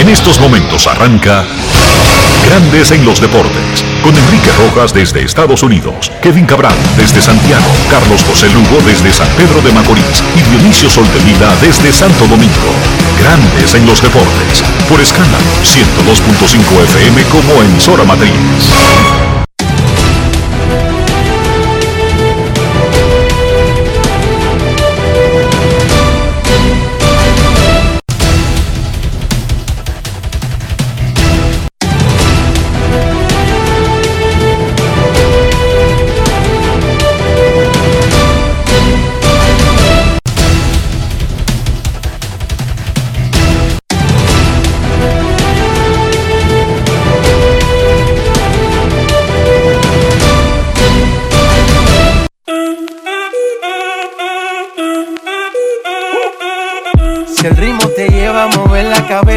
En estos momentos arranca Grandes en los Deportes, con Enrique Rojas desde Estados Unidos, Kevin Cabral desde Santiago, Carlos José Lugo desde San Pedro de Macorís y Dionisio Solterida desde Santo Domingo. Grandes en los Deportes, por escala 102.5 FM como emisora matriz.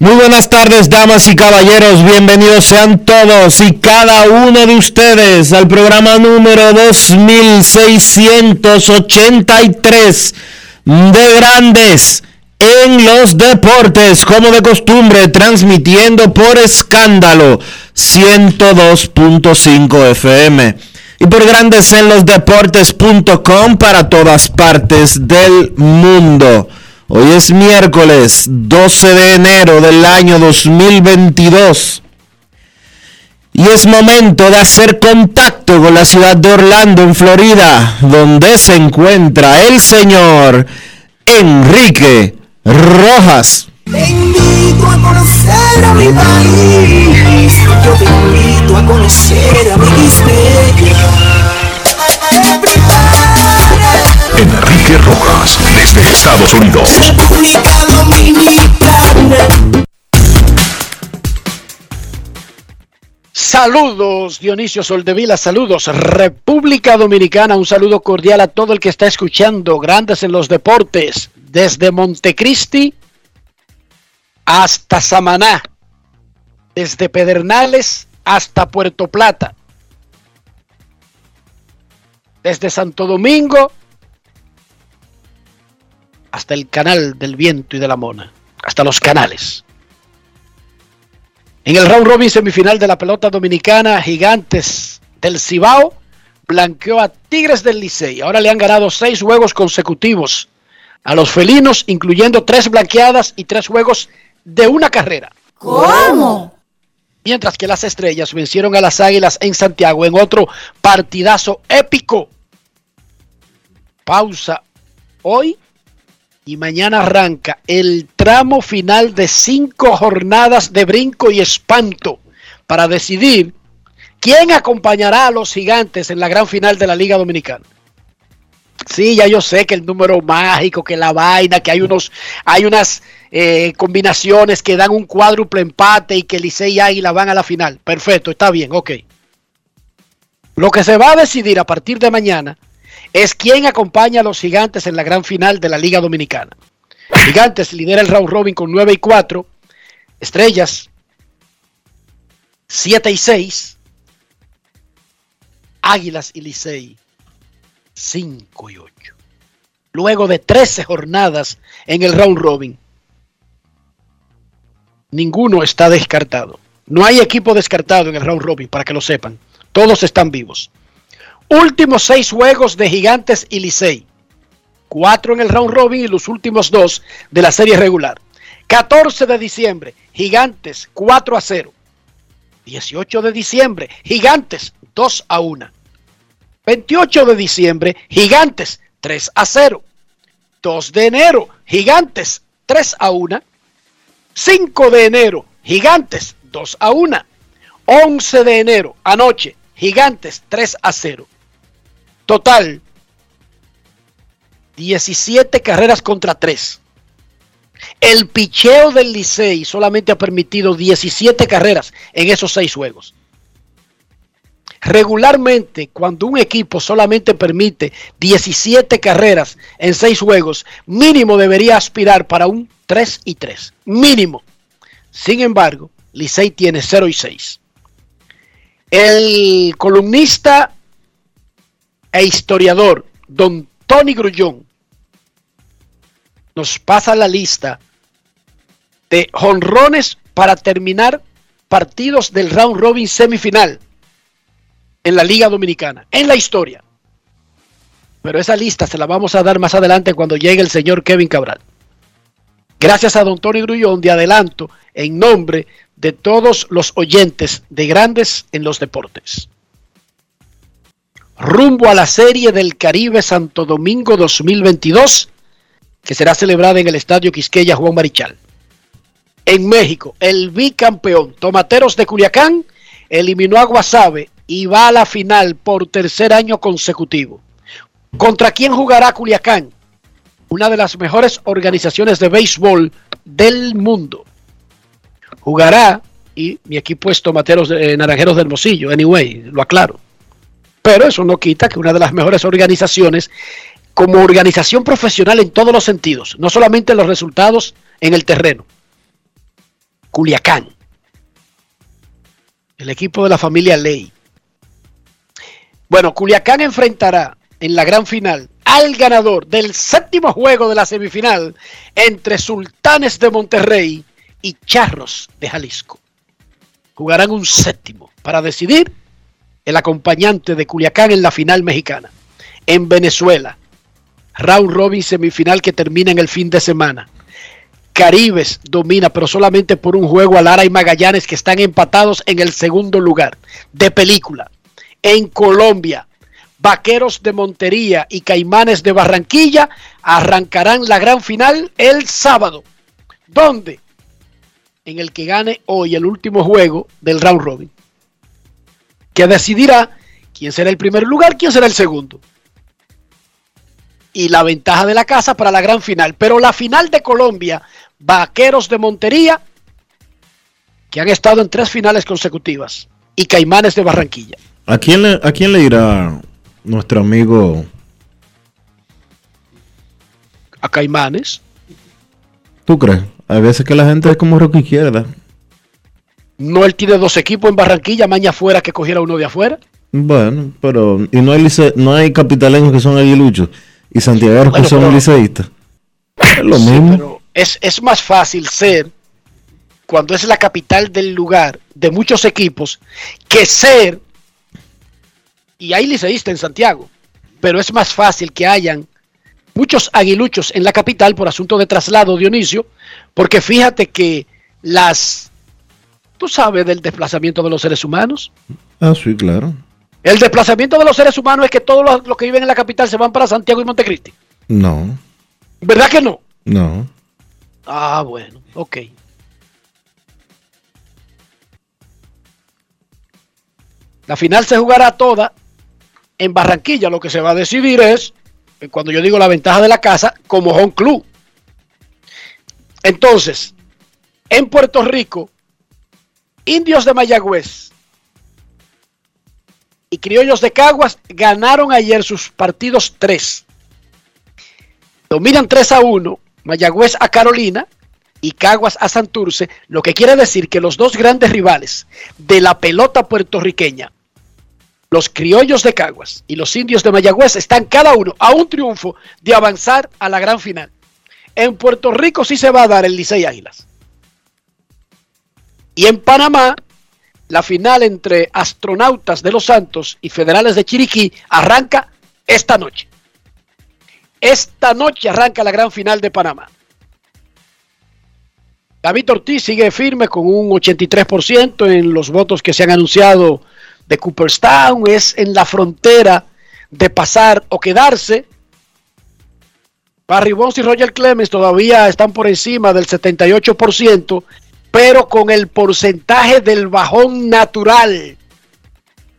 Muy buenas tardes, damas y caballeros. Bienvenidos sean todos y cada uno de ustedes al programa número 2683 de Grandes en los Deportes, como de costumbre, transmitiendo por escándalo 102.5 FM y por Grandes en los Deportes.com para todas partes del mundo. Hoy es miércoles 12 de enero del año 2022 y es momento de hacer contacto con la ciudad de Orlando, en Florida, donde se encuentra el señor Enrique Rojas. Te invito a conocer a mi país. Yo te invito a conocer a mi Enrique Rojas, desde Estados Unidos. República Dominicana. Saludos Dionisio Soldevila, saludos República Dominicana, un saludo cordial a todo el que está escuchando Grandes en los Deportes, desde Montecristi hasta Samaná, desde Pedernales hasta Puerto Plata, desde Santo Domingo hasta el canal del viento y de la mona, hasta los canales. En el round robin semifinal de la pelota dominicana, Gigantes del Cibao blanqueó a Tigres del Licey. Ahora le han ganado seis juegos consecutivos a los felinos, incluyendo tres blanqueadas y tres juegos de una carrera. ¿Cómo? Mientras que las estrellas vencieron a las águilas en Santiago en otro partidazo épico. Pausa hoy y mañana arranca el tramo final de cinco jornadas de brinco y espanto para decidir quién acompañará a los gigantes en la gran final de la Liga Dominicana. Sí, ya yo sé que el número mágico, que la vaina, que hay unos, hay unas eh, combinaciones que dan un cuádruple empate y que Licey y Águila van a la final. Perfecto, está bien, ok. Lo que se va a decidir a partir de mañana es quién acompaña a los gigantes en la gran final de la Liga Dominicana. Gigantes lidera el round robin con 9 y 4. Estrellas 7 y 6. Águilas y Licey 5 y 8. Luego de 13 jornadas en el round robin, ninguno está descartado. No hay equipo descartado en el round robin, para que lo sepan. Todos están vivos. Últimos seis juegos de Gigantes y Licey. Cuatro en el round robin y los últimos dos de la serie regular. 14 de diciembre, Gigantes 4 a 0. 18 de diciembre, Gigantes 2 a 1. 28 de diciembre, Gigantes 3 a 0. 2 de enero, Gigantes 3 a 1. 5 de enero, Gigantes 2 a 1. 11 de enero, anoche, Gigantes 3 a 0. Total, 17 carreras contra 3. El picheo del Licey solamente ha permitido 17 carreras en esos seis juegos. Regularmente, cuando un equipo solamente permite 17 carreras en 6 juegos, mínimo debería aspirar para un 3 y 3. Mínimo. Sin embargo, Licey tiene 0 y 6. El columnista e historiador don Tony Grullón nos pasa la lista de jonrones para terminar partidos del round robin semifinal en la Liga Dominicana, en la historia. Pero esa lista se la vamos a dar más adelante cuando llegue el señor Kevin Cabral. Gracias a don Tony Grullón de adelanto en nombre de todos los oyentes de Grandes en los Deportes. Rumbo a la Serie del Caribe Santo Domingo 2022, que será celebrada en el Estadio Quisqueya Juan Marichal. En México, el bicampeón Tomateros de Culiacán eliminó a Guasave y va a la final por tercer año consecutivo. ¿Contra quién jugará Culiacán? Una de las mejores organizaciones de béisbol del mundo. Jugará, y mi equipo es Tomateros de, eh, Naranjeros del Hermosillo, anyway, lo aclaro. Pero eso no quita que una de las mejores organizaciones, como organización profesional en todos los sentidos, no solamente los resultados en el terreno. Culiacán, el equipo de la familia Ley. Bueno, Culiacán enfrentará en la gran final al ganador del séptimo juego de la semifinal entre Sultanes de Monterrey y Charros de Jalisco. Jugarán un séptimo para decidir el acompañante de Culiacán en la final mexicana. En Venezuela, round robin semifinal que termina en el fin de semana. Caribes domina, pero solamente por un juego a Lara y Magallanes que están empatados en el segundo lugar de película en Colombia. Vaqueros de Montería y Caimanes de Barranquilla arrancarán la gran final el sábado. ¿Dónde? En el que gane hoy el último juego del round robin. Que decidirá quién será el primer lugar, quién será el segundo. Y la ventaja de la casa para la gran final. Pero la final de Colombia, Vaqueros de Montería, que han estado en tres finales consecutivas, y Caimanes de Barranquilla. ¿A quién le, a quién le irá nuestro amigo? A Caimanes. ¿Tú crees? Hay veces que la gente es como rock izquierda. No, él tiene dos equipos en Barranquilla, maña afuera que cogiera uno de afuera. Bueno, pero y no hay lice, no hay capitaleños que son aguiluchos y santiagueros Bueno, que son pero- liceístas. Es lo Sí, mismo. pero es, es más fácil ser cuando es la capital del lugar de muchos equipos que ser, y hay liceístas en Santiago, pero es más fácil que hayan muchos aguiluchos en la capital por asunto de traslado, Dionisio, porque fíjate que las, tú sabes del desplazamiento de los seres humanos. Ah, sí, claro. El desplazamiento de los seres humanos es que todos los, los que viven en la capital se van para Santiago y Montecristi. No, ¿Verdad que no? no. Ah, bueno, ok. La final se jugará toda en Barranquilla. Lo que se va a decidir es, eh, cuando yo digo la ventaja de la casa, como home club. Entonces, en Puerto Rico, Indios de Mayagüez y Criollos de Caguas ganaron ayer sus partidos 3. Dominan 3 a 1 Mayagüez a Carolina y Caguas a Santurce, lo que quiere decir que los dos grandes rivales de la pelota puertorriqueña, los criollos de Caguas y los indios de Mayagüez, están cada uno a un triunfo de avanzar a la gran final. En Puerto Rico sí se va a dar el Licey Águilas. Y en Panamá, la final entre astronautas de Los Santos y federales de Chiriquí arranca esta noche. Esta noche arranca la gran final de Panamá. David Ortiz sigue firme con un 83% en los votos que se han anunciado de Cooperstown. Es en la frontera de pasar o quedarse. Barry Bonds y Roger Clemens todavía están por encima del 78%, pero con el porcentaje del bajón natural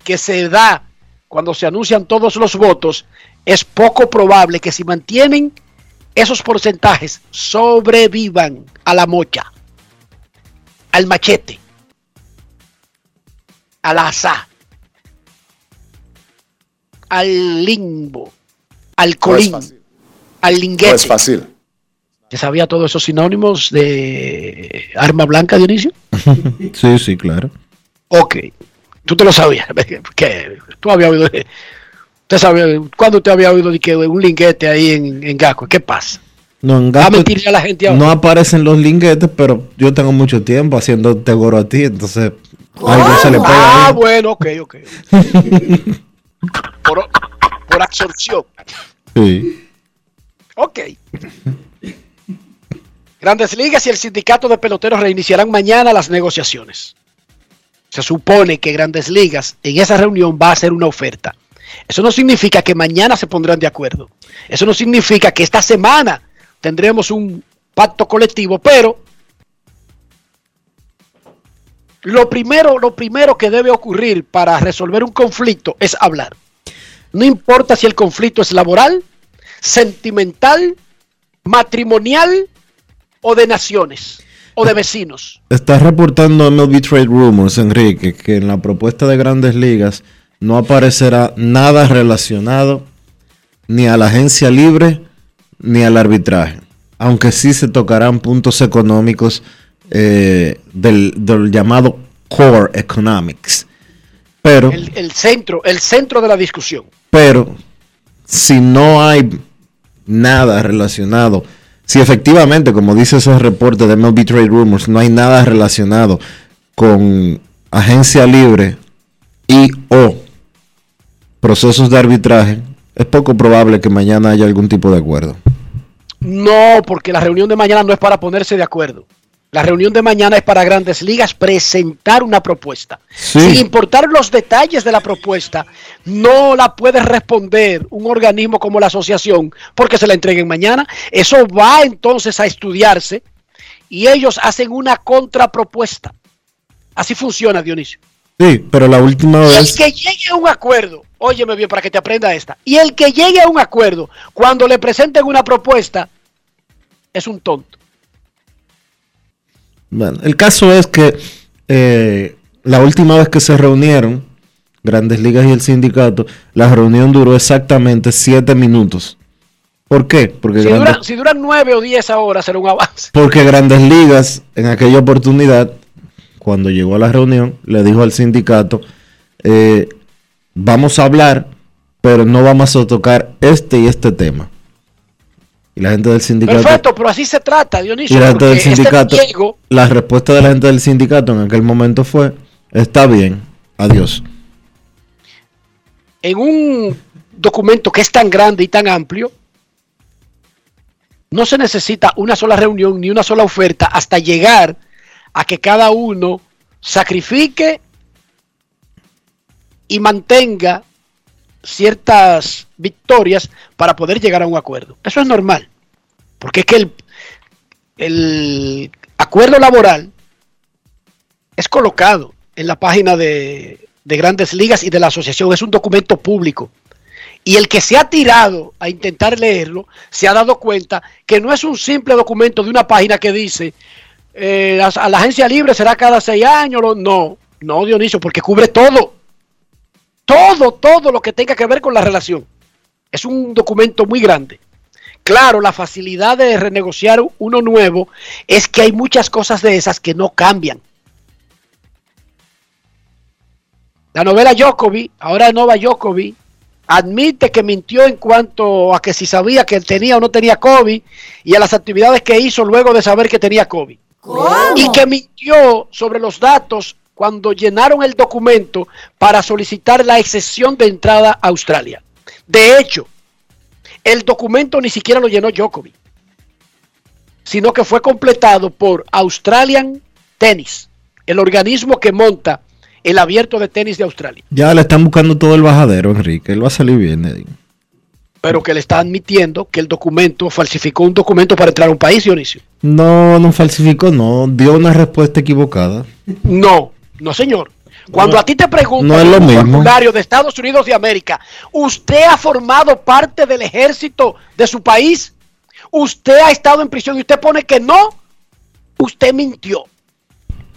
que se da cuando se anuncian todos los votos, es poco probable que si mantienen esos porcentajes sobrevivan a la mocha, al machete, al asa. al limbo, al No colín, al No linguete. es fácil. ¿Te sabía todos esos sinónimos de arma blanca, Dionisio? Sí, sí, claro. Ok. Tú te lo sabías. que Tú habías oído. Usted sabía, ¿Cuándo usted había oído de que un linguete ahí en, en Gaco? ¿Qué pasa? No, en Va a mentirle a la gente ahora. no aparecen los linguetes, pero yo tengo mucho tiempo haciendo tegoro a ti, entonces algo se le pega ah, ahí. bueno, ok, ok. por, por absorción. Sí. Ok. Grandes Ligas y el sindicato de peloteros reiniciarán mañana las negociaciones. Se supone que Grandes Ligas en esa reunión va a hacer una oferta. Eso no significa que mañana se pondrán de acuerdo. Eso no significa que esta semana tendremos un pacto colectivo, pero lo primero, lo primero que debe ocurrir para resolver un conflicto es hablar. No importa si el conflicto es laboral, sentimental, matrimonial o de naciones o de vecinos. Está reportando MLB Trade Rumors, Enrique, que en la propuesta de grandes ligas no aparecerá nada relacionado ni a la agencia libre ni al arbitraje, aunque sí se tocarán puntos económicos eh, del, del llamado Core Economics. Pero, El, el centro, el centro de la discusión. pero, si no hay nada relacionado, si efectivamente, como dice ese reporte de MLB Trade Rumors, no hay nada relacionado con agencia libre y o procesos de arbitraje, es poco probable que mañana haya algún tipo de acuerdo. No, porque la reunión de mañana no es para ponerse de acuerdo. La reunión de mañana es para grandes ligas presentar una propuesta. Sí. Sin importar los detalles de la propuesta, no la puede responder un organismo como la asociación porque se la entreguen mañana. Eso va entonces a estudiarse y ellos hacen una contrapropuesta. Así funciona, Dionisio. Sí, pero la última Y el vez, que llegue a un acuerdo, óyeme bien para que te aprenda esta, y el que llegue a un acuerdo cuando le presenten una propuesta es un tonto. Bueno, el caso es que eh, la última vez que se reunieron, Grandes Ligas y el sindicato, la reunión duró exactamente siete minutos. ¿Por qué? Porque Si, Grandes- duran, si duran nueve o diez horas será un avance. Porque Grandes Ligas, en aquella oportunidad, cuando llegó a la reunión, le dijo al sindicato, eh, vamos a hablar, pero no vamos a tocar este y este tema. Y la gente del sindicato... Perfecto, pero así se trata, Y Dionisio. la gente del este sindicato, Diego, la respuesta de la gente del sindicato en aquel momento fue, está bien, adiós. en un documento que es tan grande y tan amplio, no se necesita una sola reunión ni una sola oferta hasta llegar a que cada uno sacrifique y mantenga ciertas victorias para poder llegar a un acuerdo. Eso es normal, porque es que el, el acuerdo laboral es colocado en la página de, de grandes ligas y de la asociación, es un documento público. Y el que se ha tirado a intentar leerlo se ha dado cuenta que no es un simple documento de una página que dice eh, a, a la agencia libre será cada seis años. No, no, Dionisio, porque cubre todo. Todo, todo lo que tenga que ver con la relación. Es un documento muy grande. Claro, la facilidad de renegociar uno nuevo es que hay muchas cosas de esas que no cambian. La novela Djokovic, ahora Nova Djokovic, admite que mintió en cuanto a que si sabía que tenía o no tenía COVID y a las actividades que hizo luego de saber que tenía COVID. Y que mintió sobre los datos cuando llenaron el documento para solicitar la excepción de entrada a Australia. De hecho, el documento ni siquiera lo llenó Djokovic, sino que fue completado por Australian Tennis, el organismo que monta el abierto de tenis de Australia, Ya le están buscando todo el bajadero, Enrique, él va a salir bien. eh. pero que le está admitiendo que el documento falsificó un documento para entrar a un país, Dionisio. No, no falsificó, no, dio una respuesta equivocada. No, no señor. Cuando a ti te preguntan no es lo en un mismo. formulario de Estados Unidos de América, ¿usted ha formado parte del ejército de su país? ¿Usted ha estado en prisión y usted pone que no? Usted mintió.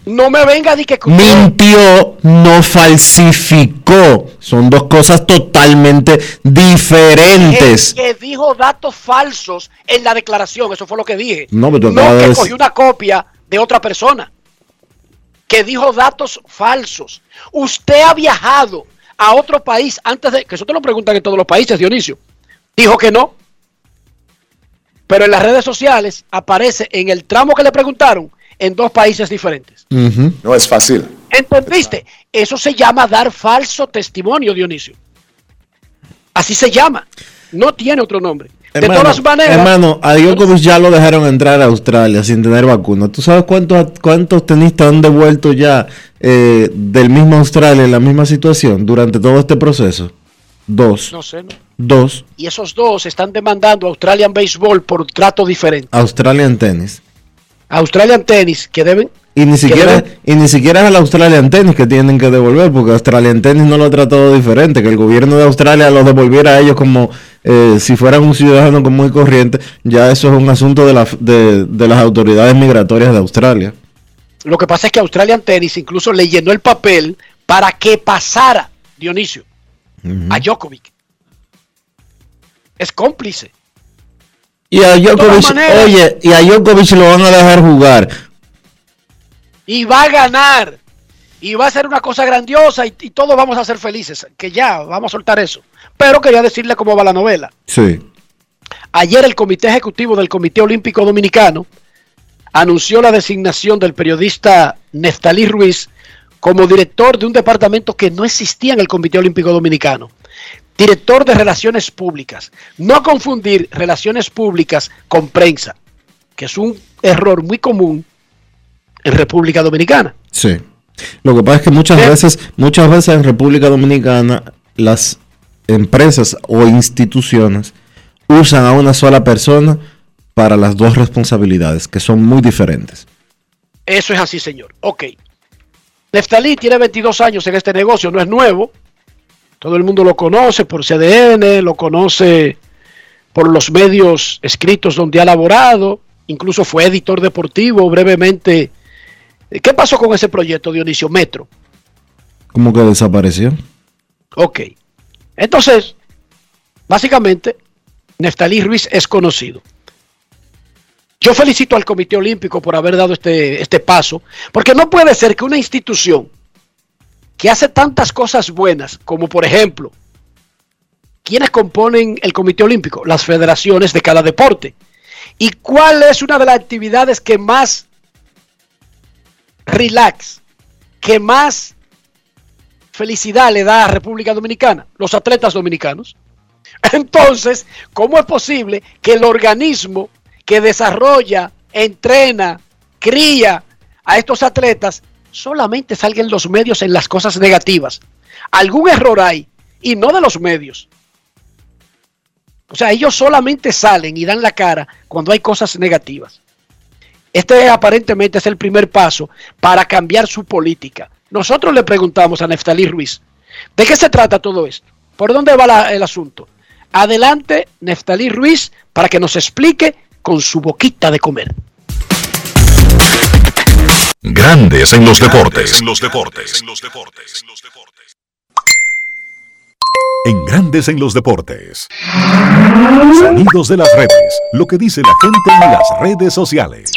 No me venga decir que mintió, no falsificó. Son dos cosas totalmente diferentes. Que, que, dijo datos falsos en la declaración, eso fue lo que dije. No, pero no que cogió una copia de otra persona. Que dijo datos falsos. Usted ha viajado a otro país antes de que eso te lo preguntan en todos los países, Dionisio. Dijo que no. Pero en las redes sociales aparece en el tramo que le preguntaron en dos países diferentes. Uh -huh. No es fácil. ¿Entendiste? Eso se llama dar falso testimonio, Dionisio. Así se llama. No tiene otro nombre. Hermano, de todas maneras. Hermano, a Djokovic ya lo dejaron entrar a Australia sin tener vacuna. ¿Tú sabes cuántos, cuántos tenistas han devuelto ya eh, del mismo Australia en la misma situación durante todo este proceso? Dos. No sé, ¿no? Dos. Y esos dos están demandando a Australian Baseball por trato diferente. Australian Tennis. Australian Tennis, que deben. Y ni siquiera, deben... y ni siquiera es al Australian Tennis que tienen que devolver, porque Australian Tennis no lo ha tratado diferente, que el gobierno de Australia los devolviera a ellos como eh, si fueran un ciudadano común y corriente, ya eso es un asunto de, la, de, de las autoridades migratorias de Australia. Lo que pasa es que Australian Tennis incluso le llenó el papel para que pasara Dionisio uh -huh. a Djokovic. Es cómplice. Y a Djokovic, oye, y a Djokovic lo van a dejar jugar. Y va a ganar. Y va a ser una cosa grandiosa y, y, todos vamos a ser felices. Que ya, vamos a soltar eso. Pero quería decirle cómo va la novela. Sí. Ayer el Comité Ejecutivo del Comité Olímpico Dominicano anunció la designación del periodista Neftalí Ruiz como director de un departamento que no existía en el Comité Olímpico Dominicano. Director de Relaciones Públicas. No confundir relaciones públicas con prensa, que es un error muy común en República Dominicana. Sí. Lo que pasa es que muchas ¿Sí? veces, muchas veces en República Dominicana las empresas o instituciones usan a una sola persona para las dos responsabilidades, que son muy diferentes. Eso es así, señor. Ok. Neftalí tiene 22 años en este negocio, no es nuevo. Todo el mundo lo conoce por CDN, lo conoce por los medios escritos donde ha laborado, incluso fue editor deportivo brevemente. ¿Qué pasó con ese proyecto, Dionisio Metro? ¿Cómo que desapareció? Ok. Entonces, básicamente, Neftalí Ruiz es conocido. Yo felicito al Comité Olímpico por haber dado este, este paso, porque no puede ser que una institución que hace tantas cosas buenas, como por ejemplo, ¿quiénes componen el Comité Olímpico? Las federaciones de cada deporte. ¿Y cuál es una de las actividades que más relax, que más felicidad le da a República Dominicana? Los atletas dominicanos. Entonces, ¿cómo es posible que el organismo que desarrolla, entrena, cría a estos atletas solamente salgan los medios en las cosas negativas. Algún error hay y no de los medios. O sea, ellos solamente salen y dan la cara cuando hay cosas negativas. Este aparentemente es el primer paso para cambiar su política. Nosotros le preguntamos a Neftalí Ruiz, ¿de qué se trata todo esto? ¿Por dónde va la, el asunto? Adelante, Neftalí Ruiz, para que nos explique con su boquita de comer. Grandes en los deportes. En los deportes. En los deportes. En Grandes en los deportes. Sonidos de las redes. Lo que dice la gente en las redes sociales.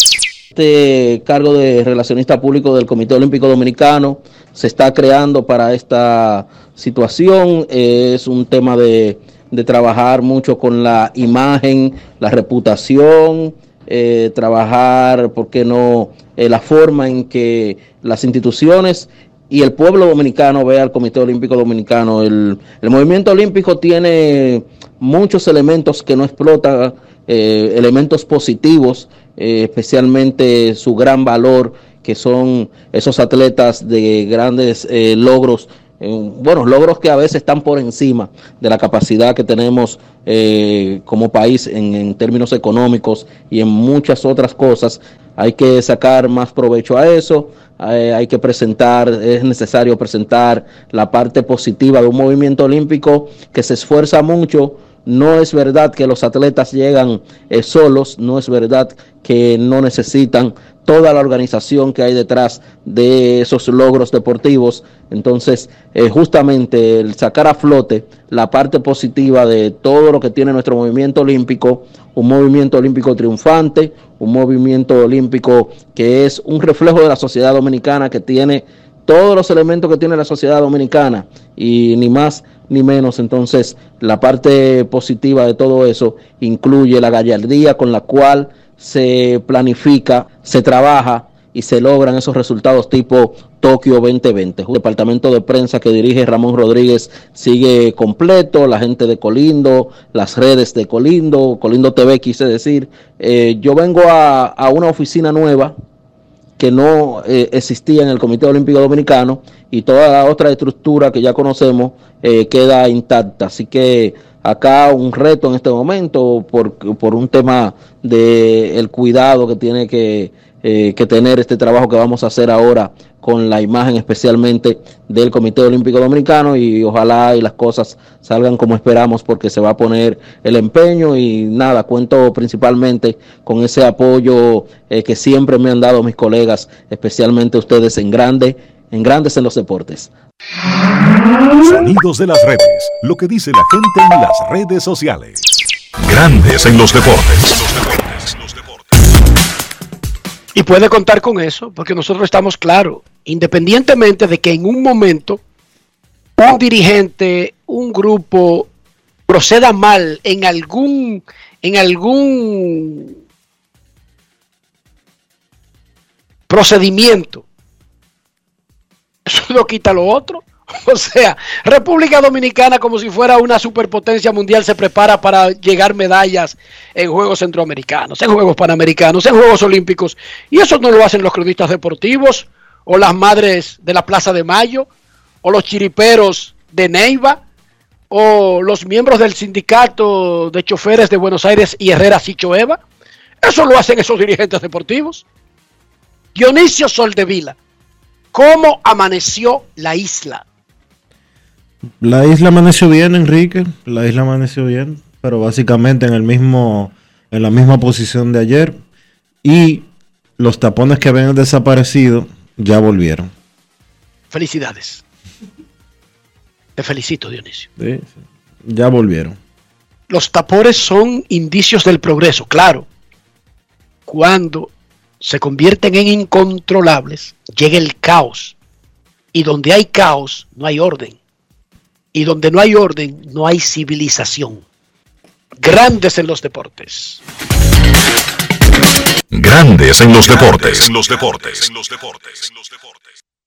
Este cargo de relacionista público del Comité Olímpico Dominicano se está creando para esta situación. Es un tema de, trabajar mucho con la imagen, la reputación, eh, trabajar, ¿por qué no?, eh, la forma en que las instituciones y el pueblo dominicano ve al Comité Olímpico Dominicano. El, el movimiento olímpico tiene muchos elementos que no explota, eh, elementos positivos, eh, especialmente su gran valor, que son esos atletas de grandes eh, logros bueno, logros que a veces están por encima de la capacidad que tenemos eh, como país en, términos económicos y en muchas otras cosas. Hay que sacar más provecho a eso, hay que presentar, es necesario presentar la parte positiva de un movimiento olímpico que se esfuerza mucho No es verdad que los atletas llegan eh, solos, no es verdad que no necesitan toda la organización que hay detrás de esos logros deportivos. Entonces, eh, justamente el sacar a flote la parte positiva de todo lo que tiene nuestro movimiento olímpico, un movimiento olímpico triunfante, un movimiento olímpico que es un reflejo de la sociedad dominicana, que tiene todos los elementos que tiene la sociedad dominicana y ni más ni menos. Entonces, la parte positiva de todo eso incluye la gallardía con la cual se planifica, se trabaja y se logran esos resultados tipo Tokio 2020. El departamento de prensa que dirige Ramón Rodríguez sigue completo, la gente de Colindo, las redes de Colindo, Colindo TV quise decir. Eh, yo vengo a, a, una oficina nueva que no eh, existía en el Comité Olímpico Dominicano y toda la otra estructura que ya conocemos eh, queda intacta. Así que acá un reto en este momento por, por un tema de el cuidado que tiene que, eh, que tener este trabajo que vamos a hacer ahora con la imagen especialmente del Comité Olímpico Dominicano y ojalá y las cosas salgan como esperamos porque se va a poner el empeño y nada, cuento principalmente con ese apoyo eh, que siempre me han dado mis colegas, especialmente ustedes en grande, en grandes en los deportes. Sonidos de las redes, lo que dice la gente en las redes sociales. Grandes en los deportes. Y puede contar con eso, porque nosotros estamos claros, independientemente de que en un momento un dirigente, un grupo proceda mal en algún, en algún procedimiento, eso no quita lo otro. O sea, República Dominicana como si fuera una superpotencia mundial se prepara para llegar medallas en Juegos Centroamericanos, en Juegos Panamericanos, en Juegos Olímpicos. Y eso no lo hacen los cronistas deportivos o las madres de la Plaza de Mayo o los chiriperos de Neiva o los miembros del sindicato de choferes de Buenos Aires y Herrera Sichoeva. Eso lo hacen esos dirigentes deportivos. Dionisio Soldevila, ¿cómo amaneció la isla? La isla amaneció bien, Enrique. La isla amaneció bien, pero básicamente en el mismo, en la misma posición de ayer. Y los tapones que habían desaparecido ya volvieron. Felicidades. Te felicito, Dionisio. Sí, sí. Ya volvieron. Los tapones son indicios del progreso, claro. Cuando se convierten en incontrolables, llega el caos. Y donde hay caos, no hay orden. Y donde no hay orden, no hay civilización. Grandes en los deportes. Grandes en los deportes. En los deportes. En los deportes.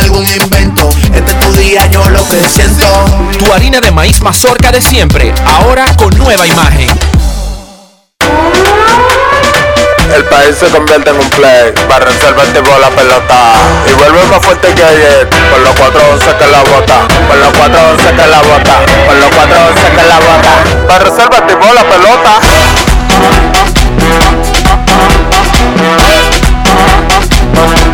algún invento. Este es tu día, yo lo que siento. Tu harina de maíz mazorca de siempre, ahora con nueva imagen. El país se convierte en un play, para reservar el tipo la pelota. Y vuelve más fuerte que ayer, por los 411 que la bota, por los 411 que la bota, por los 411 que la bota. Para reservar el tipo la pelota.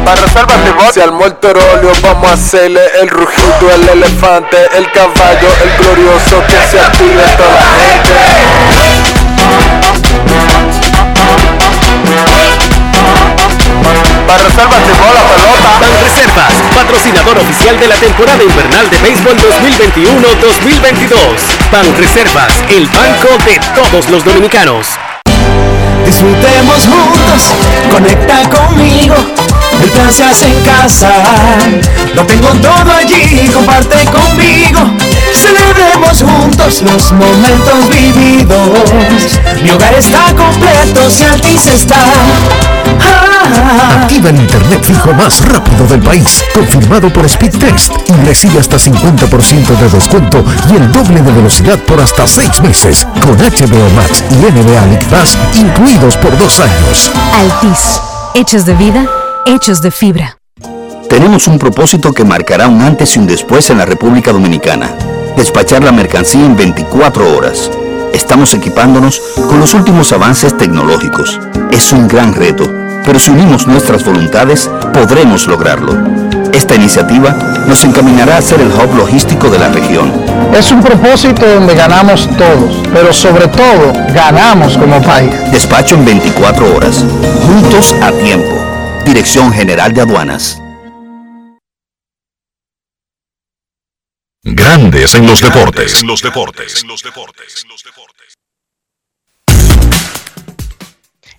Para reservar el Se armó el torolio, vamos a hacerle el rugido, el elefante, el caballo, el glorioso que se active toda la gente. Para reservas de bola pelota. Ban Reservas, patrocinador oficial de la temporada invernal de béisbol 2021-2022. Ban Reservas, el banco de todos los dominicanos. Disfrutemos juntos, conecta conmigo. El plan se hace en casa. Lo tengo todo allí, comparte conmigo. Celebremos juntos los momentos vividos. Mi hogar está completo si Altis está. Activa el internet fijo más rápido del país, confirmado por Speedtest y recibe hasta 50% de descuento y el doble de velocidad por hasta 6 meses con HBO Max y NBA League Pass por dos años. Altis, hechos de vida, hechos de fibra. Tenemos un propósito que marcará un antes y un después en la República Dominicana. Despachar la mercancía en 24 horas. Estamos equipándonos con los últimos avances tecnológicos. Es un gran reto, pero si unimos nuestras voluntades, podremos lograrlo. Esta iniciativa nos encaminará a ser el hub logístico de la región. Es un propósito donde ganamos todos, pero sobre todo ganamos como país. Despacho en 24 horas. Juntos a tiempo. Dirección General de Aduanas. Grandes en los deportes. En los deportes.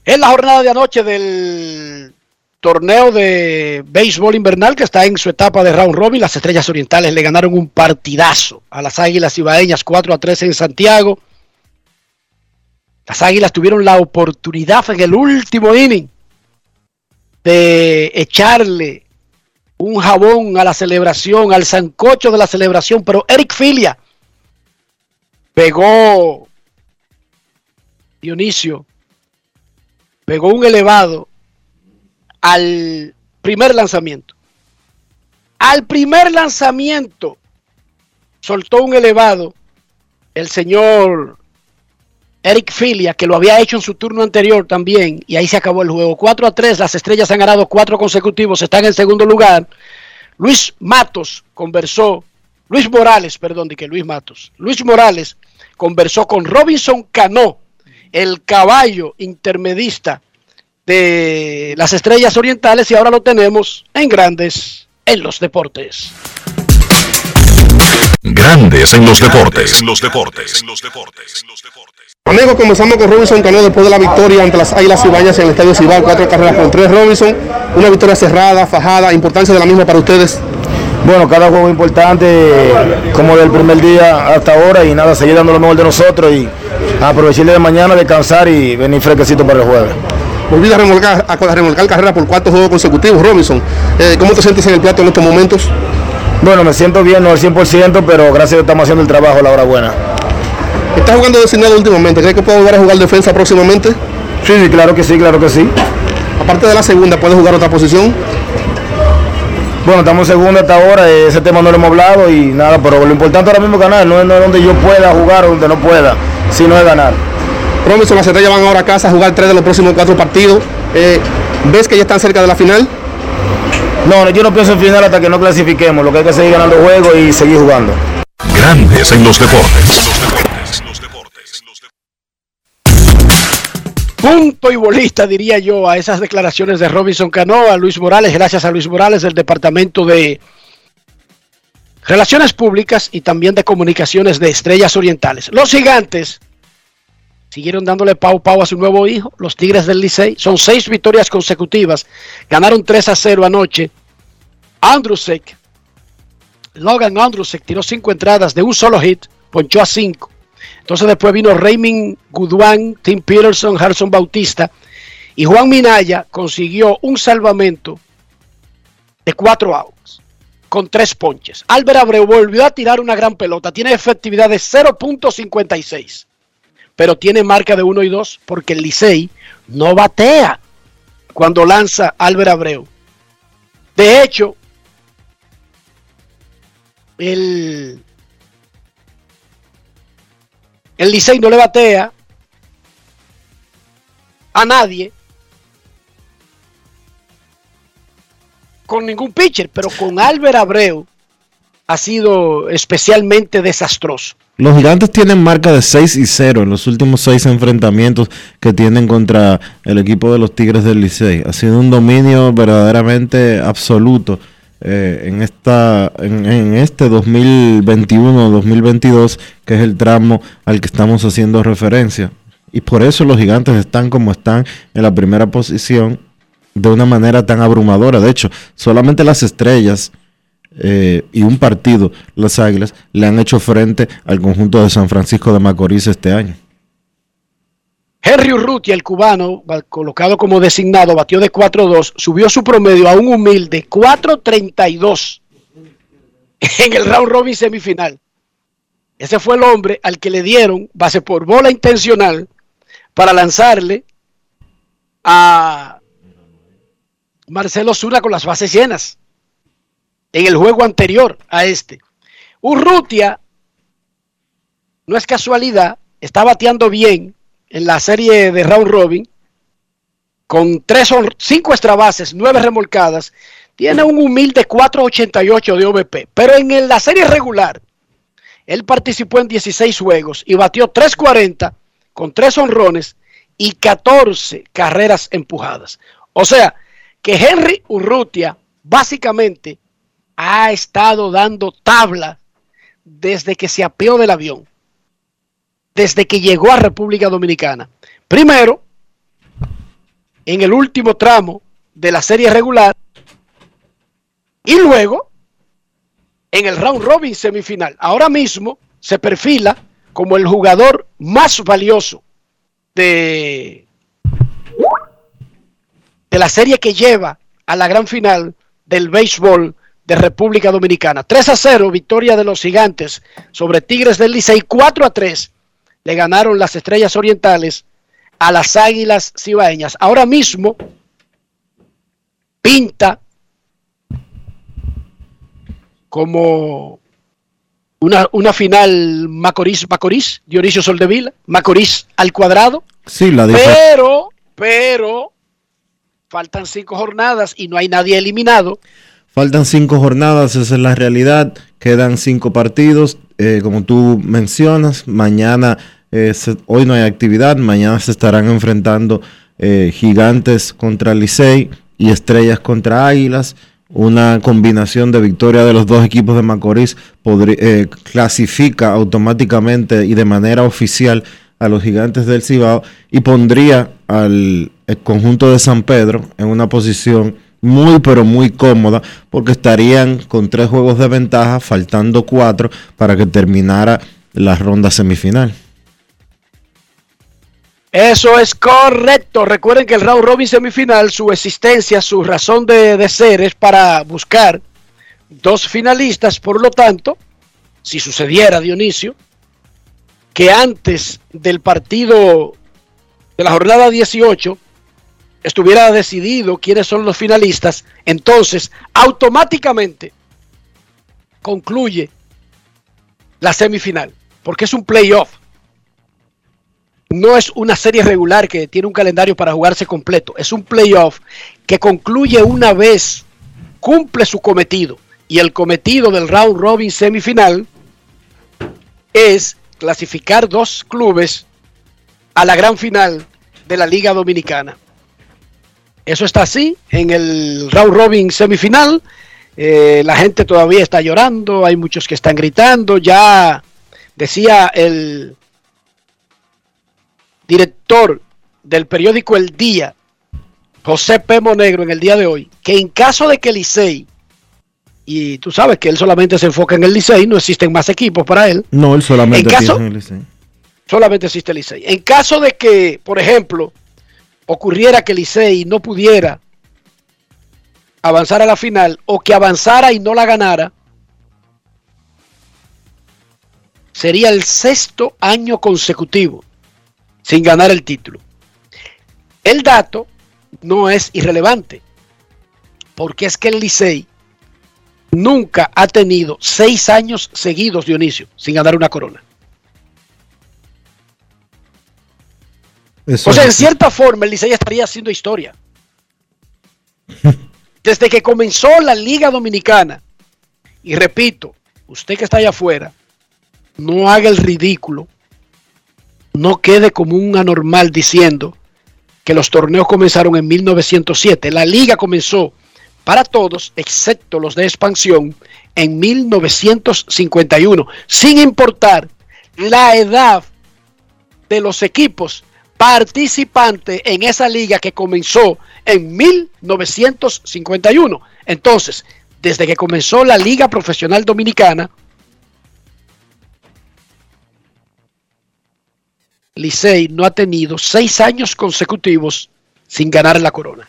En la jornada de anoche del torneo de béisbol invernal que está en su etapa de round robin, las Estrellas Orientales le ganaron un partidazo a las Águilas Ibaeñas 4 a 3 en Santiago. Las Águilas tuvieron la oportunidad en el último inning de echarle un jabón a la celebración, al sancocho de la celebración, pero Eric Filia pegó Dionisio, pegó un elevado al primer lanzamiento. Al primer lanzamiento soltó un elevado el señor Eric Filia, que lo había hecho en su turno anterior también, y ahí se acabó el juego. 4 a 3, las estrellas han ganado cuatro consecutivos, están en segundo lugar. Luis Matos conversó, Luis Morales, perdón, que Luis Matos, Luis Morales conversó con Robinson Cano, el caballo intermedista de las estrellas orientales, y ahora lo tenemos en grandes en los deportes. Grandes en los deportes. En los deportes. Amigos, comenzamos con Robinson Cano después de la victoria ante las Águilas Ibañas en el Estadio Cibao, cuatro carreras con tres Robinson, una victoria cerrada, fajada, importancia de la misma para ustedes. Bueno, cada juego importante, como del primer día hasta ahora, y nada, seguir dando lo mejor de nosotros y aprovechar de mañana, descansar y venir fresquecito para el jueves. Volví a remolcar, a remolcar carrera por cuatro juegos consecutivos, Robinson. Eh, ¿Cómo te sientes en el plato en estos momentos? Bueno, me siento bien, no al 100%, pero gracias a Dios estamos haciendo el trabajo la hora buena. ¿Estás jugando designado últimamente? ¿Crees que puedo volver a jugar defensa próximamente? Sí, sí, claro que sí, claro que sí. Aparte de la segunda, ¿puedes jugar otra posición? Bueno, estamos en segunda hasta ahora, ese tema no lo hemos hablado y nada, pero lo importante ahora mismo es ganar, no es donde yo pueda jugar o donde no pueda, sino es ganar. Robinson, las estrellas van ahora a casa a jugar tres de los próximos cuatro partidos. Eh, ¿Ves que ya están cerca de la final? No, yo no pienso en final hasta que no clasifiquemos, lo que hay que seguir ganando juegos y seguir jugando. Grandes en los deportes. Punto y bolista, diría yo, a esas declaraciones de Robinson Cano, a Luis Morales, gracias a Luis Morales del Departamento de Relaciones Públicas y también de Comunicaciones de Estrellas Orientales. Los gigantes siguieron dándole pau pau a su nuevo hijo, los Tigres del Licey. Son seis victorias consecutivas. Ganaron 3 a 0 anoche. Andrusek, Logan Andrusek tiró cinco entradas de un solo hit, ponchó a cinco. Entonces después vino Raymond Goodwan, Tim Peterson, Harrison Bautista y Juan Minaya consiguió un salvamento de cuatro outs con tres ponches. Albert Abreu volvió a tirar una gran pelota, tiene efectividad de 0.56, pero tiene marca de 1 y 2 porque el Licey no batea cuando lanza Albert Abreu. De hecho, el el Licey no le batea a nadie con ningún pitcher, pero con Albert Abreu ha sido especialmente desastroso. Los gigantes tienen marca de 6 y 0 en los últimos 6 enfrentamientos que tienen contra el equipo de los Tigres del Licey. Ha sido un dominio verdaderamente absoluto eh, en, esta, en, en este 2021-2022, que es el tramo al que estamos haciendo referencia. Y por eso los gigantes están como están en la primera posición de una manera tan abrumadora. De hecho, solamente las estrellas eh, y un partido, las Águilas, le han hecho frente al conjunto de San Francisco de Macorís este año. Henry Urrutia, el cubano, colocado como designado, batió de 4-2, subió su promedio a un humilde 4-32 en el round robin semifinal. Ese fue el hombre al que le dieron base por bola intencional para lanzarle a Marcelo Zuna con las bases llenas en el juego anterior a este. Urrutia, no es casualidad, está bateando bien en la serie de round robin con tres cinco extra bases, nueve remolcadas, tiene un humilde 4.88 de OVP, pero en la serie regular él participó en 16 juegos y batió 3.40 con tres honrones y 14 carreras empujadas. O sea, que Henry Urrutia básicamente ha estado dando tabla desde que se apeó del avión, desde que llegó a República Dominicana. Primero, en el último tramo de la serie regular y luego en el round robin semifinal. Ahora mismo se perfila como el jugador más valioso de, de la serie que lleva a la gran final del béisbol de República Dominicana. 3 a 0, victoria de los gigantes sobre Tigres del Licey. 4 a 3 le ganaron las estrellas orientales a las águilas cibaeñas. Ahora mismo pinta como una, una final Macorís-Macorís, Dionisio Soldevila, Macorís al cuadrado. Sí, la diferencia. Pero, pero, faltan cinco jornadas y no hay nadie eliminado. Faltan cinco jornadas, esa es la realidad. Quedan cinco partidos, eh, como tú mencionas. Mañana, eh, hoy no hay actividad. Mañana se estarán enfrentando eh, Gigantes contra Licey y Estrellas contra Águilas. Una combinación de victoria de los dos equipos de Macorís eh, clasifica automáticamente y de manera oficial a los gigantes del Cibao y pondría al conjunto de San Pedro en una posición muy pero muy cómoda porque estarían con tres juegos de ventaja, faltando cuatro para que terminara la ronda semifinal. Eso es correcto. Recuerden que el round robin semifinal, su existencia, su razón de, de ser es para buscar dos finalistas. Por lo tanto, si sucediera, Dionisio, que antes del partido de la jornada 18 estuviera decidido quiénes son los finalistas, entonces automáticamente concluye la semifinal, porque es un playoff. No es una serie regular que tiene un calendario para jugarse completo, es un playoff que concluye una vez, cumple su cometido. Y el cometido del round robin semifinal es clasificar dos clubes a la gran final de la Liga Dominicana. Eso está así en el round robin semifinal. Eh, la gente todavía está llorando, hay muchos que están gritando. Ya decía el director del periódico El Día, José P. Monegro, en el día de hoy, que en caso de que Licey, y tú sabes que él solamente se enfoca en el Licey, no existen más equipos para él, No, él solamente En caso- en el Licey. solamente existe el Licey. En caso de que, por ejemplo, ocurriera que Licey no pudiera avanzar a la final o que avanzara y no la ganara, sería el sexto año consecutivo sin ganar el título. El dato no es irrelevante, porque es que el Licey nunca ha tenido seis años seguidos, Dionisio, sin ganar una corona. Eso O sea, en cierta forma, el Licey estaría haciendo historia. Desde que comenzó la Liga Dominicana, y repito, usted que está allá afuera, no haga el ridículo, no quede como un anormal diciendo que los torneos comenzaron en 1907. La liga comenzó para todos, excepto los de expansión, en 1951, sin importar la edad de los equipos participantes en esa liga que comenzó en 1951. Entonces, desde que comenzó la Liga Profesional Dominicana, Licey no ha tenido seis años consecutivos sin ganar la corona.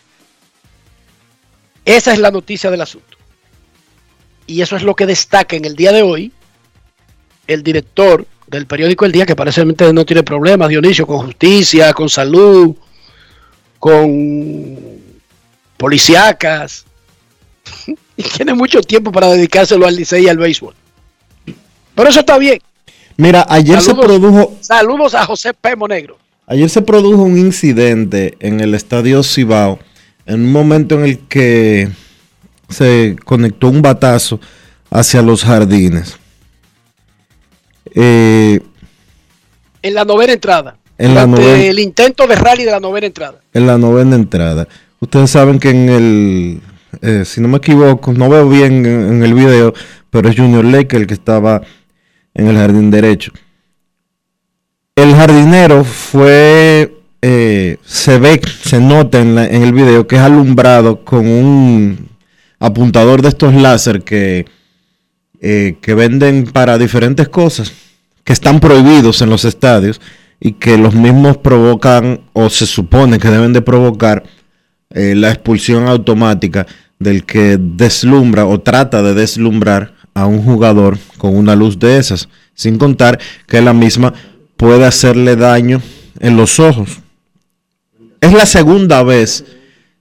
Esa es la noticia del asunto. Y eso es lo que destaca en el día de hoy el director del periódico El Día, que parece que no tiene problemas, Dionisio, con justicia, con salud, con policíacas. y tiene mucho tiempo para dedicárselo al Licey y al béisbol. Pero eso está bien. Mira, ayer Saludos. se produjo Saludos a José Pemo Negro. Ayer se produjo un incidente en el estadio Cibao, en un momento en el que se conectó un batazo hacia los jardines. Eh, En la novena entrada. En la Durante novena- el intento de rally de la novena entrada. en la novena entrada. Ustedes saben que en el, eh, si no me equivoco, no veo bien en, en el video, pero es Junior Lake el que estaba en el jardín derecho. El jardinero fue, eh, se ve, se nota en, la- en el video que es alumbrado con un apuntador de estos láser que, eh, que venden para diferentes cosas, que están prohibidos en los estadios y que los mismos provocan o se supone que deben de provocar eh, la expulsión automática del que deslumbra o trata de deslumbrar a un jugador con una luz de esas, sin contar que la misma puede hacerle daño en los ojos. Es la segunda vez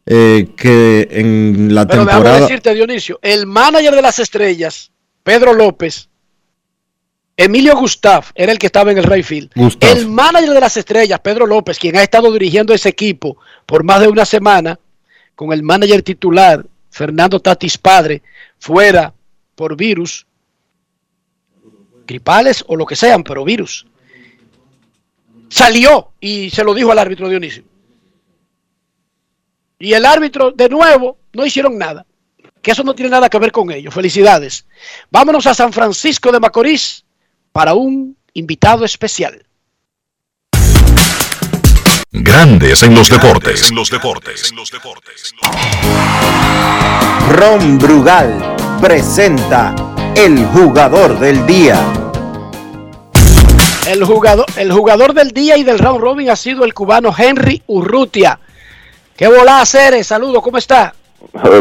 eh, que en la Pero déjame temporada... decirte, Dionisio, el manager de las estrellas, Pedro López, Emilio Gustav, era el que estaba en el Rayfield. Gustav. El manager de las estrellas, Pedro López, quien ha estado dirigiendo ese equipo por más de una semana, con el manager titular, Fernando Tatis Padre, fuera por virus, gripales o lo que sean, pero virus. Salió y se lo dijo al árbitro Dionisio. Y el árbitro, de nuevo, no hicieron nada. Que eso no tiene nada que ver con ello. Felicidades. Vámonos a San Francisco de Macorís para un invitado especial. Grandes en los deportes. En los deportes. Ron Brugal presenta el jugador del día. El jugador, el jugador del día y del round robin ha sido el cubano Henry Urrutia. ¿Qué volá hacer? Saludos, ¿cómo está?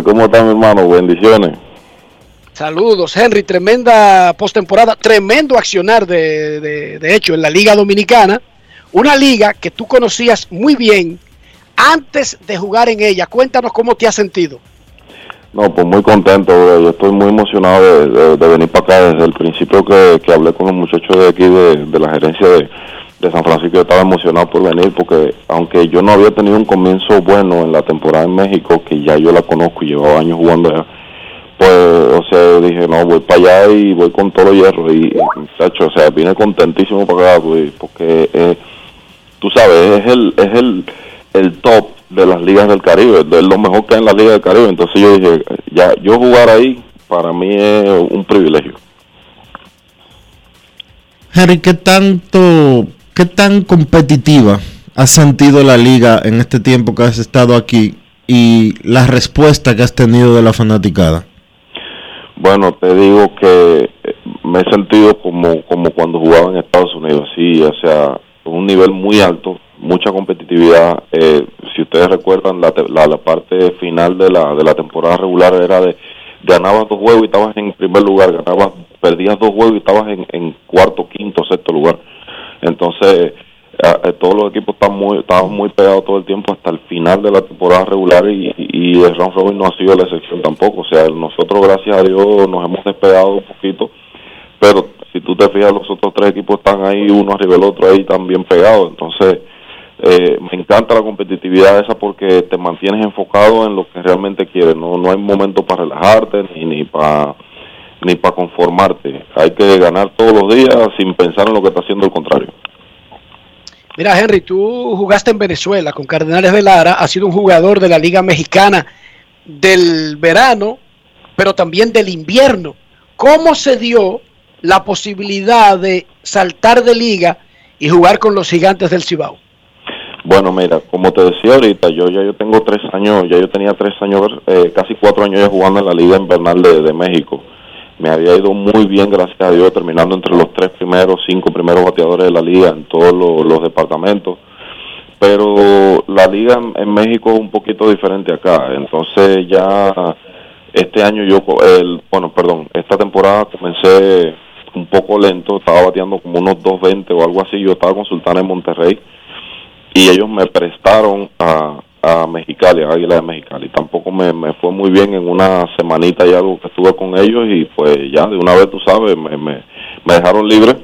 ¿Cómo está mi hermano? Bendiciones. Saludos, Henry. Tremenda postemporada, tremendo accionar de, de- de hecho en la Liga Dominicana. Una liga que tú conocías muy bien antes de jugar en ella. Cuéntanos cómo te has sentido. No, pues muy contento, bro. yo estoy muy emocionado de, de- de venir para acá desde el principio que, que hablé con los muchachos de aquí de, de la gerencia de, de San Francisco, yo estaba emocionado por venir porque aunque yo no había tenido un comienzo bueno en la temporada en México, que ya yo la conozco y llevaba años jugando allá, pues, o sea, dije, no, voy para allá y voy con todo hierro y, muchacho, o sea, vine contentísimo para acá, pues, porque, eh, tú sabes, es el, es el, el top de las ligas del Caribe, es lo mejor que hay en la liga del Caribe, entonces yo dije, ya, yo jugar ahí, para mí es un privilegio. Henry, ¿qué tanto, qué tan competitiva has sentido la liga en este tiempo que has estado aquí y la respuesta que has tenido de la fanaticada? Bueno, te digo que eh, me he sentido como, como cuando jugaba en Estados Unidos, sí, o sea, un nivel muy alto, mucha competitividad. Eh, si ustedes recuerdan, la, la, la parte final de la, de la temporada regular era de ganabas dos juegos y estabas en primer lugar, ganabas, perdías dos juegos y estabas en, en cuarto, quinto, sexto lugar. Entonces, a- a todos los equipos están muy, estaban muy pegados todo el tiempo hasta el final de la temporada regular y, y el round robin no ha sido la excepción tampoco. O sea, nosotros, gracias a Dios, nos hemos despegado un poquito, pero si tú te fijas, los otros tres equipos están ahí, uno arriba del otro, ahí también pegados. Entonces, eh, me encanta la competitividad esa porque te mantienes enfocado en lo que realmente quieres. No, no hay momento para relajarte ni, ni para ni para conformarte. Hay que ganar todos los días sin pensar en lo que está haciendo el contrario. Mira, Henry, tú jugaste en Venezuela con Cardenales de Lara, has sido un jugador de la Liga Mexicana del verano, pero también del invierno. ¿Cómo se dio la posibilidad de saltar de liga y jugar con los gigantes del Cibao? Bueno, mira, como te decía ahorita, yo ya yo tengo tres años, ya yo tenía tres años, eh, casi cuatro años ya jugando en la Liga Invernal de, de México. Me había ido muy bien, gracias a Dios, terminando entre los tres primeros, cinco primeros bateadores de la liga en todos los, departamentos. Pero la liga en, en México es un poquito diferente acá. Entonces ya este año yo, el, bueno, perdón, esta temporada comencé un poco lento, estaba bateando como unos 2.20 o algo así. Yo estaba consultando en Monterrey y ellos me prestaron a, a Mexicali, a Águila de Mexicali. Tampoco me, me fue muy bien en una semanita y algo que estuve con ellos y pues ya de una vez, tú sabes, me, me, me dejaron libre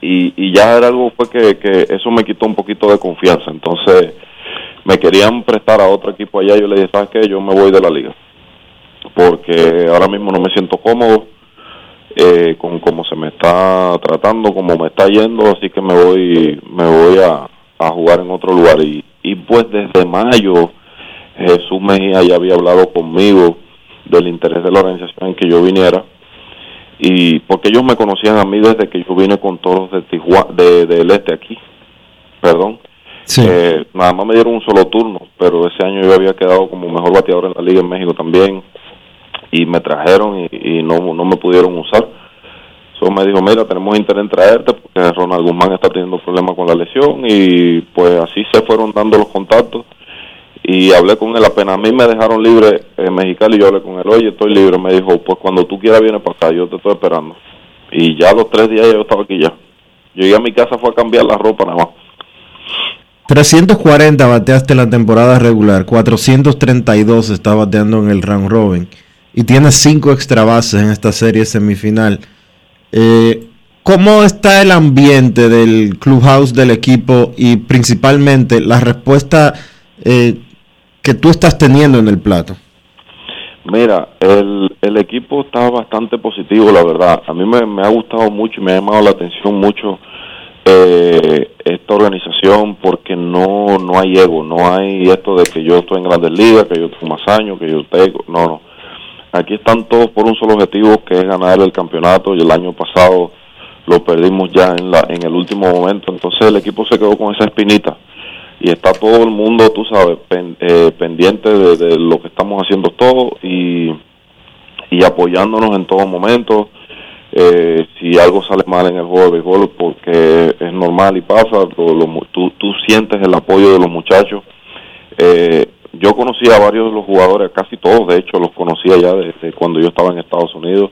y, y ya era algo fue que, que eso me quitó un poquito de confianza. Entonces me querían prestar a otro equipo allá. Yo le dije, ¿sabes qué? Yo me voy de la liga porque ahora mismo no me siento cómodo eh, con cómo se me está tratando, cómo me está yendo, así que me voy, me voy a, a jugar en otro lugar. Y, y pues desde mayo Jesús Mejía ya había hablado conmigo del interés de la organización en que yo viniera y porque ellos me conocían a mí desde que yo vine con toros de Tijuana, de, del este aquí, perdón. Eh, nada más me dieron un solo turno, pero ese año yo había quedado como mejor bateador en la liga en México también y me trajeron y, y no, no me pudieron usar. Me dijo, mira, tenemos interés en traerte porque Ronald Guzmán está teniendo problemas con la lesión y pues así se fueron dando los contactos y hablé con él, apenas a mí me dejaron libre en Mexicali, yo hablé con él, oye, estoy libre, me dijo, pues cuando tú quieras vienes para acá, yo te estoy esperando. Y ya los tres días yo estaba aquí ya. Llegué a mi casa, fue a cambiar la ropa nada más. 340 bateaste la temporada regular, 432 está bateando en el round robin y tienes 5 extra bases en esta serie semifinal. Eh, ¿Cómo está el ambiente del clubhouse del equipo y principalmente la respuesta eh, que tú estás teniendo en el plato? Mira, el, el equipo está bastante positivo, la verdad. A mí me, ha gustado mucho y me ha llamado la atención mucho eh, esta organización porque no no hay ego, no hay esto de que yo estoy en Grandes Ligas, que yo tengo más años, que yo tengo, no, no. Aquí están todos por un solo objetivo que es ganar el campeonato y el año pasado lo perdimos ya en la en el último momento, entonces el equipo se quedó con esa espinita y está todo el mundo, tú sabes, pen, eh, pendiente de, lo que estamos haciendo todos y, y apoyándonos en todo momento. Eh, si algo sale mal en el juego de béisbol, porque es normal y pasa, lo, lo, tú, tú sientes el apoyo de los muchachos. Eh, yo conocía a varios de los jugadores, casi todos, de hecho, los conocía ya desde cuando yo estaba en Estados Unidos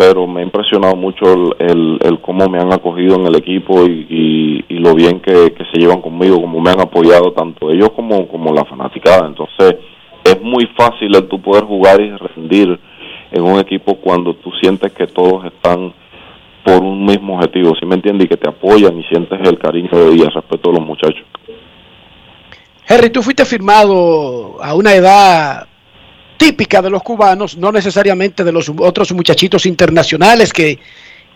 pero me ha impresionado mucho el, el, el, cómo me han acogido en el equipo y, y, lo bien que, se llevan conmigo, como me han apoyado tanto ellos como, como la fanaticada. Entonces es muy fácil el tú poder jugar y rendir en un equipo cuando tú sientes que todos están por un mismo objetivo, ¿sí me entiendes? Y que te apoyan y sientes el cariño y el respeto de los muchachos. Henry, tú fuiste firmado a una edad típica de los cubanos, no necesariamente de los otros muchachitos internacionales que,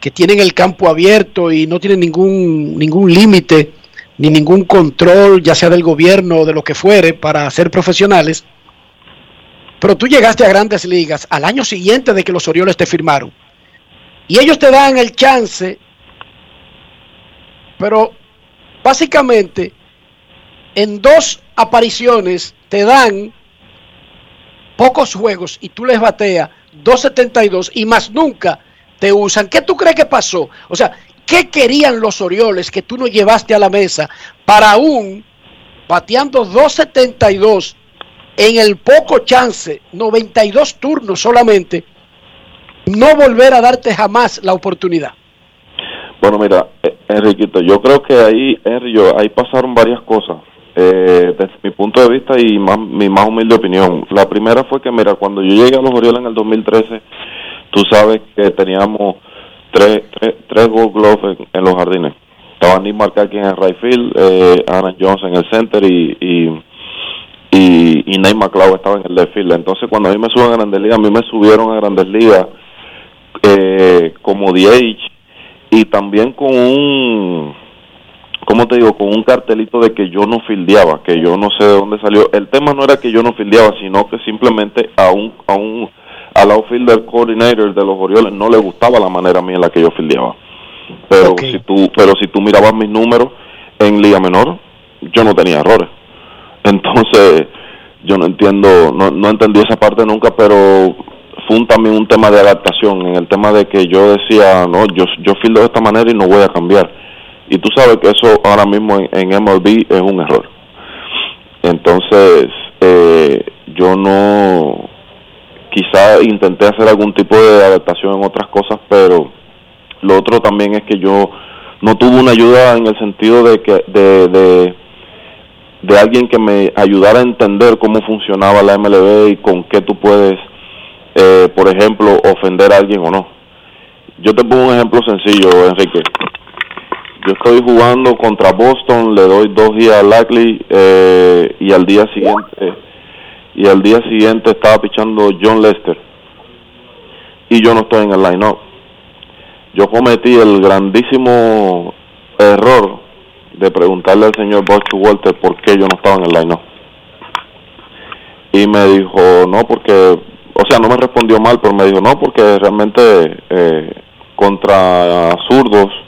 que tienen el campo abierto y no tienen ningún, ningún límite ni ningún control, ya sea del gobierno o de lo que fuere, para ser profesionales. Pero tú llegaste a grandes ligas al año siguiente de que los Orioles te firmaron. Y ellos te dan el chance, pero básicamente en dos apariciones te dan pocos juegos y tú les bateas 2.72 y más nunca te usan. ¿Qué tú crees que pasó? O sea, ¿qué querían los Orioles que tú no llevaste a la mesa para aún bateando 2.72 en el poco chance, 92 turnos solamente, no volver a darte jamás la oportunidad? Bueno, mira, Enriquito, yo creo que ahí, ahí pasaron varias cosas eh, desde mi punto de vista y mi más humilde opinión. La primera fue que, mira, cuando yo llegué a los Orioles en el 2013, tú sabes que teníamos tres, tres, tres Gold Gloves en, los jardines. Estaba Nick Markaki en el right field, eh, Aaron Jones en el center y, y, y, y McLeod estaba en el left field. Entonces, cuando a mí me suben a Grandes Ligas, a mí me subieron a Grandes Ligas eh, como DH y también con un ¿cómo te digo? Con un cartelito de que yo no fildeaba, que yo no sé de dónde salió. El tema no era que yo no fildeaba, sino que simplemente a un, a un, al outfielder coordinator de los Orioles no le gustaba la manera mía en la que yo fildeaba. Pero okay. si tú, pero si tú mirabas mis números en Liga Menor, yo no tenía errores. Entonces, yo no entiendo, no, no entendí esa parte nunca, pero fue un- también un tema de adaptación, en el tema de que yo decía, no, yo, yo fildo de esta manera y no voy a cambiar. Y tú sabes que eso ahora mismo en, MLB es un error. Entonces, eh, yo no, quizá intenté hacer algún tipo de adaptación en otras cosas, pero lo otro también es que yo no tuve una ayuda en el sentido de que de, de, de alguien que me ayudara a entender cómo funcionaba la MLB y con qué tú puedes, eh, por ejemplo, ofender a alguien o no. Yo te pongo un ejemplo sencillo, Enrique. Yo estoy jugando contra Boston, le doy dos días a Lackley eh, y al día siguiente y al día siguiente estaba pichando John Lester y yo no estoy en el line-up. Yo cometí el grandísimo error de preguntarle al señor Buck Walter por qué yo no estaba en el line-up. Y me dijo, no, porque, o sea, no me respondió mal, pero me dijo, no, porque realmente eh, contra zurdos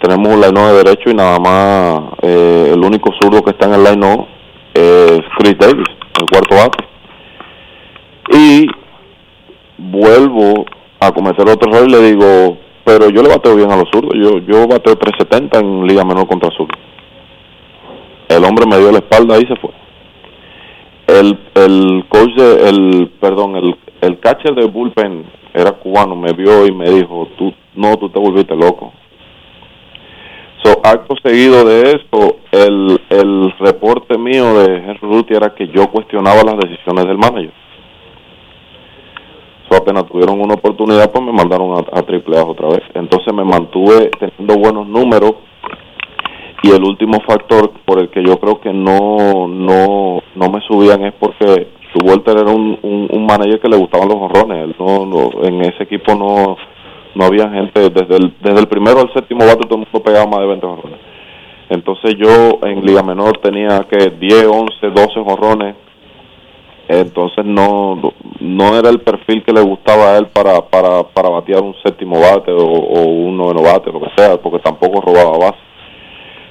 tenemos un line de derecho y nada más eh, el único zurdo que está en el line es Chris Davis, el cuarto bate. Y vuelvo a cometer otro error y le digo, pero yo le bateo bien a los zurdos, yo, yo bateo 370 en Liga Menor contra zurdos. El hombre me dio la espalda y se fue. El, el coach de, el, perdón, el, el catcher de bullpen era cubano, me vio y me dijo, tú, no, tú te volviste loco. So, acto seguido de esto, el, el reporte mío de Henry Ruti era que yo cuestionaba las decisiones del manager. So, apenas tuvieron una oportunidad, pues me mandaron a, a Triple A otra vez. Entonces me mantuve teniendo buenos números y el último factor por el que yo creo que no no no me subían es porque su Walter era un, un, un manager que le gustaban los honrones. Él no, no, en ese equipo no no había gente, desde el, desde el primero al séptimo bate todo el mundo pegaba más de 20 jonrones. Entonces yo en Liga Menor tenía que 10, 11, 12 jonrones. Entonces no no era el perfil que le gustaba a él para para, para batear un séptimo bate o, o un noveno bate, lo que sea, porque tampoco robaba base.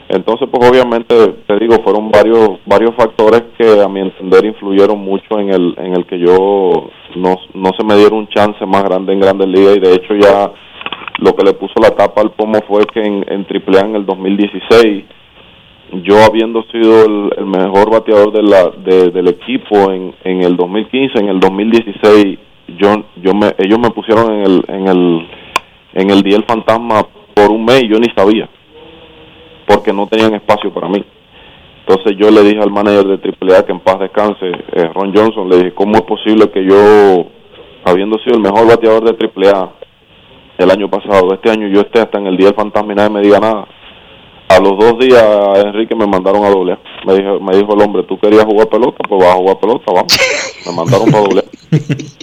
Entonces, pues obviamente, te digo, fueron varios varios factores que a mi entender influyeron mucho en el en el que yo no, no se me diera un chance más grande en Grandes Ligas. Y de hecho ya lo que le puso la tapa al pomo fue que en, en AAA en el 2016 yo habiendo sido el, el mejor bateador de la, de- del equipo en, en el 2015, en el 2016 yo yo me ellos me pusieron en el en el en el día del fantasma por un mes y yo ni sabía porque no tenían espacio para mí. Entonces yo le dije al manager de AAA que en paz descanse, eh, Ron Johnson, le dije, ¿cómo es posible que yo, habiendo sido el mejor bateador de AAA el año pasado, este año yo esté hasta en el día del fantasma y nadie me diga nada? A los dos días, Enrique, me mandaron a doble. Me dijo, me dijo el hombre, ¿tú querías jugar pelota? Pues vas a jugar pelota, vamos. Me mandaron para doble.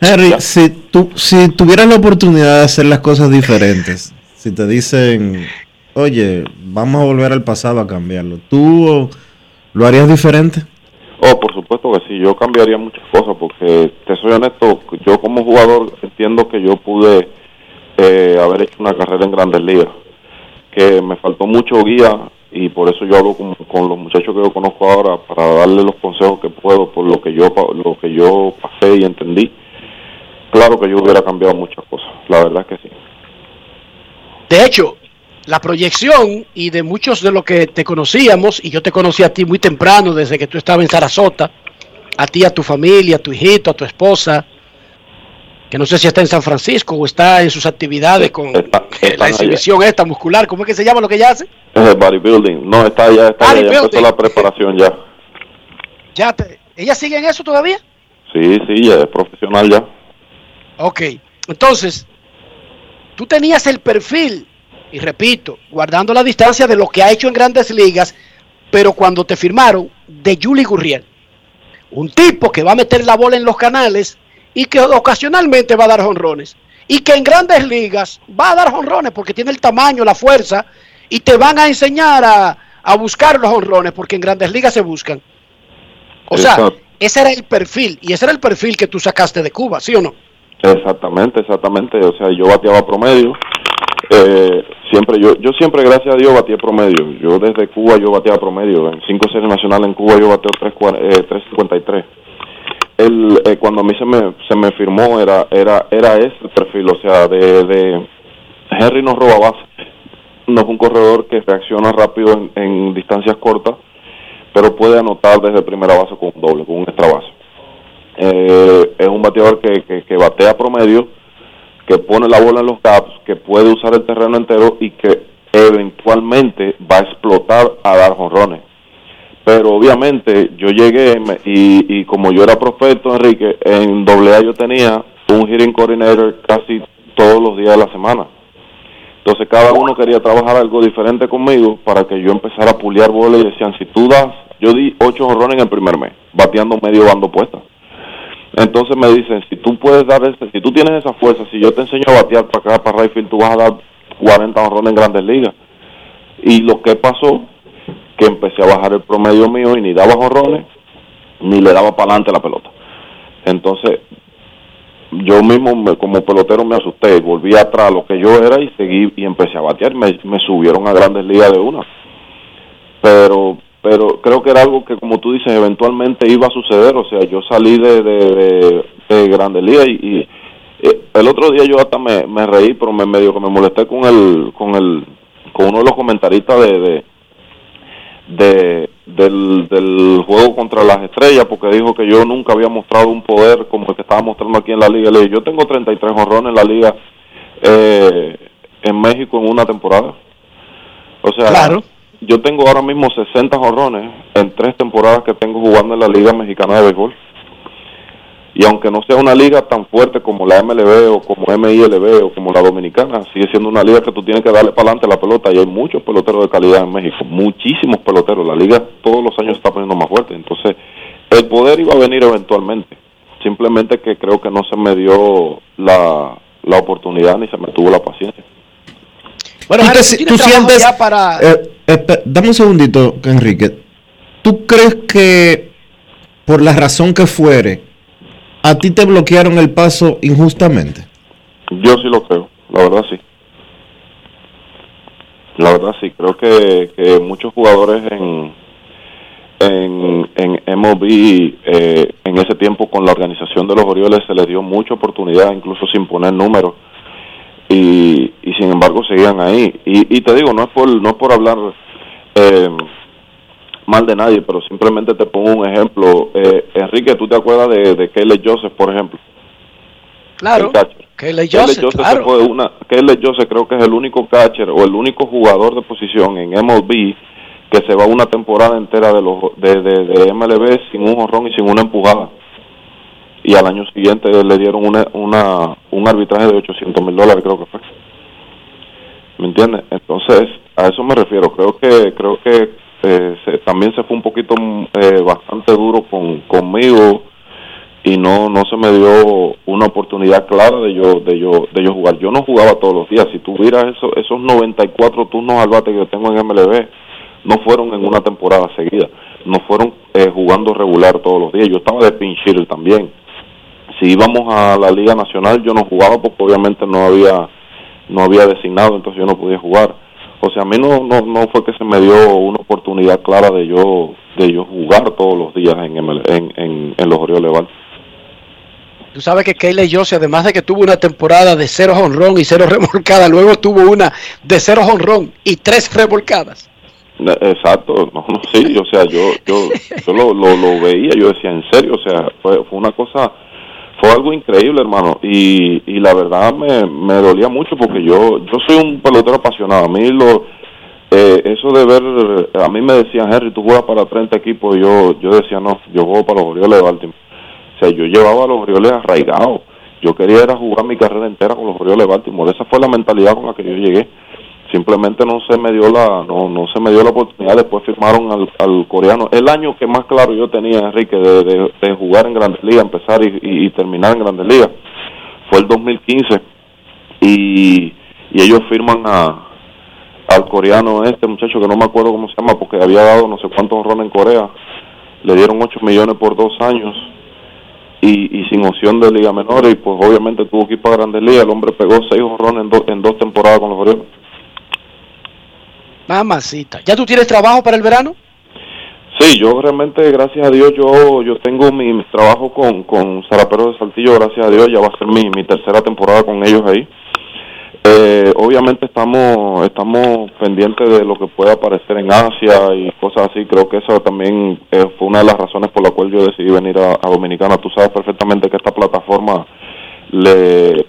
Henry, si, tú, si tuvieras la oportunidad de hacer las cosas diferentes, si te dicen, oye, vamos a volver al pasado a cambiarlo, ¿tú lo harías diferente? Oh, por supuesto que sí, yo cambiaría muchas cosas porque, te soy honesto, yo como jugador entiendo que yo pude eh, haber hecho una carrera en grandes ligas, que me faltó mucho guía y por eso yo hablo con, con los muchachos que yo conozco ahora para darle los consejos que puedo por lo que yo pa- lo que yo pasé y entendí. Claro que yo hubiera cambiado muchas cosas, la verdad es que sí. De hecho, la proyección y de muchos de los que te conocíamos, y yo te conocí a ti muy temprano, desde que tú estabas en Sarasota, a ti, a tu familia, a tu hijito, a tu esposa, que no sé si está en San Francisco o está en sus actividades con eh, la exhibición esta muscular, ¿cómo es que se llama lo que ella hace? Es el bodybuilding, no, está ya, está ya, empezó la preparación ya. Ya te- ¿Ella sigue en eso todavía? Sí, sí, ya es profesional ya. Ok, entonces, tú tenías el perfil, y repito, guardando la distancia de lo que ha hecho en grandes ligas, pero cuando te firmaron, de Julie Gurriel. Un tipo que va a meter la bola en los canales y que ocasionalmente va a dar jonrones. Y que en grandes ligas va a dar jonrones porque tiene el tamaño, la fuerza, y te van a enseñar a, a buscar los jonrones porque en grandes ligas se buscan. O sea, ese era el perfil, y ese era el perfil que tú sacaste de Cuba, ¿sí o no? Exactamente, exactamente. O sea, yo bateaba promedio. Eh, siempre yo yo siempre gracias a Dios batí promedio. Yo desde Cuba yo batía promedio. En cinco series nacionales en Cuba yo bateo 3, eh, 353 el, eh, cuando a mí se me se me firmó era era era ese perfil o sea de, de Henry no roba base. No es un corredor que reacciona rápido en, distancias cortas pero puede anotar desde primera base con un doble con un extra base. Eh, es un bateador que, que batea promedio que pone la bola en los gaps, que puede usar el terreno entero y que eventualmente va a explotar a dar jonrones. Pero obviamente yo llegué y, como yo era prospecto, Enrique, en AA yo tenía un hitting coordinator casi todos los días de la semana. Entonces cada uno quería trabajar algo diferente conmigo para que yo empezara a puliar bola y decían, si tú das, yo di ocho jonrones en el primer mes, bateando medio bando puesta. Entonces me dicen, si tú puedes dar ese, si tú tienes esa fuerza, si yo te enseño a batear para acá, para Rayfield, tú vas a dar 40 honrones en grandes ligas. Y lo que pasó, que empecé a bajar el promedio mío y ni daba honrones, ni le daba para adelante la pelota. Entonces, yo mismo me- como pelotero me asusté, volví atrás a lo que yo era y seguí y empecé a batear, me, me subieron a grandes ligas de una. Pero pero creo que era algo que como tú dices eventualmente iba a suceder, o sea, yo salí de, de, de, de grandes ligas y, eh, el otro día yo hasta me, me reí, pero me medio que me molesté con el con el con uno de los comentaristas de, de de, del, del juego contra las estrellas porque dijo que yo nunca había mostrado un poder como el que estaba mostrando aquí en la liga. Le dije, yo tengo 33 honrones en la liga eh, en México en una temporada. O sea, yo tengo ahora mismo 60 honrones en tres temporadas que tengo jugando en la Liga Mexicana de Béisbol. Y aunque no sea una liga tan fuerte como la MLB o como MILB o como la Dominicana, sigue siendo una liga que tú tienes que darle para adelante la pelota y hay muchos peloteros de calidad en México, muchísimos peloteros. La liga todos los años se está poniendo más fuerte. Entonces, el poder iba a venir eventualmente. Simplemente que creo que no se me dio la, la oportunidad ni se me tuvo la paciencia. Bueno, ¿Tú, tú sientes... ya para... eh, dame un segundito, Enrique. ¿Tú crees que por la razón que fuere, a ti te bloquearon el paso injustamente? Yo sí lo creo, la verdad sí. La verdad sí, creo que, muchos jugadores en, en, en MLB eh, en ese tiempo con la organización de los Orioles se les dio mucha oportunidad, incluso sin poner números, y, y sin embargo seguían ahí. Y, y te digo, no es por, no es por hablar eh, mal de nadie, pero simplemente te pongo un ejemplo. Eh, Enrique, ¿tú te acuerdas de, de Kelly Joseph, por ejemplo? Claro. Kelly Joseph, Joseph claro. fue una, Kelly Joseph creo que es el único catcher o el único jugador de posición en MLB que se va una temporada entera de los de, de, de MLB sin un jorrón y sin una empujada. Y al año siguiente le dieron una, una un arbitraje de 800 mil dólares, creo que fue. ¿Me entiendes? Entonces, a eso me refiero. Creo que creo que eh, se- también se fue un poquito eh, bastante duro con conmigo y no no se me dio una oportunidad clara de yo de yo de yo jugar. Yo no jugaba todos los días. Si tuvieras eso, esos 94 turnos al bate que yo tengo en MLB, no fueron en una temporada seguida, no fueron eh, jugando regular todos los días. Yo estaba de pinch hitter también. Si íbamos a la Liga Nacional, yo no jugaba porque obviamente no había no había designado, entonces yo no podía jugar. O sea, a mí no, no, no fue que se me dio una oportunidad clara de yo de yo jugar todos los días en, en, en, en los Orioles de Baltimore. Tú sabes que Keyley Joseph, además de que tuvo una temporada de cero honrón y cero remolcadas, luego tuvo una de cero honrón y tres remolcadas. Ne- Exacto, no, no, sí, o sea, yo, yo, yo lo, lo, lo veía, yo decía, en serio, o sea, fue, fue una cosa, fue algo increíble, hermano, y, y la verdad me, me dolía mucho porque yo, yo soy un pelotero apasionado, a mí lo, eh, eso de ver, a mí me decían, Henry, tú juegas para 30 equipos, yo, yo decía, no, yo juego para los Orioles de Baltimore, o sea, yo llevaba a los Orioles arraigados, yo quería era jugar mi carrera entera con los Orioles de Baltimore, esa fue la mentalidad con la que yo llegué simplemente no se me dio la no no se me dio la oportunidad. Después firmaron al, al coreano. El año que más claro yo tenía Enrique de, de, de jugar en Grandes Ligas empezar y, y- terminar en Grandes Ligas fue el 2015 y, y ellos firman a al coreano este muchacho que no me acuerdo cómo se llama porque había dado no sé cuántos honrones en Corea. Le dieron 8 millones por dos años y, y sin opción de Liga Menor y pues obviamente tuvo que ir para Grandes Ligas. El hombre pegó seis honrones en, dos en dos temporadas con los Orioles. Mamacita. ¿Ya tú tienes trabajo para el verano? Sí, yo realmente, gracias a Dios, yo yo tengo mi, trabajo con, con Zaraperos de Saltillo, gracias a Dios, ya va a ser mi, mi tercera temporada con ellos ahí. Eh, obviamente estamos estamos pendientes de lo que pueda aparecer en Asia y cosas así. Creo que eso también eh, fue una de las razones por la cual yo decidí venir a, a Dominicana. Tú sabes perfectamente que esta plataforma le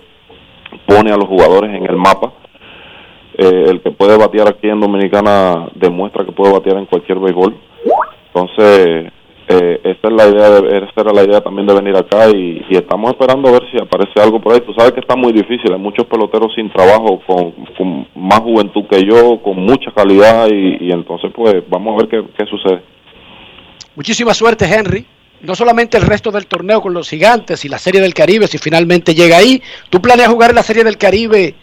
pone a los jugadores en el mapa. Eh, el que puede batear aquí en Dominicana demuestra que puede batear en cualquier béisbol. Entonces, eh, esa es la idea, de, esa era la idea también de venir acá y, estamos esperando a ver si aparece algo por ahí. Tú sabes que está muy difícil, hay muchos peloteros sin trabajo, con, más juventud que yo, con mucha calidad y, y entonces pues vamos a ver qué, qué sucede. Muchísima suerte, Henry. No solamente el resto del torneo con los gigantes y la Serie del Caribe, si finalmente llega ahí. ¿Tú planeas jugar en la Serie del Caribe,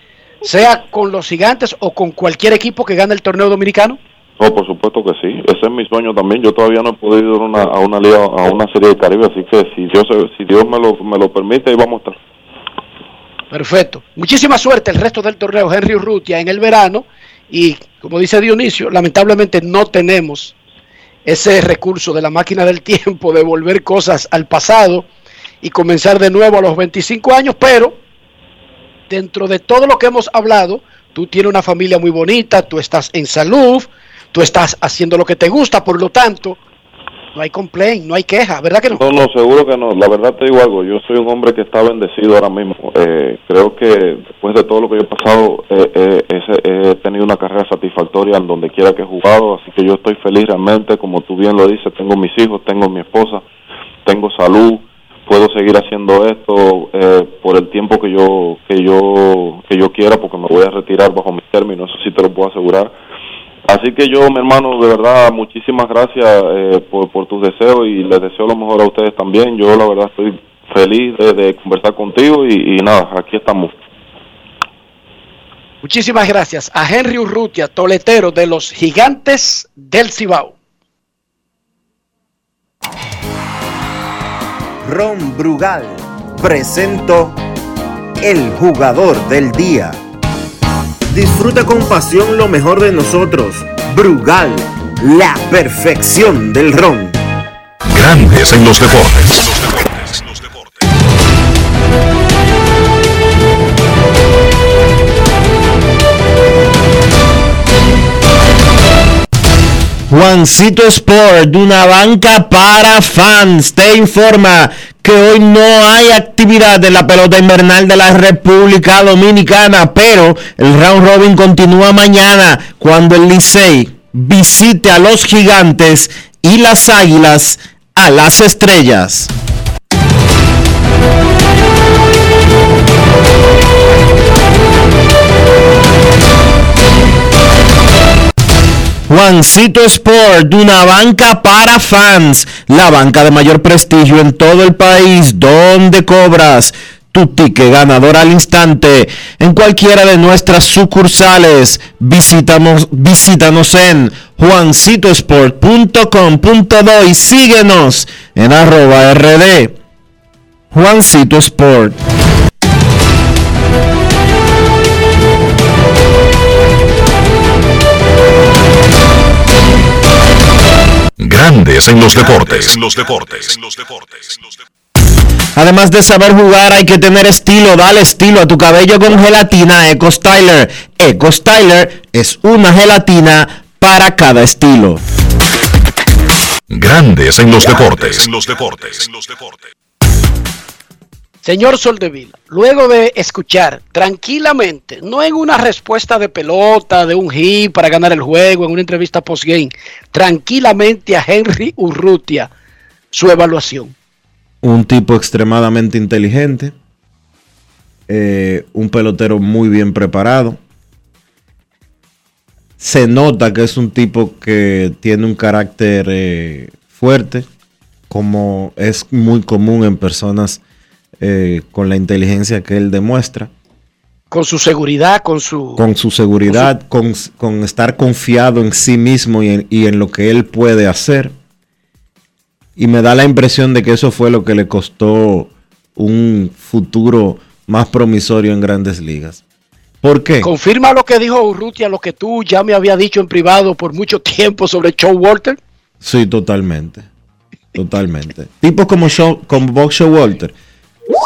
sea con los gigantes o con cualquier equipo que gane el torneo dominicano? No, por supuesto que sí. Ese es mi sueño también. Yo todavía no he podido ir a una, a una liga, a una serie del Caribe, así que si Dios, si Dios me lo, me lo permite, ahí vamos a estar. Perfecto. Muchísima suerte el resto del torneo, Henry Urrutia, en el verano. Y como dice Dionisio, lamentablemente no tenemos ese recurso de la máquina del tiempo de volver cosas al pasado y comenzar de nuevo a los 25 años, pero dentro de todo lo que hemos hablado, tú tienes una familia muy bonita, tú estás en salud, tú estás haciendo lo que te gusta, por lo tanto, no hay complaint, no hay queja, ¿verdad que no? No, no, seguro que no. La verdad te digo algo, yo soy un hombre que está bendecido ahora mismo. Eh, creo que después de todo lo que yo he pasado, eh, eh, ese- he tenido una carrera satisfactoria en donde quiera que he jugado, así que yo estoy feliz realmente, como tú bien lo dices, tengo mis hijos, tengo mi esposa, tengo salud, puedo seguir haciendo esto eh, por el tiempo que yo que yo que yo quiera, porque me voy a retirar bajo mis términos, eso sí te lo puedo asegurar. Así que yo, mi hermano, de verdad, muchísimas gracias eh, por, tus deseos y les deseo lo mejor a ustedes también. Yo, la verdad, estoy feliz de, de conversar contigo y, y nada, aquí estamos. Muchísimas gracias a Henry Urrutia, toletero de los gigantes del Cibao. Ron Brugal presento El Jugador del Día. Disfruta con pasión lo mejor de nosotros. Brugal, la perfección del ron. Grandes en los deportes. Juancito Sport, una banca para fans, te informa que hoy no hay actividad en la pelota invernal de la República Dominicana, pero el round robin continúa mañana cuando el Licey visite a los gigantes y las águilas a las estrellas. Juancito Sport, una banca para fans, la banca de mayor prestigio en todo el país, donde cobras tu ticket ganador al instante en cualquiera de nuestras sucursales. Visitamos, visítanos en juancitosport.com.do y síguenos en arroba rd. Juancito Sport. Grandes en los deportes. En los deportes. Además de saber jugar, hay que tener estilo. Dale estilo a tu cabello con gelatina Eco Styler. Eco Styler es una gelatina para cada estilo. Grandes en los deportes. En los deportes. Señor Soldevila, luego de escuchar tranquilamente, no en una respuesta de pelota, de un hit para ganar el juego, en una entrevista postgame, tranquilamente a Henry Urrutia su evaluación. Un tipo extremadamente inteligente. eh, un pelotero muy bien preparado. Se nota que es un tipo que tiene un carácter eh, fuerte, como es muy común en personas eh, con la inteligencia que él demuestra. Con su seguridad, con su... con su seguridad, con, con estar confiado en sí mismo y en, y en lo que él puede hacer. Y me da la impresión de que eso fue lo que le costó un futuro más promisorio en grandes ligas. ¿Por qué? Confirma lo que dijo Urrutia, lo que tú ya me había dicho en privado por mucho tiempo sobre Joe Walter. Sí, totalmente. Totalmente. Tipos como, Show, como Bob Walter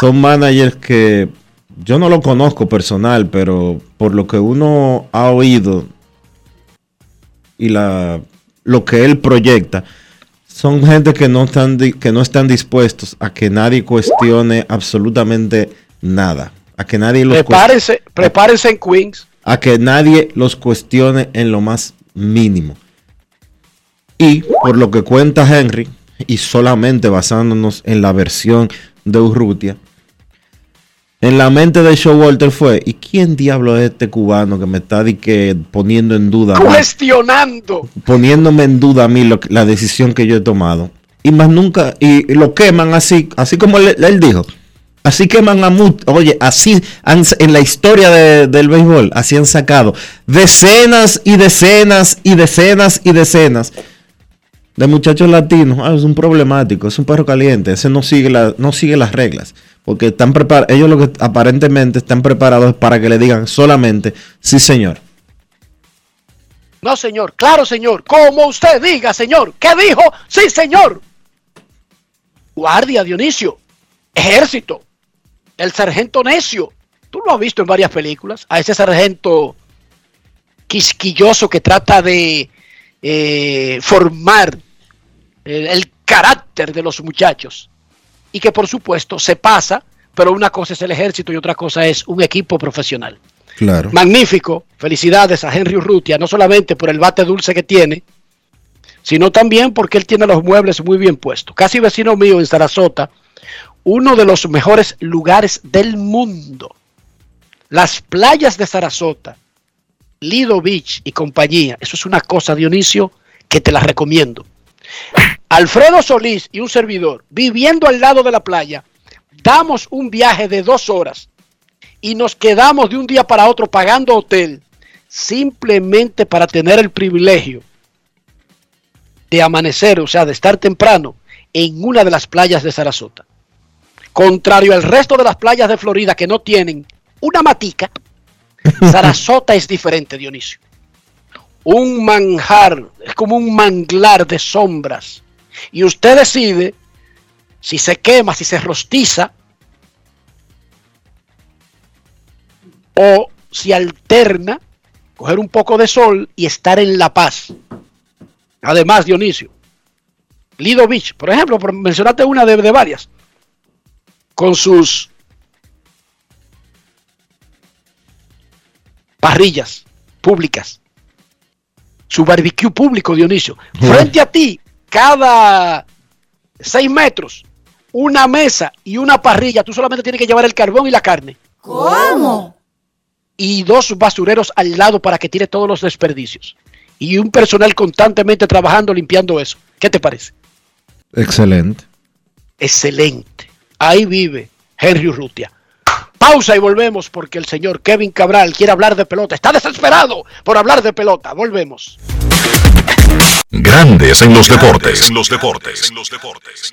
son managers que yo no lo conozco personal, pero por lo que uno ha oído y la, lo que él proyecta, son gente que no, están, que no están dispuestos a que nadie cuestione absolutamente nada. A que nadie los prepárense, prepárense en Queens. A que nadie los cuestione en lo más mínimo. Y por lo que cuenta Henry, y solamente basándonos en la versión de Urrutia, en la mente de Walter fue, ¿y quién diablo es este cubano que me está que, poniendo en duda? Cuestionando. poniéndome en duda a mí la decisión que yo he tomado. Y más nunca, y, lo queman así, así como él, dijo. Así queman a muchos. Oye, así en la historia del béisbol, así han sacado decenas y decenas y decenas y decenas de muchachos latinos. Ah, es un problemático, es un perro caliente, ese no sigue, la, no sigue las reglas. Porque están preparados, ellos lo que aparentemente están preparados para que le digan solamente sí, señor. No, señor, claro, señor, como usted diga, señor. ¿Qué dijo? Sí, señor. Guardia, Dionisio. Ejército. El sargento necio. Tú lo has visto en varias películas. A ese sargento quisquilloso que trata de eh, formar el carácter de los muchachos y que por supuesto se pasa, pero una cosa es el ejército y otra cosa es un equipo profesional. Claro. Magnífico. Felicidades a Henry Urrutia, no solamente por el bate dulce que tiene, sino también porque él tiene los muebles muy bien puestos. Casi vecino mío en Sarasota, uno de los mejores lugares del mundo. Las playas de Sarasota, Lido Beach y compañía. Eso es una cosa, Dionisio, que te la recomiendo. Alfredo Solís y un servidor, viviendo al lado de la playa, damos un viaje de dos horas y nos quedamos de un día para otro pagando hotel simplemente para tener el privilegio de amanecer, o sea, de estar temprano en una de las playas de Sarasota. Contrario al resto de las playas de Florida que no tienen una matica, Sarasota es diferente, Dionisio. Un manjar, es como un manglar de sombras y usted decide si se quema, si se rostiza o si alterna coger un poco de sol y estar en la paz. Además, Dionisio, Lido Beach, por ejemplo, mencionaste una de, de varias, con sus parrillas públicas, su barbecue público, Dionisio, frente a ti, cada seis metros, una mesa y una parrilla. Tú solamente tienes que llevar el carbón y la carne. ¿Cómo? Y dos basureros al lado para que tire todos los desperdicios. Y un personal constantemente trabajando limpiando eso. ¿Qué te parece? Excelente. Excelente. Ahí vive Henry Urrutia. Pausa y volvemos porque el señor Kevin Cabral quiere hablar de pelota. Está desesperado por hablar de pelota. Volvemos. Grandes en los deportes. En los deportes. En los deportes.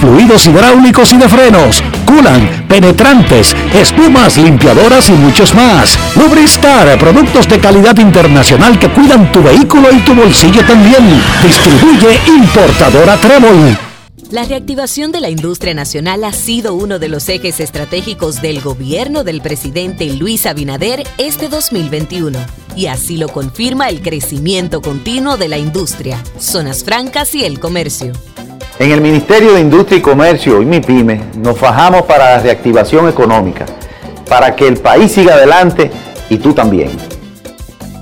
fluidos hidráulicos y de frenos, culan, penetrantes, espumas, limpiadoras y muchos más. Lubristar, productos de calidad internacional que cuidan tu vehículo y tu bolsillo también. Distribuye importadora Trébol. La reactivación de la industria nacional ha sido uno de los ejes estratégicos del gobierno del presidente Luis Abinader este 2021. Y así lo confirma el crecimiento continuo de la industria, zonas francas y el comercio. En el Ministerio de Industria y Comercio y MIPYME nos fajamos para la reactivación económica, para que el país siga adelante y tú también.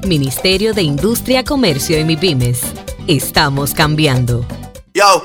Ministerio de Industria, Comercio y MIPYMES. estamos cambiando. Yo,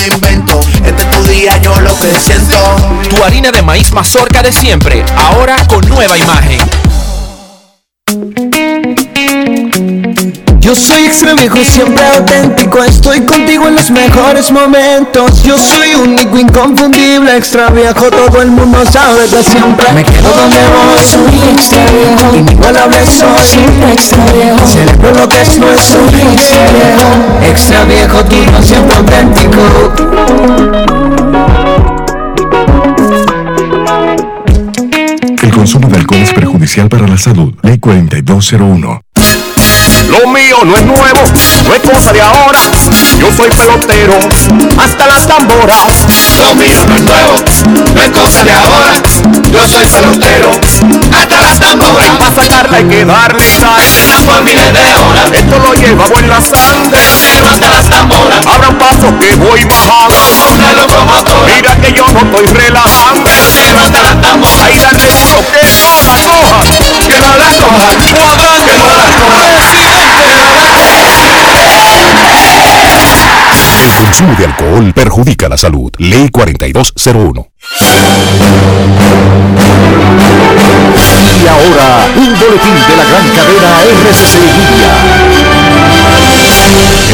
invento. Este es tu día, yo lo que siento. Tu harina de maíz mazorca de siempre, ahora con nueva imagen. Yo soy extra viejo, siempre auténtico. Estoy contigo en los mejores momentos. Yo soy único, inconfundible, extra viejo. Todo el mundo sabe que siempre me quedo donde voy. Soy extra viejo, inigualable soy. Siempre extra viejo, celebro lo que es nuestro. Soy extra viejo, extra viejo, tú no siempre auténtico. El consumo de alcohol es perjudicial para la salud. Ley 4201. Lo mío no es nuevo, no es cosa de ahora. Yo soy pelotero, hasta las tamboras. Lo mío no es nuevo, no es cosa de ahora. Yo soy pelotero, hasta las tamboras. Para sacarla hay que darle sal. Por miles de horas. Esto lo llevamos en la sangre. hasta las tamboras. Abra paso que voy bajando. Una locomotora. Mira que yo no estoy relajando. hasta las tamboras. Ahí dale duro que no la coja. Que no la coja. Que no la coja. El consumo de alcohol perjudica la salud. Ley 4201. Y ahora, un boletín de la gran cadena RCC Media.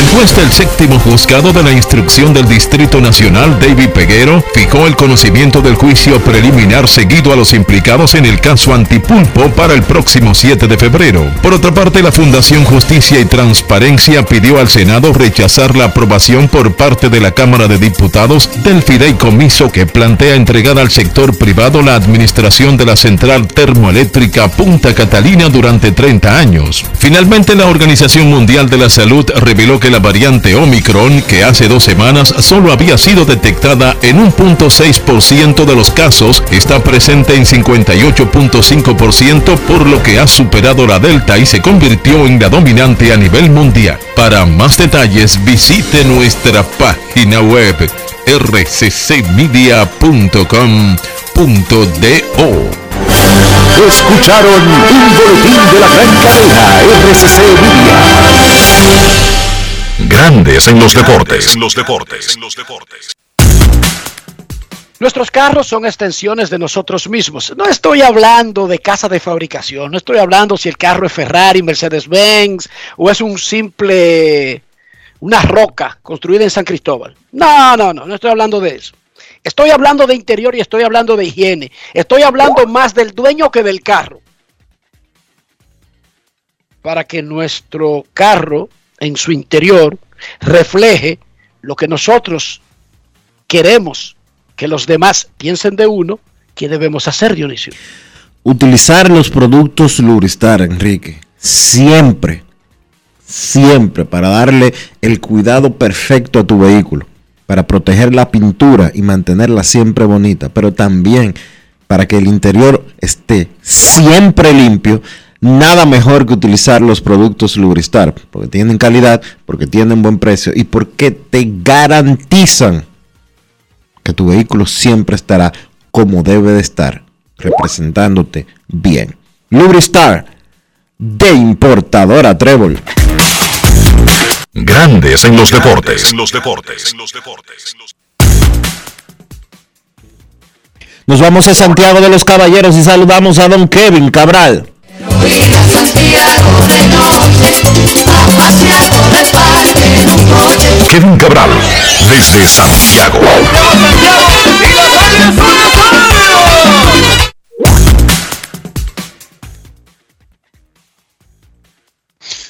El juez del séptimo juzgado de la instrucción del Distrito Nacional, David Peguero, fijó el conocimiento del juicio preliminar seguido a los implicados en el caso Antipulpo para el próximo 7 de febrero. Por otra parte, la Fundación Justicia y Transparencia pidió al Senado rechazar la aprobación por parte de la Cámara de Diputados del fideicomiso que plantea entregar al sector privado la administración de la central termoeléctrica Punta Catalina durante 30 años. Finalmente, la Organización Mundial de la Salud reveló que la variante Omicron, que hace dos semanas solo había sido detectada en un punto .6% de los casos, está presente en 58.5%, por lo que ha superado la Delta y se convirtió en la dominante a nivel mundial. Para más detalles, visite nuestra página web rccmedia.com.do. Escucharon un boletín de la gran cadena RCC Media. Grandes en los deportes. En los deportes. Nuestros carros son extensiones de nosotros mismos. No estoy hablando de casa de fabricación, no estoy hablando si el carro es Ferrari, Mercedes-Benz o es un simple, una roca construida en San Cristóbal. No, no, no, no estoy hablando de eso. Estoy hablando de interior y estoy hablando de higiene. Estoy hablando más del dueño que del carro. Para que nuestro carro en su interior refleje lo que nosotros queremos que los demás piensen de uno, ¿qué debemos hacer, Dionisio? Utilizar los productos Luristar, Enrique, siempre, siempre para darle el cuidado perfecto a tu vehículo, para proteger la pintura y mantenerla siempre bonita, pero también para que el interior esté siempre limpio. Nada mejor que utilizar los productos Lubristar, porque tienen calidad, porque tienen buen precio y porque te garantizan que tu vehículo siempre estará como debe de estar, representándote bien. Lubristar, de importadora Trébol. Grandes en los deportes. En los deportes. Nos vamos a Santiago de los Caballeros y saludamos a don Kevin Cabral. Kevin Cabral, desde Santiago.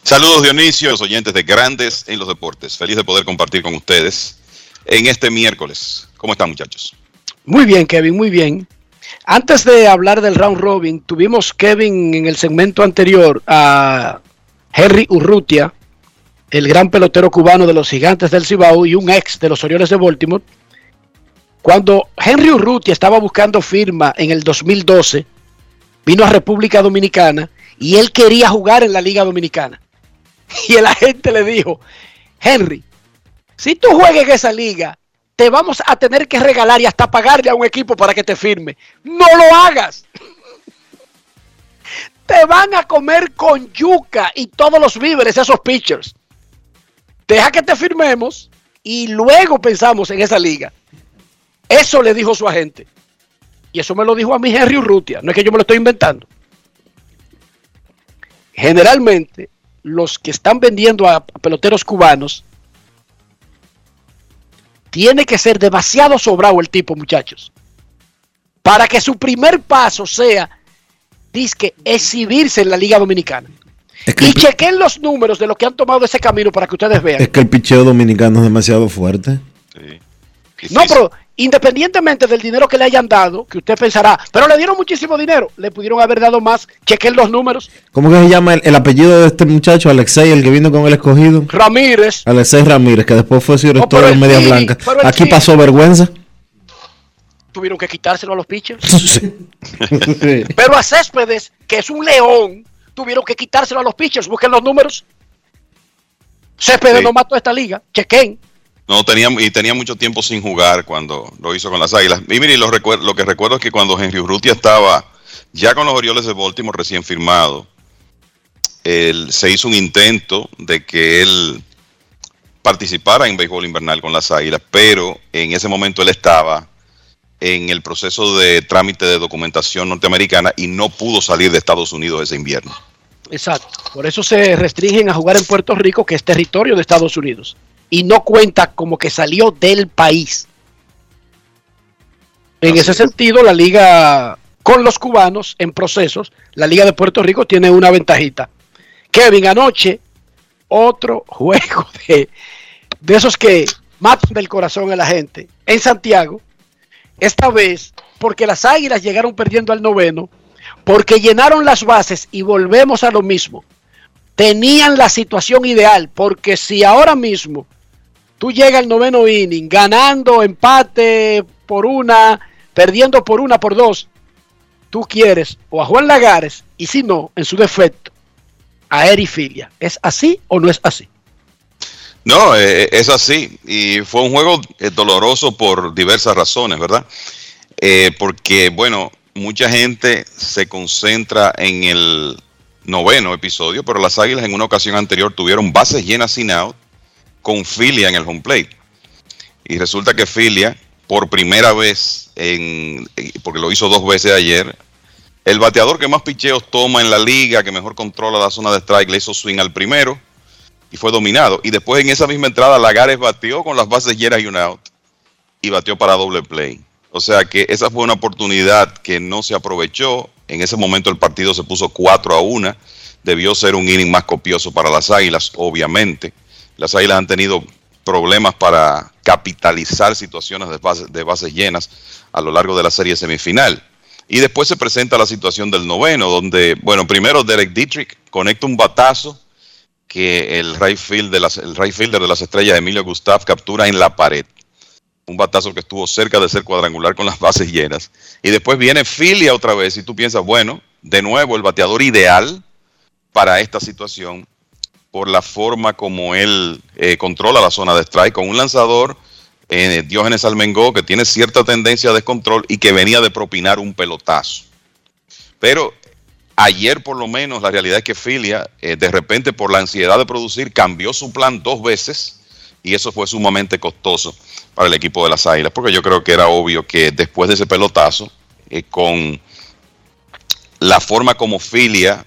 Saludos Dionisio, los oyentes de Grandes en los Deportes. Feliz de poder compartir con ustedes en este miércoles. ¿Cómo están muchachos? Muy bien, Kevin, muy bien. Antes de hablar del round robin, tuvimos Kevin en el segmento anterior a Henry Urrutia el gran pelotero cubano de los Gigantes del Cibao y un ex de los Orioles de Baltimore, cuando Henry Urrutia estaba buscando firma en el 2012, vino a República Dominicana y él quería jugar en la Liga Dominicana. Y el agente le dijo, Henry, si tú juegas en esa liga, te vamos a tener que regalar y hasta pagarle a un equipo para que te firme. No lo hagas. Te van a comer con yuca y todos los víveres esos pitchers. Deja que te firmemos y luego pensamos en esa liga. Eso le dijo su agente. Y eso me lo dijo a mí Henry Urrutia. No es que yo me lo estoy inventando. Generalmente, los que están vendiendo a peloteros cubanos, tiene que ser demasiado sobrado el tipo, muchachos. Para que su primer paso sea, disque, exhibirse en la Liga Dominicana. y chequen los números de lo que han tomado ese camino para que ustedes vean. Es que el picheo dominicano es demasiado fuerte. No, pero independientemente del dinero que le hayan dado, que usted pensará, pero le dieron muchísimo dinero, le pudieron haber dado más, chequen los números. ¿Cómo que se llama el, el apellido de este muchacho, Alexei, el que vino con el escogido? Ramírez. Alexei Ramírez, que después fue director pero de Media sí, Blanca. Aquí sí. pasó vergüenza. Tuvieron que quitárselo a los pitchers. Pero a Céspedes, que es un león, tuvieron que quitárselo a los pitchers. Busquen los números. Céspedes Sí. no mató esta liga. Chequen. No, tenía, y tenía mucho tiempo sin jugar cuando lo hizo con las Águilas. Y mire, lo, que recuerdo es que cuando Henry Urrutia estaba ya con los Orioles de Baltimore recién firmado, él- se hizo un intento de que él participara en béisbol invernal con las Águilas, pero en ese momento él estaba en el proceso de trámite de documentación norteamericana y no pudo salir de Estados Unidos ese invierno. Exacto. Por eso se restringen a jugar en Puerto Rico, que es territorio de Estados Unidos. Y no cuenta como que salió del país. En ese sentido, la liga con los cubanos en procesos, la liga de Puerto Rico tiene una ventajita. Kevin, anoche, otro juego de, de esos que matan del corazón a la gente en Santiago. Esta vez, porque las águilas llegaron perdiendo al noveno, porque llenaron las bases y volvemos a lo mismo. Tenían la situación ideal, porque si ahora mismo tú llegas al noveno inning ganando empate por una, perdiendo por una, por dos, tú quieres o a Juan Lagares y si no, en su defecto, a Eri Filia. ¿Es así o no es así? No, eh, es así. Y fue un juego eh, doloroso por diversas razones, ¿verdad? Eh, porque, bueno, mucha gente se concentra en el noveno episodio, pero las Águilas en una ocasión anterior tuvieron bases llenas sin out con Filia en el home plate. Y resulta que Filia, por primera vez, en, porque lo hizo dos veces ayer, el bateador que más picheos toma en la liga, que mejor controla la zona de strike, le hizo swing al primero y fue dominado. Y después en esa misma entrada Lagares batió con las bases llenas y un out y batió para doble play. O sea que esa fue una oportunidad que no se aprovechó. En ese momento el partido se puso 4 a 1. Debió ser un inning más copioso para las Águilas, obviamente. Las Águilas han tenido problemas para capitalizar situaciones de bases, llenas a lo largo de la serie semifinal. Y después se presenta la situación del noveno, donde, bueno, primero Derek Dietrich conecta un batazo que el right, field de las, el fielder de las estrellas, Emilio Gustav, captura en la pared. Un batazo que estuvo cerca de ser cuadrangular con las bases llenas. Y después viene Filia otra vez y tú piensas, bueno, de nuevo el bateador ideal para esta situación por la forma como él eh, controla la zona de strike con un lanzador, eh, Diógenes Almengó, que tiene cierta tendencia a descontrol y que venía de propinar un pelotazo. Pero ayer por lo menos la realidad es que Filia, eh, de repente por la ansiedad de producir, cambió su plan dos veces y eso fue sumamente costoso para el equipo de las Águilas, porque yo creo que era obvio que después de ese pelotazo, con la forma como Filia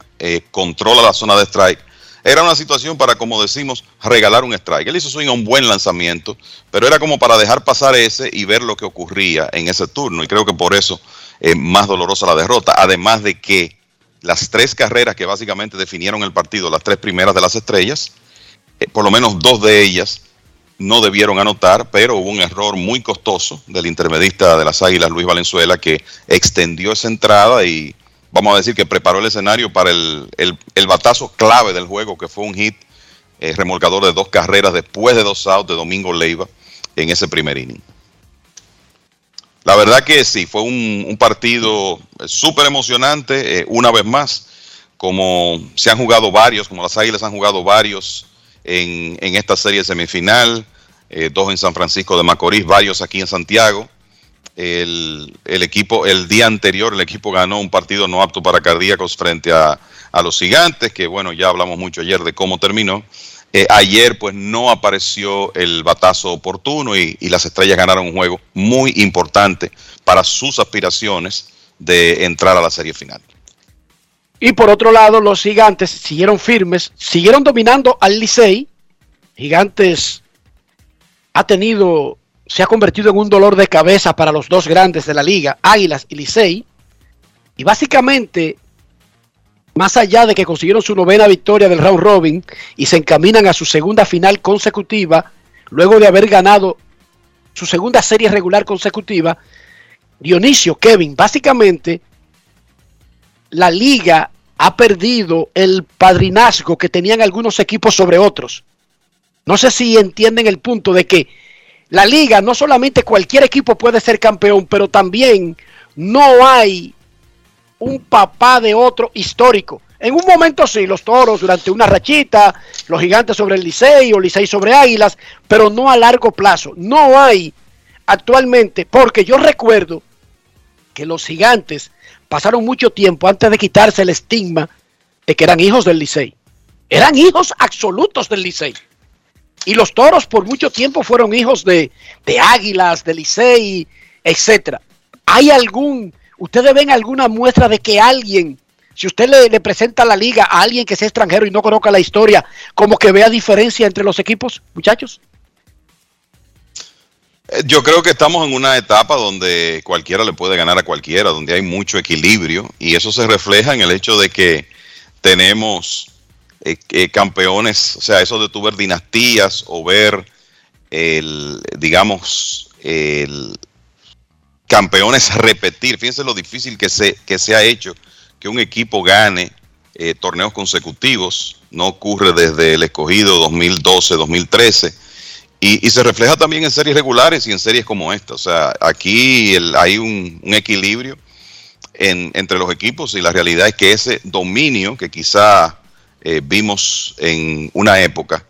controla la zona de strike, era una situación para, como decimos, regalar un strike. Él hizo swing a un buen lanzamiento, pero era como para dejar pasar ese y ver lo que ocurría en ese turno. Y creo que por eso es más dolorosa la derrota. Además de que las tres carreras que básicamente definieron el partido, las tres primeras de las estrellas, eh, por lo menos dos de ellas no debieron anotar, pero hubo un error muy costoso del intermedista de las Águilas, Luis Valenzuela, que extendió esa entrada y vamos a decir que preparó el escenario para el, el- el batazo clave del juego, que fue un hit eh, remolcador de dos carreras después de dos outs de Domingo Leiva en ese primer inning. La verdad que sí, fue un, un partido eh, súper emocionante, eh, una vez más, como se han jugado varios, como las Águilas han jugado varios en, en esta serie semifinal, dos en San Francisco de Macorís, varios aquí en Santiago. El, equipo, el día anterior, el equipo ganó un partido no apto para cardíacos frente a, a los gigantes, que bueno, ya hablamos mucho ayer de cómo terminó. Eh, ayer pues no apareció el batazo oportuno y, y, las estrellas ganaron un juego muy importante para sus aspiraciones de entrar a la serie final. Y por otro lado, los gigantes siguieron firmes, siguieron dominando al Licey. Gigantes ha tenido, se ha convertido en un dolor de cabeza para los dos grandes de la liga, Águilas y Licey. Y básicamente más allá de que consiguieron su novena victoria del round robin y se encaminan a su segunda final consecutiva, luego de haber ganado su segunda serie regular consecutiva, Dionisio, Kevin, básicamente la liga ha perdido el padrinazgo que tenían algunos equipos sobre otros. No sé si entienden el punto de que la liga no solamente cualquier equipo puede ser campeón, pero también no hay un papá de otro histórico. En un momento sí, los toros durante una rachita, los gigantes sobre el Licey o Licey sobre Águilas, pero no a largo plazo. No hay actualmente, porque yo recuerdo que los gigantes pasaron mucho tiempo antes de quitarse el estigma de que eran hijos del Licey. Eran hijos absolutos del Licey. Y los toros por mucho tiempo fueron hijos de, Águilas, de Licey, etcétera. ¿Hay algún ¿Ustedes ven alguna muestra de que alguien, si usted le, presenta la liga a alguien que sea extranjero y no conozca la historia, como que vea diferencia entre los equipos, muchachos? Yo creo que estamos en una etapa donde cualquiera le puede ganar a cualquiera, donde hay mucho equilibrio y eso se refleja en el hecho de que tenemos eh, eh, campeones, o sea, eso de tu ver dinastías o ver el, digamos, el, campeones repetir. Fíjense lo difícil que se, que se ha hecho que un equipo gane eh, torneos consecutivos. No ocurre desde el escogido 2012-2013. Y, se refleja también en series regulares y en series como esta. O sea, aquí hay un, equilibrio en, entre los equipos y la realidad es que ese dominio que quizá eh, vimos en una época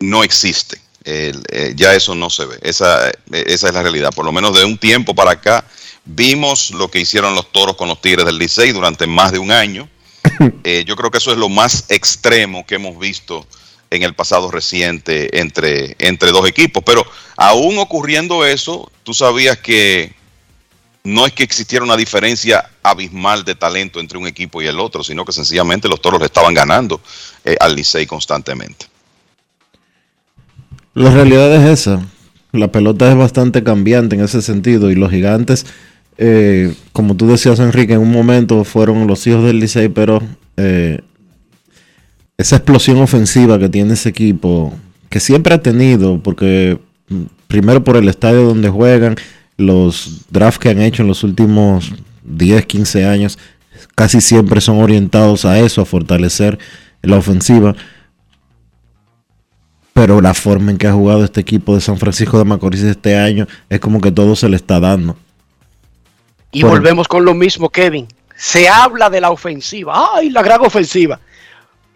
no existe eh, ya eso no se ve. Esa, esa es la realidad. Por lo menos de un tiempo para acá vimos lo que hicieron los toros con los Tigres del Licey durante más de un año. Eh, yo creo que eso es lo más extremo que hemos visto en el pasado reciente entre, entre dos equipos. Pero aún ocurriendo eso, tú sabías que no es que existiera una diferencia abismal de talento entre un equipo y el otro, sino que sencillamente los toros le estaban ganando eh, al Licey constantemente. La realidad es esa. La pelota es bastante cambiante en ese sentido y los gigantes, eh, como tú decías Enrique, en un momento fueron los hijos del Licey, pero eh, esa explosión ofensiva que tiene ese equipo, que siempre ha tenido, porque mm, primero por el estadio donde juegan, los drafts que han hecho en los últimos 10, 15 años, casi siempre son orientados a eso, a fortalecer la ofensiva pero la forma en que ha jugado este equipo de San Francisco de Macorís este año es como que todo se le está dando. Y Por... volvemos con lo mismo, Kevin. Se habla de la ofensiva, ay, la gran ofensiva.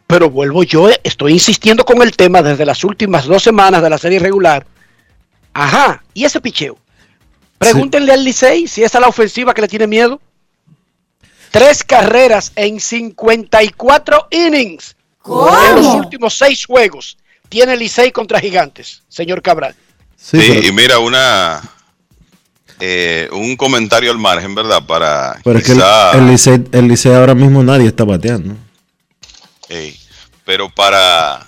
Pero vuelvo yo, estoy insistiendo con el tema desde las últimas dos semanas de la serie regular. Ajá, ¿y ese picheo? Pregúntenle sí. al Licey si esa es la ofensiva que le tiene miedo. Tres carreras en 54 innings ¿Cómo? en los últimos seis juegos tiene Licey contra Gigantes, señor Cabral. Sí, sí pero... y mira, una eh, un comentario al margen, ¿verdad? Para pero quizá... es que el, el, Licey, el Licey ahora mismo nadie está bateando. Pero para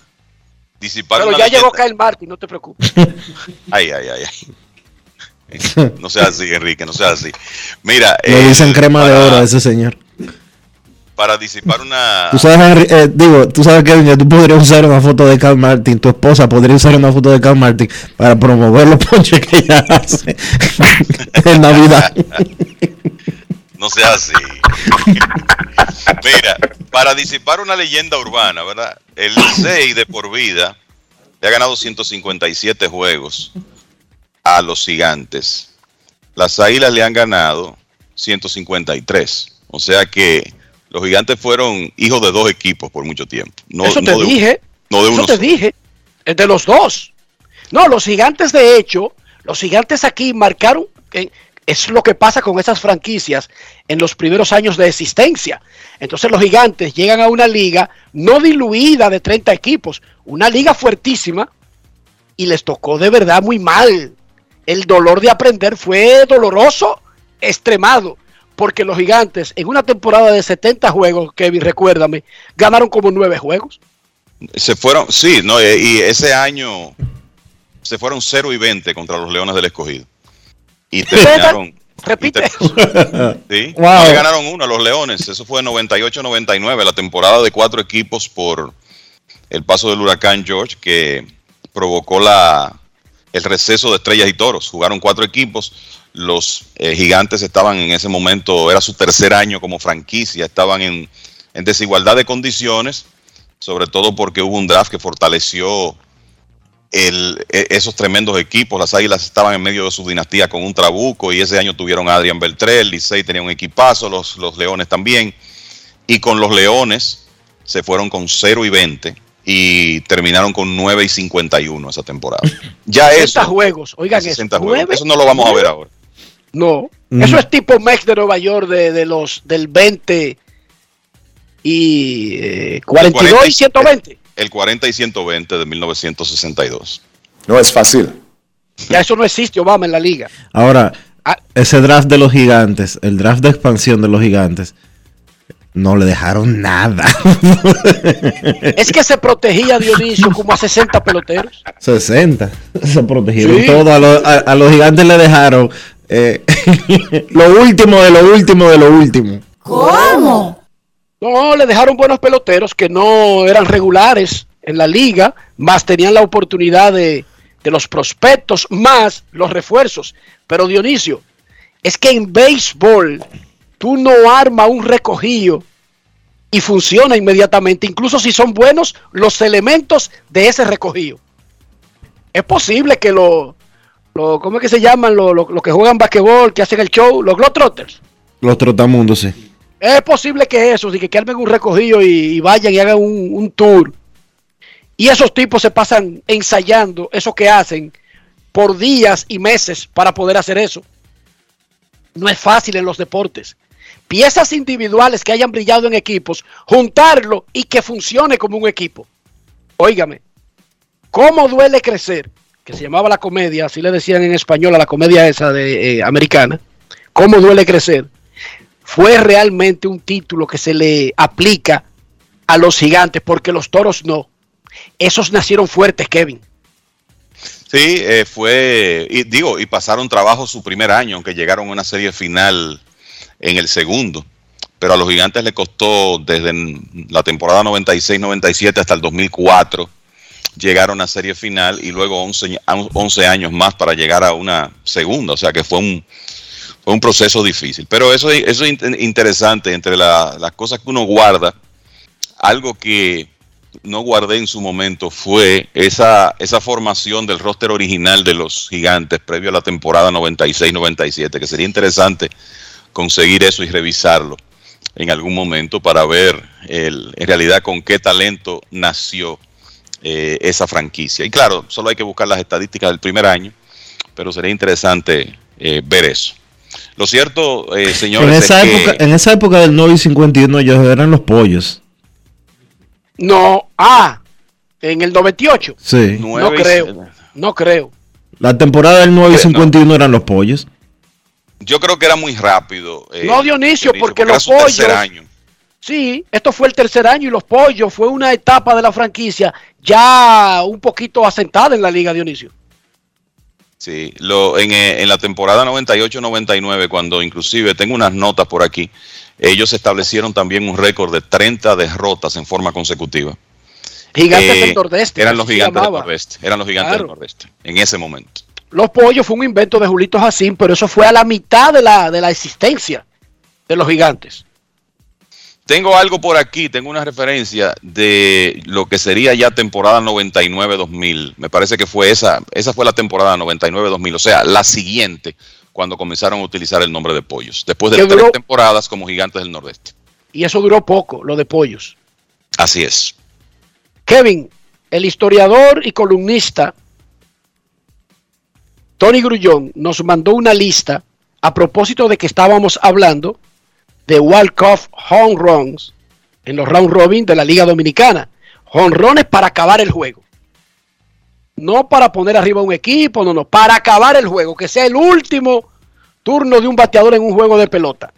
disipar Pero ya llegó Kyle Martin, no te preocupes. ay, ay, ay, ay. No sea así, Enrique, no sea así. Mira. Le dicen crema para... de oro a ese señor para disipar una. Tú sabes, eh, digo, tú sabes que tú podrías usar una foto de Carl Martin, tu esposa podría usar una foto de Carl Martin para promover los ponches que ella hace en Navidad. No sea así. Mira, para disipar una leyenda urbana, ¿verdad? El Licey de por vida le ha ganado 157 juegos a los gigantes. Las águilas le han ganado 153. O sea que los gigantes fueron hijos de dos equipos por mucho tiempo. No, Eso te no de- dije. no de Eso te solo. dije. Es de los dos. No, los gigantes, de hecho, los gigantes aquí marcaron. es lo que pasa con esas franquicias en los primeros años de existencia. Entonces los gigantes llegan a una liga no diluida de 30 equipos, una liga fuertísima y les tocó de verdad muy mal. El dolor de aprender fue doloroso, extremado, porque los gigantes en una temporada de 70 juegos, Kevin, recuérdame, ganaron como nueve juegos. Se fueron, sí, no, eh, y ese año se fueron 0 y 20 contra los Leones del Escogido. Y terminaron. Repite. Sí, Wow. no le ganaron uno a los Leones. Eso fue 98-99, la temporada de cuatro equipos por el paso del huracán George que provocó la, el receso de estrellas y toros. Jugaron cuatro equipos. Los eh, gigantes estaban en ese momento, era su tercer año como franquicia, estaban en, desigualdad de condiciones, sobre todo porque hubo un draft que fortaleció e- esos tremendos equipos. Las Águilas estaban en medio de su dinastía con un trabuco y ese año tuvieron a Adrián Beltré, el Licey tenía un equipazo, los, los Leones también. Y con los Leones se fueron con 0 y 20 y terminaron con 9 y 51 esa temporada. Ya 60 eso, juegos, oigan eso. 60 juegos. nueve- Eso no lo vamos a ver ahora. No, Mm. eso es tipo Mex de Nueva York de, de los del 20 y eh, 42 y 120. El 40 y 120 de 1962. No es fácil. Ya eso no existe, Obama, en la liga. Ahora, Ah. ese draft de los gigantes, el draft de expansión de los gigantes, no le dejaron nada. Es que se protegía Dionisio como a 60 peloteros. 60. Se protegieron Sí. todo. A, los- a- a los gigantes le dejaron eh, lo último de lo último de lo último. ¿Cómo? No, le dejaron buenos peloteros que no eran regulares en la liga, más tenían la oportunidad de, de los prospectos, más los refuerzos. Pero Dionisio, es que en béisbol tú no armas un recogido y funciona inmediatamente, incluso si son buenos los elementos de ese recogido. Es posible que lo, lo ¿cómo es que se llaman? Los lo, lo que juegan basquetbol, que hacen el show, los Globetrotters. Los trotamundos, sí. Es posible que eso, que, que armen un recogido y, y vayan y hagan un, un tour. Y esos tipos se pasan ensayando eso que hacen por días y meses para poder hacer eso. No es fácil en los deportes. Piezas individuales que hayan brillado en equipos, juntarlo y que funcione como un equipo. Óigame, ¿cómo duele crecer? Que se llamaba la comedia, así le decían en español a la comedia esa de eh, americana. ¿Cómo duele crecer? fue realmente un título que se le aplica a los gigantes, porque los toros no. Esos nacieron fuertes, Kevin. Sí, eh, fue, y digo, y pasaron trabajo su primer año, aunque llegaron a una serie final en el segundo. Pero a los gigantes le costó desde la temporada 96-97 hasta el 2004 llegaron a serie final y luego 11, a- 11 años más para llegar a una segunda. O sea que fue un, fue un proceso difícil. Pero eso, es in- interesante entre la- las cosas que uno guarda. Algo que no guardé en su momento fue esa, esa formación del roster original de los gigantes previo a la temporada 96-97, que sería interesante conseguir eso y revisarlo en algún momento para ver el- en realidad con qué talento nació eh, esa franquicia. Y claro, solo hay que buscar las estadísticas del primer año, pero sería interesante eh, ver eso. Lo cierto, eh, señores, En esa, es que- época, en esa época del 9 y 51 ellos eran los pollos. No, ah, en el 98. Sí. No creo, no creo. La temporada del 9 y 51 eran los pollos. Yo creo que era muy rápido. eh, no, Dionisio, porque, era los pollos. año. Sí, esto fue el tercer año y los pollos fue una etapa de la franquicia ya un poquito asentada en la liga, Dionisio. Sí, lo, en, eh, en la temporada 98-99, cuando inclusive tengo unas notas por aquí, ellos establecieron también un récord de 30 derrotas en forma consecutiva. Gigantes Eh, del Nordeste. Eran los gigantes del. Nordeste. Eran los gigantes Claro. del Nordeste. En ese momento. Los pollos fue un invento de Julito Jacín, pero eso fue a la mitad de la, de la existencia. de los gigantes. Tengo algo por aquí, tengo una referencia de lo que sería ya temporada 99-2000. Me parece que fue esa, esa fue la temporada 99-2000, o sea, la siguiente cuando comenzaron a utilizar el nombre de Pollos, después de tres temporadas como Gigantes del Nordeste. Y eso duró poco, lo de pollos. Así es. Kevin, el historiador y columnista Tony Grullón nos mandó una lista a propósito de que estábamos hablando de walk-off home runs en los round robin de la Liga Dominicana. Honrones para acabar el juego. No para poner arriba un equipo, no, no, para acabar el juego, que sea el último turno de un bateador en un juego de pelota.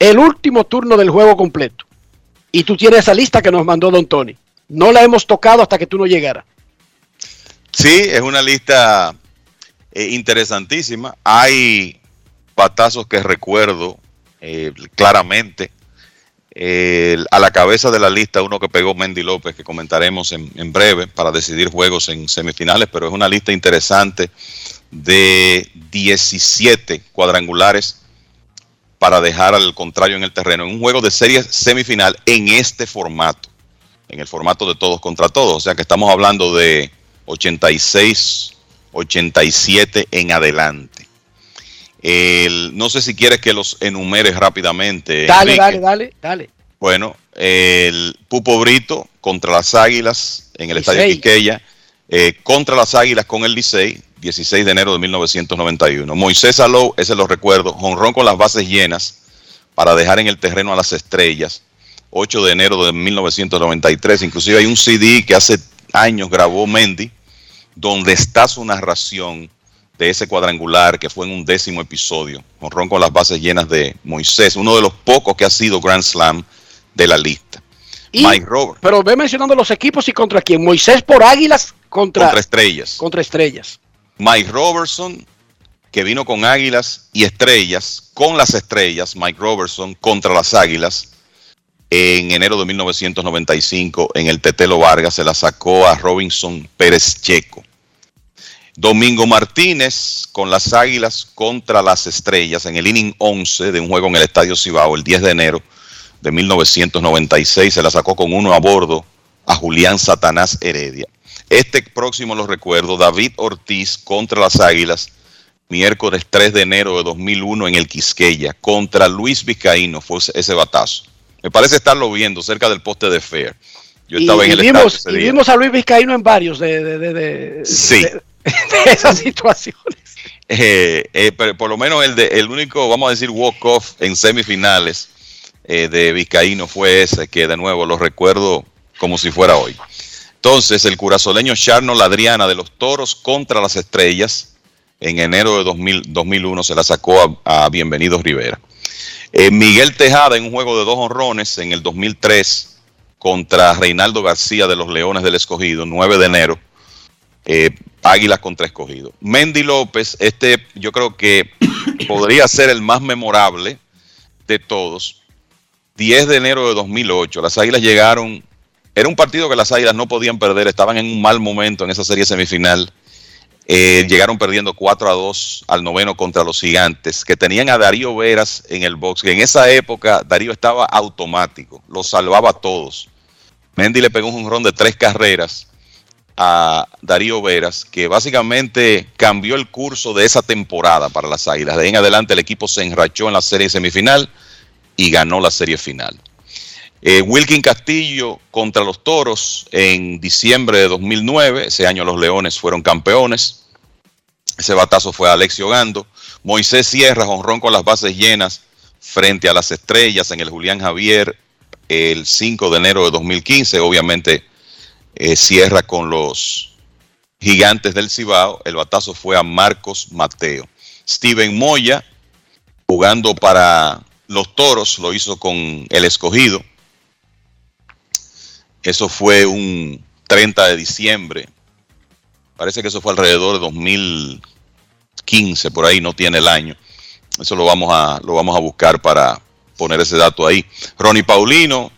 El último turno del juego completo. Y tú tienes esa lista que nos mandó Don Tony. No la hemos tocado hasta que tú no llegaras. Sí, es una lista eh, interesantísima. Hay patazos que recuerdo eh, claramente. Eh, a la cabeza de la lista uno que pegó Mendy López, que comentaremos en, en breve para decidir juegos en semifinales, pero es una lista interesante de 17 cuadrangulares para dejar al contrario en el terreno. En un juego de serie semifinal en este formato, en el formato de todos contra todos. O sea que estamos hablando de 86, 87 en adelante. El- no sé si quieres que los enumeres rápidamente. Dale, Enrique. dale, dale, dale. Bueno, el Pupo Brito contra las Águilas en el Estadio Licey. Quisqueya, eh, contra las Águilas con el Licey, 16 de enero de 1991. Moisés Alou, ese lo recuerdo, jonrón con las bases llenas para dejar en el terreno a las estrellas, 8 de enero de 1993. Inclusive hay un CD que hace años grabó Mendy, donde está su narración de ese cuadrangular que fue en un décimo episodio, jonrón con las bases llenas de Moisés, uno de los pocos que ha sido Grand Slam de la lista. Y- Mike Roberts Pero ve mencionando los equipos y contra quién. Moisés por Águilas contra, contra estrellas. contra Estrellas. Mike Robertson, que vino con Águilas y Estrellas, con las Estrellas, Mike Robertson contra las Águilas, en enero de 1995, en el Tetelo Vargas, se la sacó a Robinson Pérez Checo. Domingo Martínez con las Águilas contra las Estrellas en el inning 11 de un juego en el Estadio Cibao el 10 de enero de 1996. Se la sacó con uno a bordo a Julián Satanás Heredia. Este próximo lo recuerdo, David Ortiz contra las Águilas, miércoles 3 de enero de 2001 en el Quisqueya, contra Luis Vizcaíno, fue ese- batazo. Me parece estarlo viendo cerca del poste de Fair. Yo Y, estaba en y el vimos, estadio y vimos a Luis Vizcaíno en varios de, de, de, de- Sí. esas situaciones. Eh, eh, pero por lo menos el, de, el único, vamos a decir, walk-off en semifinales eh, de Vizcaíno fue ese, que de nuevo lo recuerdo como si fuera hoy. Entonces, el curazoleño Charno Adriana de los Toros contra las Estrellas en enero de 2000 2001 se la sacó a, a Bienvenidos Rivera. Eh, Miguel Tejada en un juego de dos honrones en el 2003 contra Reinaldo García de los Leones del Escogido, 9 de enero. Eh, Águilas contra Escogido. Mendy López, este yo creo que podría ser el más memorable de todos. 10 de enero de 2008, las Águilas llegaron, era un partido que las Águilas no podían perder, estaban en un mal momento en esa serie semifinal. Eh, llegaron perdiendo 4 a 2 al noveno contra los gigantes, que tenían a Darío Veras en el box, que en esa época Darío estaba automático, los salvaba a todos. Mendy le pegó un jonrón de tres carreras a Darío Veras, que básicamente cambió el curso de esa temporada para las Águilas. De ahí en adelante el equipo se enrachó en la serie semifinal y ganó la serie final. Eh, Wilkin Castillo contra los Toros en diciembre de 2009. Ese año los Leones fueron campeones. Ese batazo fue a Alexio Gando. Moisés Sierra, honrón con las bases llenas frente a las estrellas en el Julián Javier el 5 de enero de 2015. Obviamente eh, cierra con los gigantes del Cibao. El batazo fue a Marcos Mateo. Steven Moya, jugando para los toros, lo hizo con el escogido. Eso fue un 30 de diciembre. Parece que eso fue alrededor de 2015, por ahí no tiene el año. Eso lo vamos a, lo vamos a buscar para poner ese dato ahí. Ronnie Paulino,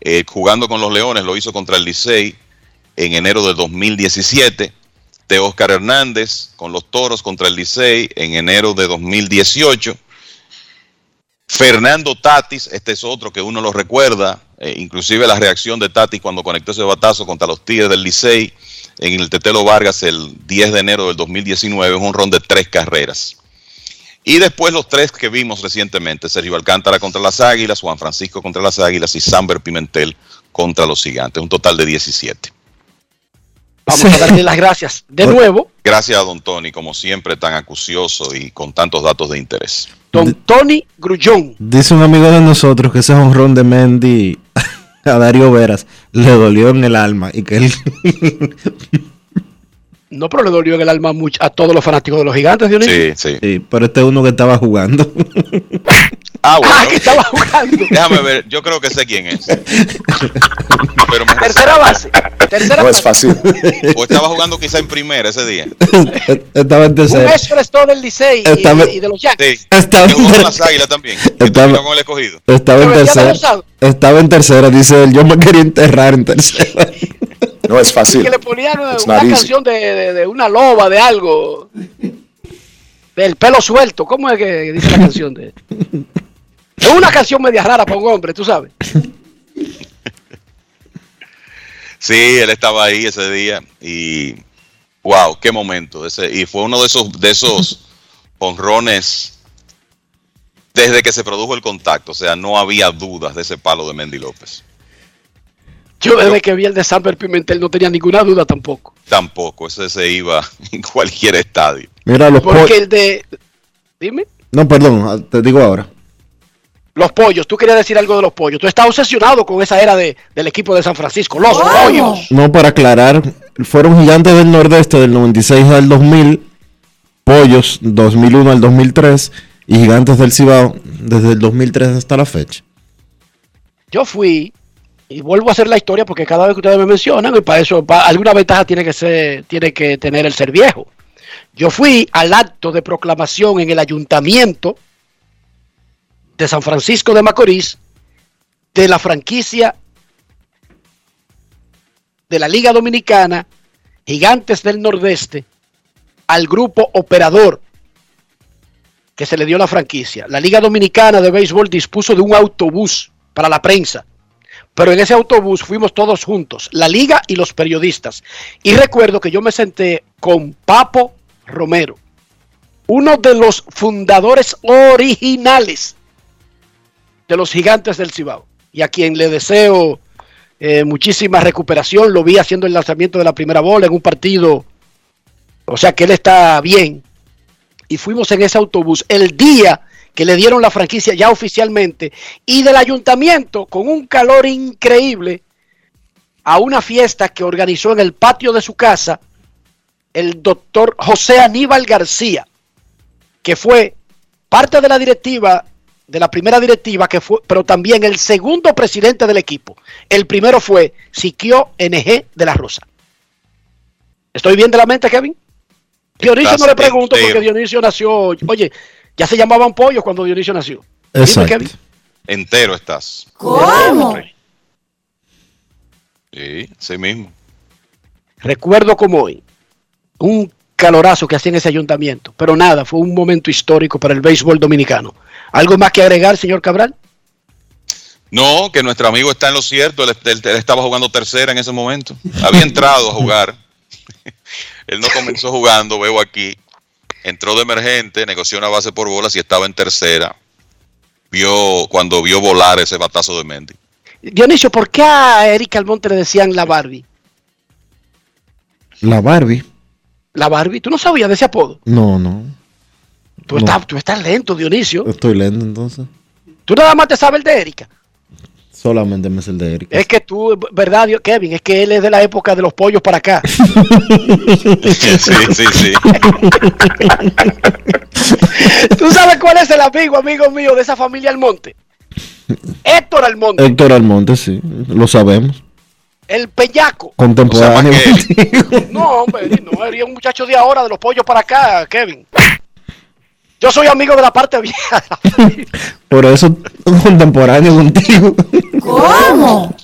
eh, jugando con los Leones, lo hizo contra el Licey en enero de 2017. De Oscar Hernández con los Toros contra el Licey en enero de 2018. Fernando Tatis, este es otro que uno lo recuerda, eh, inclusive la reacción de Tatis cuando conectó ese batazo contra los Tigres del Licey en el Tetelo Vargas el 10 de enero del 2019, es un ron de tres carreras. Y después los tres que vimos recientemente, Sergio Alcántara contra las Águilas, Juan Francisco contra las Águilas y Samber Pimentel contra los Gigantes, un total de 17. Vamos a darle las gracias de nuevo. Gracias a don Tony, como siempre, tan acucioso y con tantos datos de interés. Don Tony Grullón. Dice un amigo de nosotros que ese honrón de Mendy a Darío Veras le dolió en el alma y que él No, pero le dolió en el alma mucho a todos los fanáticos de los gigantes, Dionisio. Sí, sí. Sí, pero este es uno que estaba jugando. Ah, bueno. Ah, que estaba jugando. Déjame ver, yo creo que sé quién es. Pero me- Tercera base. Tercera No es fácil. O estaba jugando quizá en primera ese día. estaba en Un tercera. express todo del Licey y, Estaba- y de los Yankees. Sí. Estaba Que en jugó las águilas también. Estaba- con el escogido. Estaba en tercera. Estaba en tercera, dice él. Yo me quería enterrar en tercera. No es Y fácil. que le ponían una, It's canción de, de- de una loba, de algo. Del pelo suelto. ¿Cómo es que dice la canción? de Es una canción media rara para un hombre, tú sabes. Sí, él estaba ahí ese día y wow, qué momento ese y fue uno de esos de esos honrones desde que se produjo el contacto, o sea, no había dudas de ese palo de Mendy López. Yo desde que vi el de Samper Pimentel no tenía ninguna duda tampoco. Tampoco, ese se iba en cualquier estadio. Mira los Porque el de... Dime. No, perdón, te digo ahora. Los pollos, tú querías decir algo de los pollos. Tú estás obsesionado con esa era de, del equipo de San Francisco. Los pollos. No, para aclarar, fueron gigantes del nordeste del 96 al 2000, pollos 2001 al 2003 y gigantes del Cibao desde el 2003 hasta la fecha. Yo fui y vuelvo a hacer la historia porque cada vez que ustedes me mencionan, y para eso pa- alguna ventaja tiene que ser, tiene que tener el ser viejo. Yo fui al acto de proclamación en el ayuntamiento de San Francisco de Macorís de la franquicia de la Liga Dominicana, Gigantes del Nordeste, al grupo operador que se le dio la franquicia. La Liga Dominicana de Béisbol dispuso de un autobús para la prensa, pero en ese autobús fuimos todos juntos, la liga y los periodistas. Y recuerdo que yo me senté con Papo Romero, uno de los fundadores originales de los gigantes del Cibao, y a quien le deseo eh, muchísima recuperación. Lo vi haciendo el lanzamiento de la primera bola en un partido, o sea que él está bien. Y fuimos en ese autobús el día que le dieron la franquicia ya oficialmente y del ayuntamiento con un calor increíble a una fiesta que organizó en el patio de su casa el doctor José Aníbal García, que fue parte de la directiva, de la primera directiva, que fue, pero también el segundo presidente del equipo. El primero fue Siquio NG de la Rosa. ¿Estoy bien de la mente, Kevin? Dionisio no le pregunto porque. Dionisio nació, oye, ya se llamaban pollos cuando Dionisio nació. Dime, Exacto. Kevin. Entero estás. ¿Cómo? Sí, sí mismo. Recuerdo como hoy un calorazo que hacía en ese ayuntamiento, pero nada, fue un momento histórico para el béisbol dominicano. ¿Algo más que agregar, señor Cabral? No, que nuestro amigo está en lo cierto. Él, él- él estaba jugando tercera en ese momento. Había entrado a jugar. él no comenzó jugando, veo aquí. Entró de emergente, negoció una base por bolas y estaba en tercera. Vio cuando vio volar ese batazo de Mendy. Dionisio, ¿por qué a Erika Almonte le decían la Barbie? La Barbie. La Barbie, ¿tú no sabías de ese apodo? No, no. Tú, No. estás, tú estás lento, Dionisio. Estoy lento entonces. Tú nada más te sabes el de Erika. Solamente me es el de Eric. Es que tú, ¿verdad, Kevin? Es que él es de la época de los pollos para acá. sí, sí, sí. ¿Tú sabes cuál es el amigo, amigo mío de esa familia Almonte? Héctor Almonte, Héctor Almonte, sí. Lo sabemos. el pellaco. Contemporáneo. No, hombre, no, era un muchacho de ahora, de los pollos para acá, Kevin. Yo soy amigo de la parte vieja. Por eso contemporáneo contigo. ¿Cómo?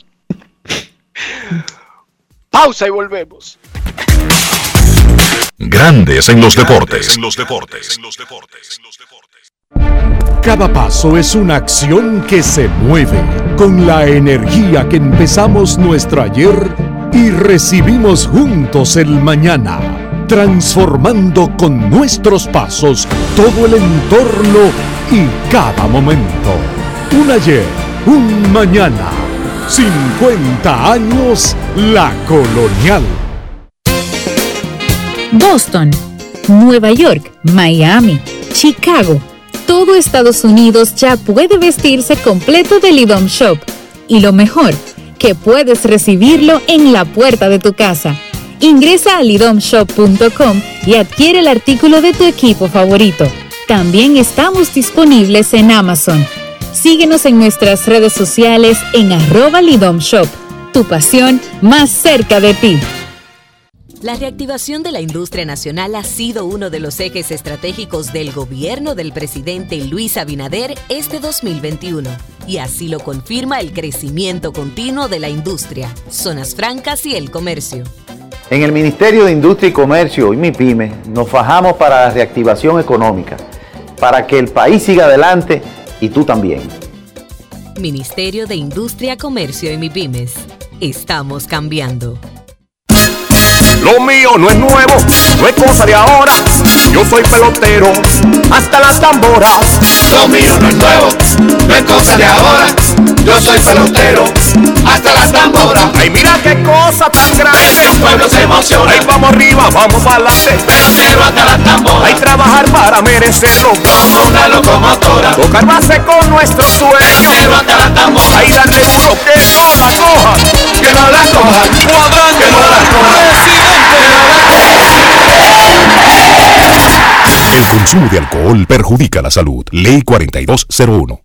Pausa y volvemos. Grandes en los deportes. Cada paso es una acción que se mueve con la energía que empezamos nuestro ayer y recibimos juntos el mañana, transformando con nuestros pasos todo el entorno y cada momento. Un ayer, un mañana, 50 años la colonial. Boston, Nueva York, Miami, Chicago. Todo Estados Unidos ya puede vestirse completo del IDOM Shop. Y lo mejor, que puedes recibirlo en la puerta de tu casa. Ingresa a lidomshop.com y adquiere el artículo de tu equipo favorito. También estamos disponibles en Amazon. Síguenos en nuestras redes sociales en arroba lidomshop. Tu pasión más cerca de ti. La reactivación de la industria nacional ha sido uno de los ejes estratégicos del gobierno del presidente Luis Abinader este 2021. Y así lo confirma el crecimiento continuo de la industria, zonas francas y el comercio. En el Ministerio de Industria y Comercio y MIPYME nos fajamos para la reactivación económica, para que el país siga adelante y tú también. Ministerio de Industria, Comercio y MIPYMES. Estamos cambiando. Lo mío no es nuevo, no es cosa de ahora. Yo soy pelotero, hasta las tamboras. Lo mío no es nuevo, no es cosa de ahora. Yo soy pelotero, hasta las tamboras. Ay, mira qué cosa tan grande. Que un pueblo se emociona. Ay, vamos arriba, vamos para adelante. Pelotero hasta las tamboras. Hay trabajar para merecerlo. Como una locomotora. Tocar base con nuestro sueño. Pelotero hasta las tamboras. Ay, darle duro que no la cojan. Que no la cojan. Cuadrante. Que no la cojan. El consumo de alcohol perjudica la salud. Ley 4201.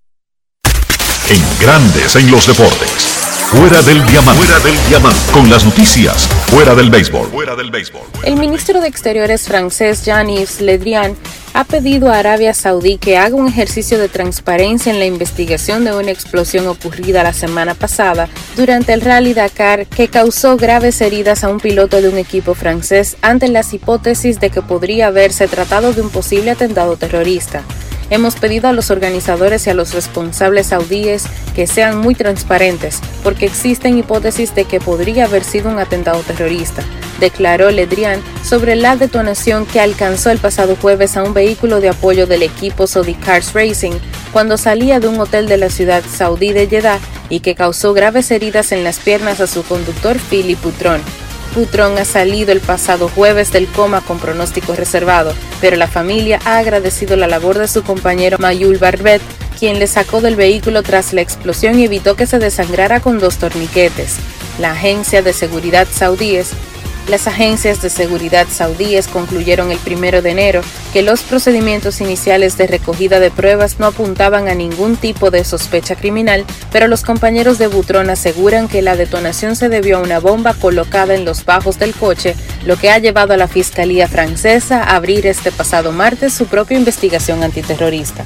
En Grandes en los deportes. Fuera del diamante. Fuera del diamante. Con las noticias. Fuera del béisbol. Fuera del béisbol. El ministro de Exteriores francés Jean-Yves Le Drian ha pedido a Arabia Saudí que haga un ejercicio de transparencia en la investigación de una explosión ocurrida la semana pasada durante el Rally Dakar que causó graves heridas a un piloto de un equipo francés ante las hipótesis de que podría haberse tratado de un posible atentado terrorista. Hemos pedido a los organizadores y a los responsables saudíes que sean muy transparentes, porque existen hipótesis de que podría haber sido un atentado terrorista, declaró Ledrian sobre la detonación que alcanzó el pasado jueves a un vehículo de apoyo del equipo Saudi Cars Racing cuando salía de un hotel de la ciudad saudí de Jeddah y que causó graves heridas en las piernas a su conductor Philip Putron. Putron ha salido el pasado jueves del coma con pronóstico reservado, pero la familia ha agradecido la labor de su compañero Mayul Barbet, quien le sacó del vehículo tras la explosión y evitó que se desangrara con dos torniquetes. La agencia de seguridad saudíes las agencias de seguridad saudíes concluyeron el primero de enero que los procedimientos iniciales de recogida de pruebas no apuntaban a ningún tipo de sospecha criminal, pero los compañeros de Butrón aseguran que la detonación se debió a una bomba colocada en los bajos del coche, lo que ha llevado a la Fiscalía francesa a abrir este pasado martes su propia investigación antiterrorista.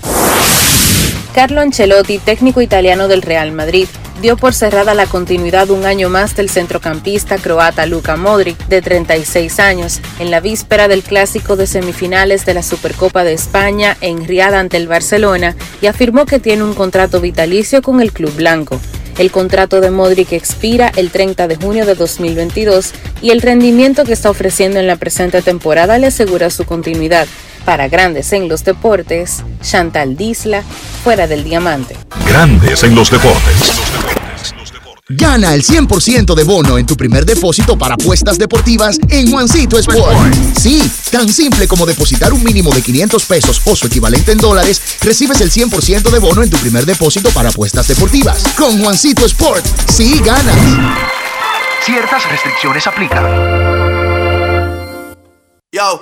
Carlo Ancelotti, técnico italiano del Real Madrid, dio por cerrada la continuidad un año más del centrocampista croata Luka Modric, de 36 años, en la víspera del clásico de semifinales de la Supercopa de España en Riad ante el Barcelona y afirmó que tiene un contrato vitalicio con el club blanco. El contrato de Modric expira el 30 de junio de 2022 y el rendimiento que está ofreciendo en la presente temporada le asegura su continuidad. Para Grandes en los Deportes, Chantal Disla, fuera del diamante. Grandes en los deportes. Gana el 100% de bono en tu primer depósito para apuestas deportivas en Juancito Sport. Sí, tan simple como depositar un mínimo de 500 pesos o su equivalente en dólares, recibes el 100% de bono en tu primer depósito para apuestas deportivas. Con Juancito Sport, sí ganas. Ciertas restricciones aplican. Yo,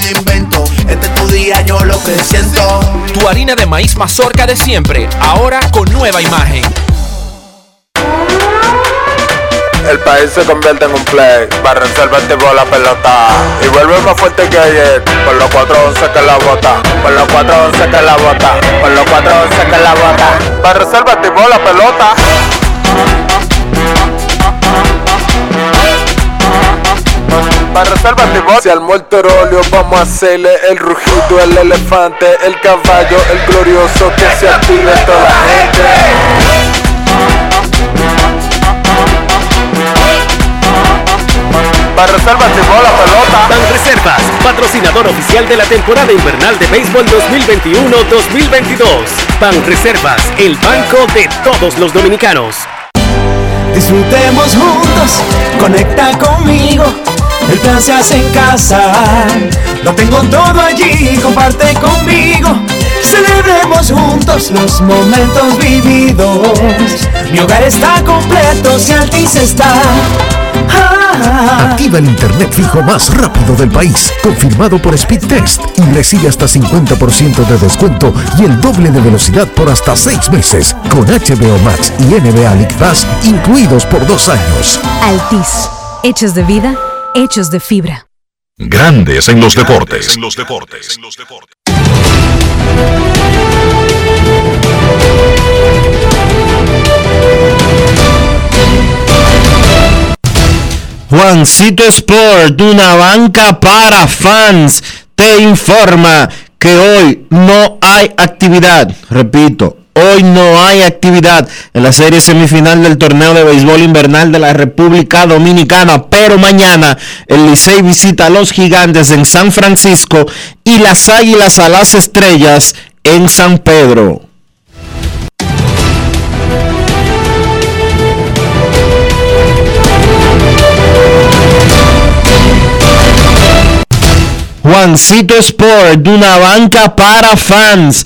un invento. Este es tu día, yo lo que siento. Tu harina de maíz mazorca de siempre, ahora con nueva imagen. El país se convierte en un play. Para reservar tipo la pelota. Y vuelve más fuerte que ayer. Por los 411 que la bota. Por los 411 que la bota. Por los 411 que la bota. Para reservar tipo la pelota. Para tipo. Si al muerto óleo vamos a hacerle el rugido, el elefante, el caballo, el glorioso que se active toda la gente. Para reservas la pelota. Ban Reservas, patrocinador oficial de la temporada invernal de béisbol 2021-2022. Ban Reservas, el banco de todos los dominicanos. Disfrutemos juntos, conecta conmigo. El plan se hace en casa. Lo tengo todo allí, comparte conmigo. Celebremos juntos los momentos vividos. Mi hogar está completo si Altis está. Activa el internet fijo más rápido del país, confirmado por Speedtest y recibe hasta 50% de descuento y el doble de velocidad por hasta 6 meses con HBO Max y NBA League Pass incluidos por dos años. Altis, hechos de vida, hechos de fibra. Grandes en los deportes. En los deportes. Juancito Sport, una banca para fans, te informa que hoy no hay actividad. Repito, hoy no hay actividad en la serie semifinal del torneo de béisbol invernal de la República Dominicana, pero mañana el Licey visita a los gigantes en San Francisco y las águilas a las estrellas en San Pedro. Juancito Sport, una banca para fans,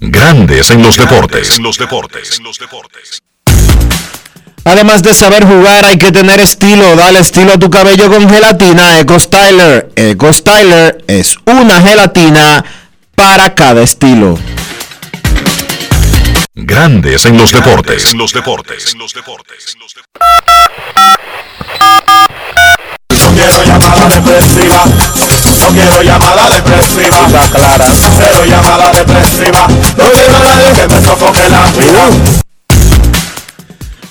Grandes en los deportes. En los deportes. Además de saber jugar, hay que tener estilo. Dale estilo a tu cabello con gelatina Eco Styler. Eco Styler es una gelatina para cada estilo. Grandes en los deportes. En los deportes. No quiero llamada depresiva. No quiero llamada depresiva. clara. Cero llamada depresiva. No quiero a nadie que me sofoque la vida.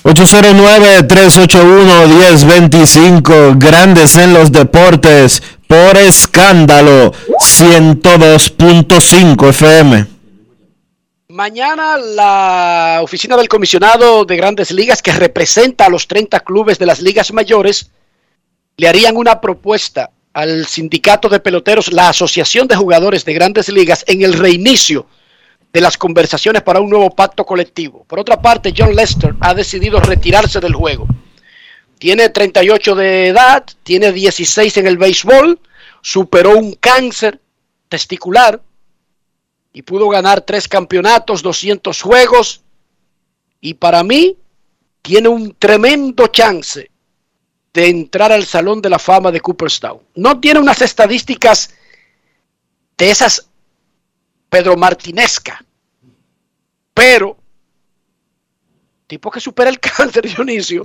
809-381-1025, grandes en los deportes, por escándalo, 102.5 FM. Mañana la oficina del comisionado de grandes ligas que representa a los 30 clubes de las ligas mayores le harían una propuesta al sindicato de peloteros, la Asociación de Jugadores de Grandes Ligas, en el reinicio de las conversaciones para un nuevo pacto colectivo. Por otra parte, John Lester ha decidido retirarse del juego. Tiene 38 de edad, tiene 16 en el béisbol, superó un cáncer testicular y pudo ganar tres campeonatos, 200 juegos y para mí tiene un tremendo chance de entrar al Salón de la Fama de Cooperstown. No tiene unas estadísticas de esas Pedro Martinesca, pero tipo que supera el cáncer, Dionisio,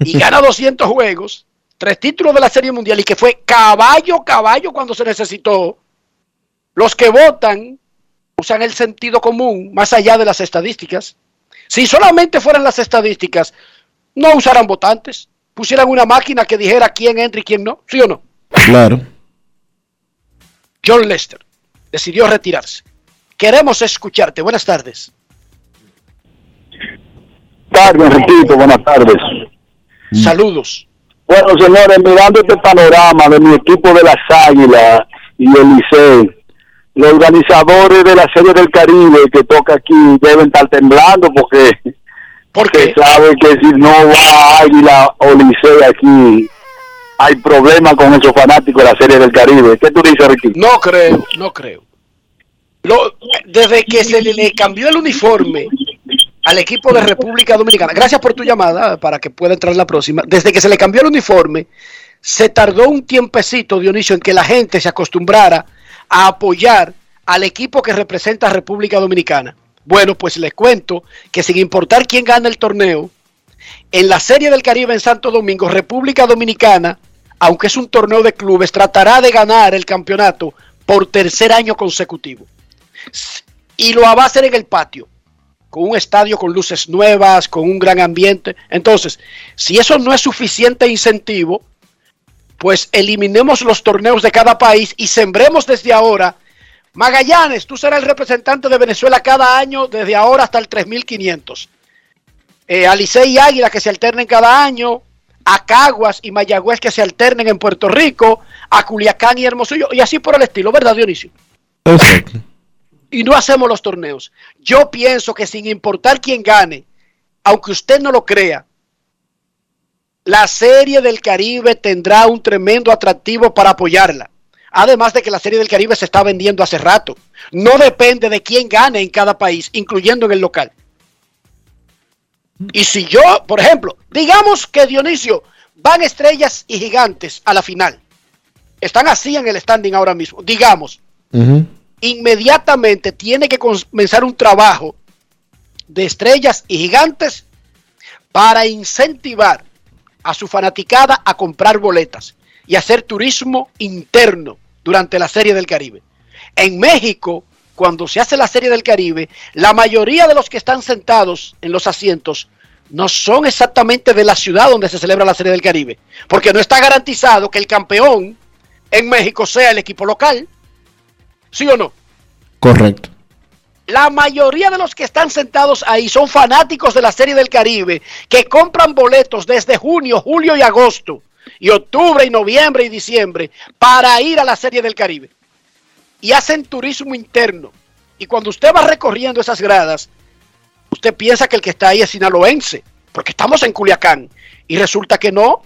y gana 200 juegos, tres títulos de la Serie Mundial y que fue caballo, caballo cuando se necesitó. Los que votan usan el sentido común más allá de las estadísticas. Si solamente fueran las estadísticas, no usaran votantes pusieran una máquina que dijera quién entra y quién no, ¿sí o no? Claro. John Lester decidió retirarse. Queremos escucharte. Buenas tardes. Tardes, repito, buenas tardes. Saludos. Bueno, señores, mirando este panorama de mi equipo de las Águilas y el Licey, los organizadores de la Serie del Caribe que toca aquí deben estar temblando porque porque saben que si no va Águila o Licey aquí hay problemas con esos fanáticos de la Serie del Caribe. ¿Qué tú dices, Ricky? No creo, no creo. Lo- desde que se le, le cambió el uniforme al equipo de República Dominicana, gracias por tu llamada para que pueda entrar la próxima. Desde que se le cambió el uniforme, se tardó un tiempecito, Dionisio, en que la gente se acostumbrara a apoyar al equipo que representa a República Dominicana. Bueno, pues les cuento que sin importar quién gana el torneo, en la Serie del Caribe en Santo Domingo, República Dominicana, aunque es un torneo de clubes, tratará de ganar el campeonato por tercer año consecutivo. Y lo va a hacer en el patio, con un estadio con luces nuevas, con un gran ambiente. Entonces, si eso no es suficiente incentivo, pues eliminemos los torneos de cada país y sembremos desde ahora. Magallanes, tú serás el representante de Venezuela cada año, desde ahora hasta el 3500 eh, a Licey y Águila que se alternen cada año, a Caguas y Mayagüez que se alternen en Puerto Rico, a Culiacán y Hermosillo, y así por el estilo, ¿verdad, Dionisio? Y no hacemos los torneos. Yo pienso que sin importar quién gane, aunque usted no lo crea, la Serie del Caribe tendrá un tremendo atractivo para apoyarla. Además de que la Serie del Caribe se está vendiendo hace rato. No depende de quién gane en cada país, incluyendo en el local. Y si yo, por ejemplo, digamos que Dionisio van estrellas y gigantes a la final. Están así en el standing ahora mismo. Digamos, inmediatamente tiene que comenzar un trabajo de estrellas y gigantes para incentivar a su fanaticada a comprar boletas y hacer turismo interno durante la Serie del Caribe. En México, cuando se hace la Serie del Caribe, la mayoría de los que están sentados en los asientos no son exactamente de la ciudad donde se celebra la Serie del Caribe, porque no está garantizado que el campeón en México sea el equipo local. ¿Sí o no? Correcto. La mayoría de los que están sentados ahí son fanáticos de la Serie del Caribe que compran boletos desde junio, julio y agosto, y octubre y noviembre y diciembre para ir a la Serie del Caribe. Y hacen turismo interno. Y cuando usted va recorriendo esas gradas, usted piensa que el que está ahí es sinaloense, porque estamos en Culiacán. Y resulta que no,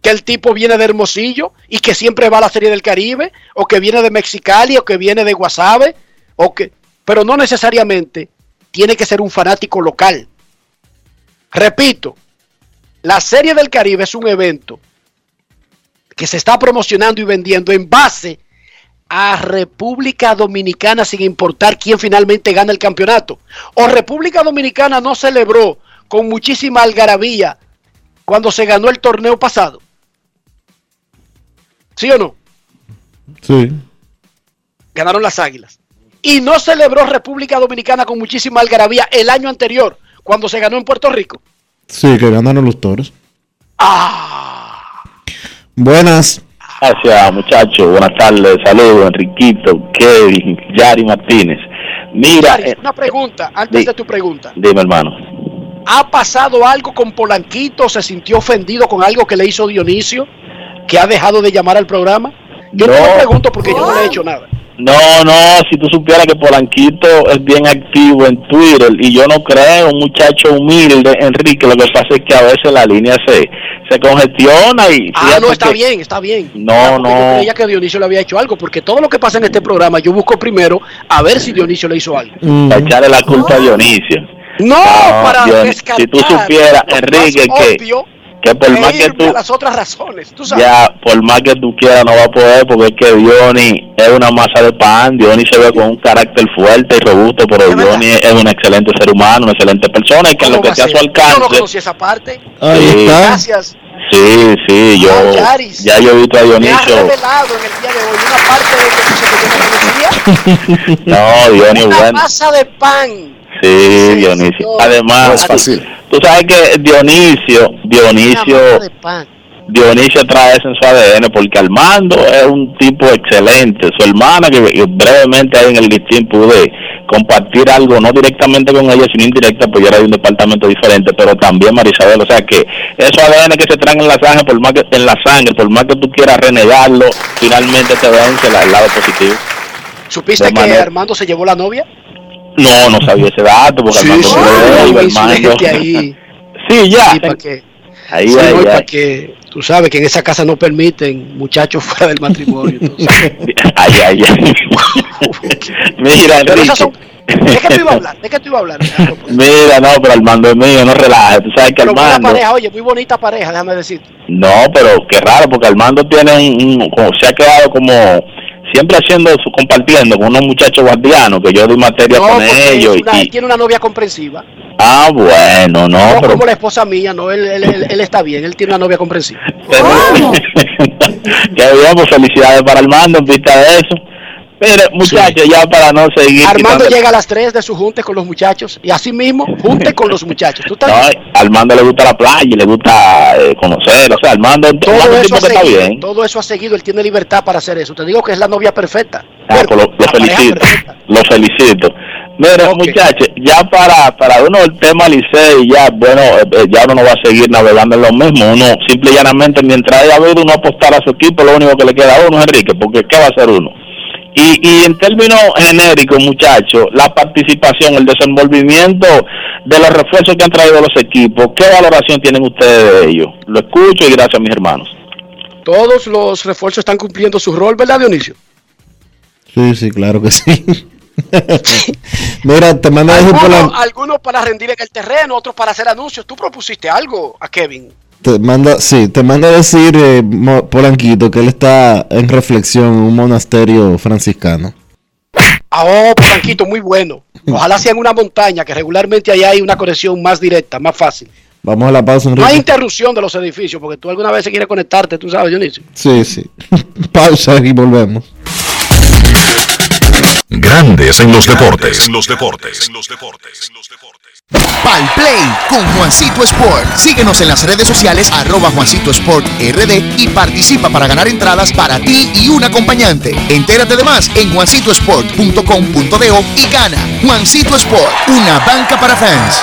que el tipo viene de Hermosillo y que siempre va a la Serie del Caribe, o que viene de Mexicali, o que viene de Guasave, o que pero no necesariamente tiene que ser un fanático local. Repito, la Serie del Caribe es un evento que se está promocionando y vendiendo en base a República Dominicana sin importar quién finalmente gana el campeonato. O República Dominicana no celebró con muchísima algarabía cuando se ganó el torneo pasado. ¿Sí o no? Sí. Ganaron las Águilas y no celebró República Dominicana con muchísima algarabía el año anterior, cuando se ganó en Puerto Rico. Sí, que ganaron los toros. Ah. Buenas. Gracias, muchachos. Buenas tardes. Saludos, Enriquito, Kevin, Yari Martínez. Mira, Yari, eh, una pregunta, antes di- de tu pregunta. dime, hermano. ¿Ha pasado algo con Polanquito? ¿Se sintió ofendido con algo que le hizo Dionisio? ¿Que ha dejado de llamar al programa? Yo no, No. lo pregunto porque yo no le he hecho nada. No, no, si tú supieras que Polanquito es bien activo en Twitter y yo no creo, un muchacho humilde, Enrique, lo que pasa es que a veces la línea se, se congestiona y... Ah, no, está que- bien, está bien. No, Ah, porque Yo no. creía que Dionisio le había hecho algo, porque todo lo que pasa en este programa, yo busco primero a ver si Dionisio le hizo algo. Para echarle la culpa a Dionisio. No, para Dion- descartar Si tú supieras, Enrique, que, obvio que por más que tú... a las otras razones, tú sabes. Ya, por más que tú quieras, no va a poder porque es que Diony es una masa de pan. Diony se ve con un carácter fuerte y robusto, pero Diony es un excelente ser humano, una excelente persona y que en lo ¿Cómo que esté a su ser? Yo no alcance. conocí esa parte. Ahí Sí. está. Gracias. Sí, sí, yo. Ah. Ya yo he visto a Dionisio. revelado en el día de hoy una parte de Dionisio que no Diony es Una bueno. masa de pan. Sí, Dionisio. Además, No es fácil. tú sabes que Dionisio, Dionisio. Dionisio trae eso en su ADN porque Armando es un tipo excelente. Su hermana, que brevemente ahí en el listín pude compartir algo, no directamente con ella, sino indirecta, pues yo era de un departamento diferente, pero también Marisabel. O sea que esos ADN que se traen en la sangre, por más que, en la sangre, por más que tú quieras renegarlo, finalmente te vence el lado positivo. ¿Supiste De que manera- Armando se llevó la novia? No, no sabía ese dato, porque Sí, Armando sí, hubo Armando. incidente ahí. Sí, ya. Sí, para que, Ahí, sí, ahí, para que tú sabes que en esa casa no permiten muchachos fuera del matrimonio. Ay, ay, ay. Mira, Pero esas Enrique. son- ¿De qué tú ibas a hablar? ¿De qué tú ibas a hablar? Mira, no, pero Armando es mío, no relajes. Tú sabes que Pero Armando. pareja, oye, muy bonita pareja, déjame decir. No, pero qué raro, porque Armando tiene un, un- se ha quedado como siempre haciendo, su, compartiendo con unos muchachos guardianos que yo doy materia No, con ellos. una- y- tiene una novia comprensiva. ah, bueno, no, No pero, como la esposa mía, no, él, él, él- él está bien, él tiene una novia comprensiva. que bien, pues felicidades para Armando en vista de eso. Mire, muchachos, ya para no seguir. Armando quitando- llega a las 3 de su junte con los muchachos y así mismo junte con los muchachos. ¿Tú estás No, Armando le gusta la playa y le gusta eh, conocer, o sea, Armando, todo eso, ha que está seguido, bien. todo eso ha seguido, él tiene libertad para hacer eso. Te digo que es la novia perfecta. Ah, pues lo, lo felicito, lo felicito. Mira, muchachos, ya para, para uno el tema Licey, ya, bueno, eh, eh, ya uno no va a seguir navegando en lo mismo. Uno, simple y llanamente, mientras haya habido uno apostar a su equipo, lo único que le queda a uno es Enrique, porque ¿qué va a hacer uno? Y, y en términos genéricos, muchachos, la participación, el desenvolvimiento de los refuerzos que han traído los equipos, ¿qué valoración tienen ustedes de ellos? Lo escucho y gracias a mis hermanos. Todos los refuerzos están cumpliendo su rol, ¿verdad, Dionisio? Sí, sí, claro que sí. Mira, te manda Algunos, la- algunos para rendir en el terreno, otros para hacer anuncios. Tú propusiste algo a Kevin. Te manda, sí, te manda a decir eh, Mo- Polanquito que él está en reflexión en un monasterio franciscano. Ah, oh, Polanquito, muy bueno. Ojalá sea en una montaña, que regularmente ahí hay una conexión más directa, más fácil. Vamos a la pausa, No hay Enrique. interrupción de los edificios, porque tú alguna vez quieres conectarte, tú sabes, Dionisio. Sí, sí. pausa y volvemos. Grandes en los deportes. En los deportes. Pal Play con Juancito Sport. Síguenos en las redes sociales arroba Juancito Sport RD y participa para ganar entradas para ti y un acompañante. Entérate de más en juancitosport.com.de y gana. Juancito Sport, una banca para fans.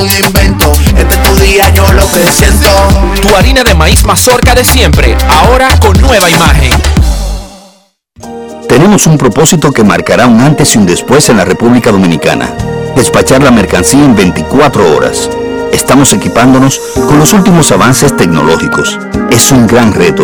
algún invento. Este es tu día, yo lo que siento. Tu harina de maíz mazorca de siempre, ahora con nueva imagen. Tenemos un propósito que marcará un antes y un después en la República Dominicana. Despachar la mercancía en 24 horas. Estamos equipándonos con los últimos avances tecnológicos. Es un gran reto,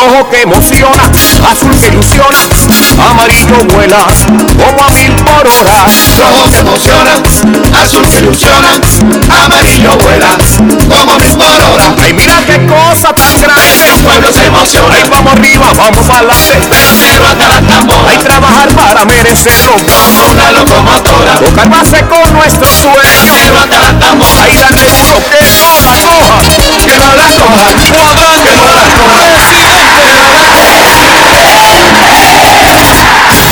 Rojo que emociona, azul que ilusiona, amarillo vuela como a mil por hora. Rojo que emociona, azul que ilusiona, amarillo vuela como a mil por hora. Ay, mira qué cosa tan grande, el pueblo se emociona. Ay, vamos arriba, vamos adelante, de la cero hasta la tambora. Hay trabajar para merecerlo, como una locomotora. Tocar base con nuestro sueño, cero hasta la tambora. Ay, darle duro que no la coja, que no la coja, cuadrante, que no la coja.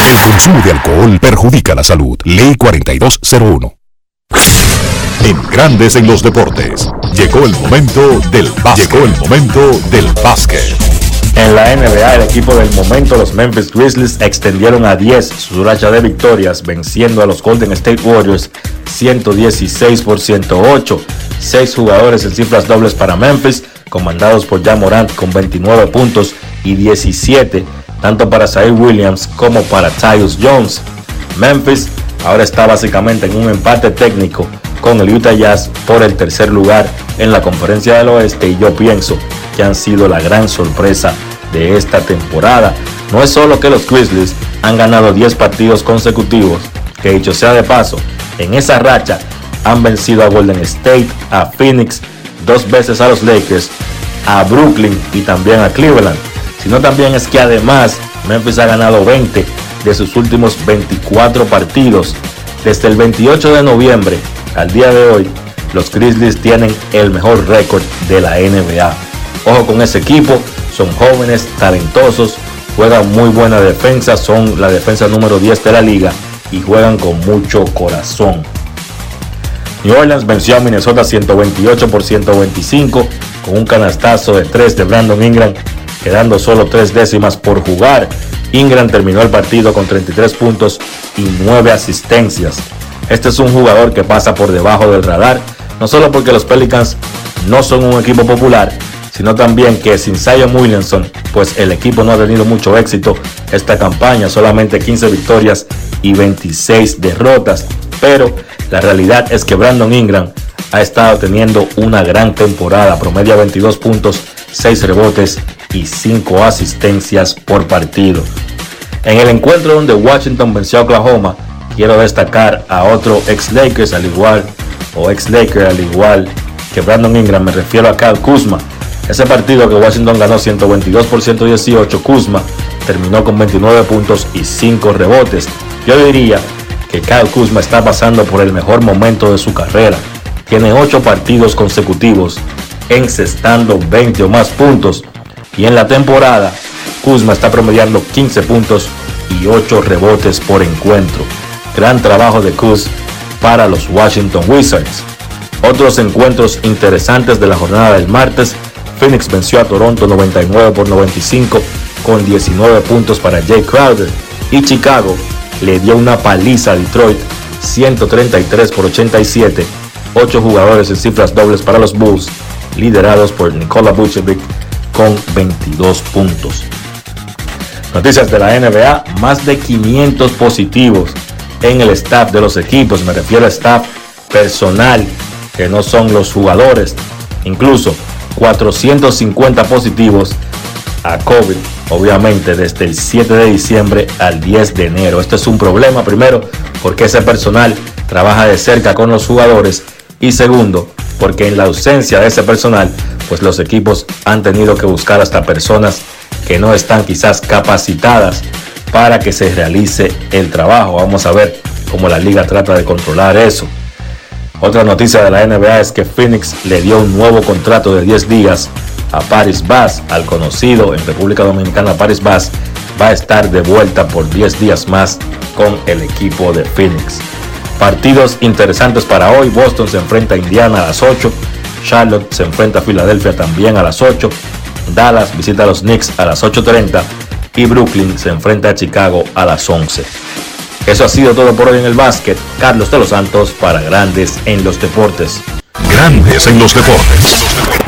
El consumo de alcohol perjudica la salud. Ley 4201. en Grandes en los Deportes. Llegó el momento del básquet. Llegó el momento del básquet. En la NBA, el equipo del momento, los Memphis Grizzlies, extendieron a 10 su racha de victorias, venciendo a los Golden State Warriors 116 por 108. Seis jugadores en cifras dobles para Memphis, comandados por Jan Morant con 29 puntos y 17, tanto para Zaire Williams como para Tyus Jones. Memphis ahora está básicamente en un empate técnico con el Utah Jazz por el tercer lugar en la conferencia del oeste y yo pienso que han sido la gran sorpresa de esta temporada. No es solo que los Grizzlies han ganado 10 partidos consecutivos, que dicho sea de paso, en esa racha han vencido a Golden State, a Phoenix, dos veces a los Lakers, a Brooklyn y también a Cleveland, sino también es que además Memphis ha ganado 20 de sus últimos 24 partidos. Desde el 28 de noviembre al día de hoy, los Grizzlies tienen el mejor récord de la NBA. Ojo con ese equipo, son jóvenes, talentosos, juegan muy buena defensa, son la defensa número 10 de la liga y juegan con mucho corazón. New Orleans venció a Minnesota 128 por 125 con un canastazo de 3 de Brandon Ingram, quedando solo 3 décimas por jugar. Ingram terminó el partido con 33 puntos y 9 asistencias. Este es un jugador que pasa por debajo del radar, no solo porque los Pelicans no son un equipo popular, sino también que sin Zion Williamson, pues el equipo no ha tenido mucho éxito esta campaña, solamente 15 victorias y 26 derrotas. Pero la realidad es que Brandon Ingram ha estado teniendo una gran temporada, promedia 22 puntos, 6 rebotes y 5 asistencias por partido. En el encuentro donde Washington venció a Oklahoma, quiero destacar a otro ex Lakers al igual, o ex Laker al igual que Brandon Ingram, me refiero a Kyle Kuzma. Ese partido que Washington ganó 122 por 118, Kuzma terminó con 29 puntos y 5 rebotes. Yo diría que Kyle Kuzma está pasando por el mejor momento de su carrera. Tiene 8 partidos consecutivos encestando 20 o más puntos y en la temporada Kuzma está promediando 15 puntos y 8 rebotes por encuentro. Gran trabajo de Kuz para los Washington Wizards. Otros encuentros interesantes de la jornada del martes. Phoenix venció a Toronto 99 por 95 con 19 puntos para Jay Crowder. Y Chicago le dio una paliza a Detroit 133 por 87. 8 jugadores en cifras dobles para los Bulls, liderados por Nikola Vucevic con 22 puntos. Noticias de la NBA, más de 500 positivos en el staff de los equipos, me refiero a staff personal, que no son los jugadores, incluso 450 positivos a COVID, obviamente desde el 7 de diciembre al 10 de enero. Esto es un problema, primero, porque ese personal trabaja de cerca con los jugadores y segundo, porque en la ausencia de ese personal, pues los equipos han tenido que buscar hasta personas que no están quizás capacitadas para que se realice el trabajo. Vamos a ver cómo la liga trata de controlar eso. Otra noticia de la NBA es que Phoenix le dio un nuevo contrato de 10 días a Paris Bass, al conocido en República Dominicana Paris Bass, va a estar de vuelta por 10 días más con el equipo de Phoenix. Partidos interesantes para hoy, Boston se enfrenta a Indiana a las 8, Charlotte se enfrenta a Filadelfia también a las 8, Dallas visita a los Knicks a las 8.30 y Brooklyn se enfrenta a Chicago a las 11. Eso ha sido todo por hoy en el básquet. Carlos de los Santos para Grandes en los Deportes. Grandes en los Deportes.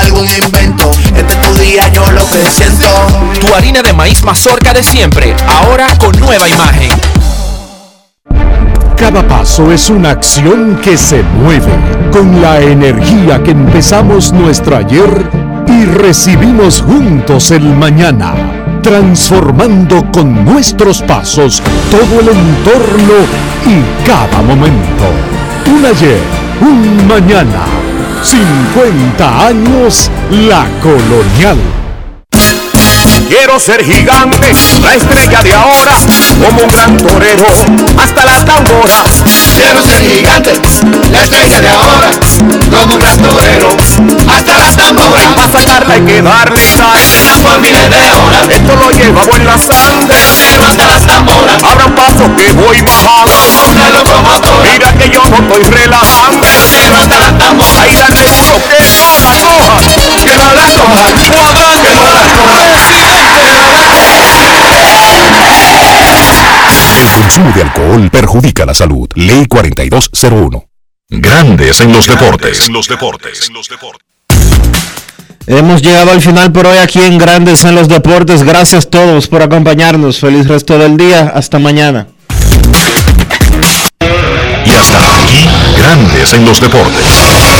algún invento. Este es tu día, yo lo que siento. Tu harina de maíz mazorca de siempre, ahora con nueva imagen. Cada paso es una acción que se mueve con la energía que empezamos nuestro ayer y recibimos juntos el mañana, transformando con nuestros pasos todo el entorno y cada momento. Un ayer, un mañana. 50 años La Colonial. Quiero ser gigante, la estrella de ahora, como un gran torero, hasta las tamboras. Quiero ser gigante, la estrella de ahora, como un gran torero, hasta las tamboras. Para sacarla hay que darle sal, por miles de horas. Esto lo llevamos en la sangre, pero hasta las tamboras. Abra un paso que voy bajando, una locomotora. Mira que yo no estoy relajando, pero hasta las tamboras. Ahí dale duro que no la coja, que no la coja, que no la consumo de alcohol perjudica la salud. Ley 4201. Grandes en los deportes. En los deportes. Hemos llegado al final por hoy aquí en Grandes en los Deportes. Gracias a todos por acompañarnos. Feliz resto del día. Hasta mañana. Y hasta aquí, Grandes en los Deportes.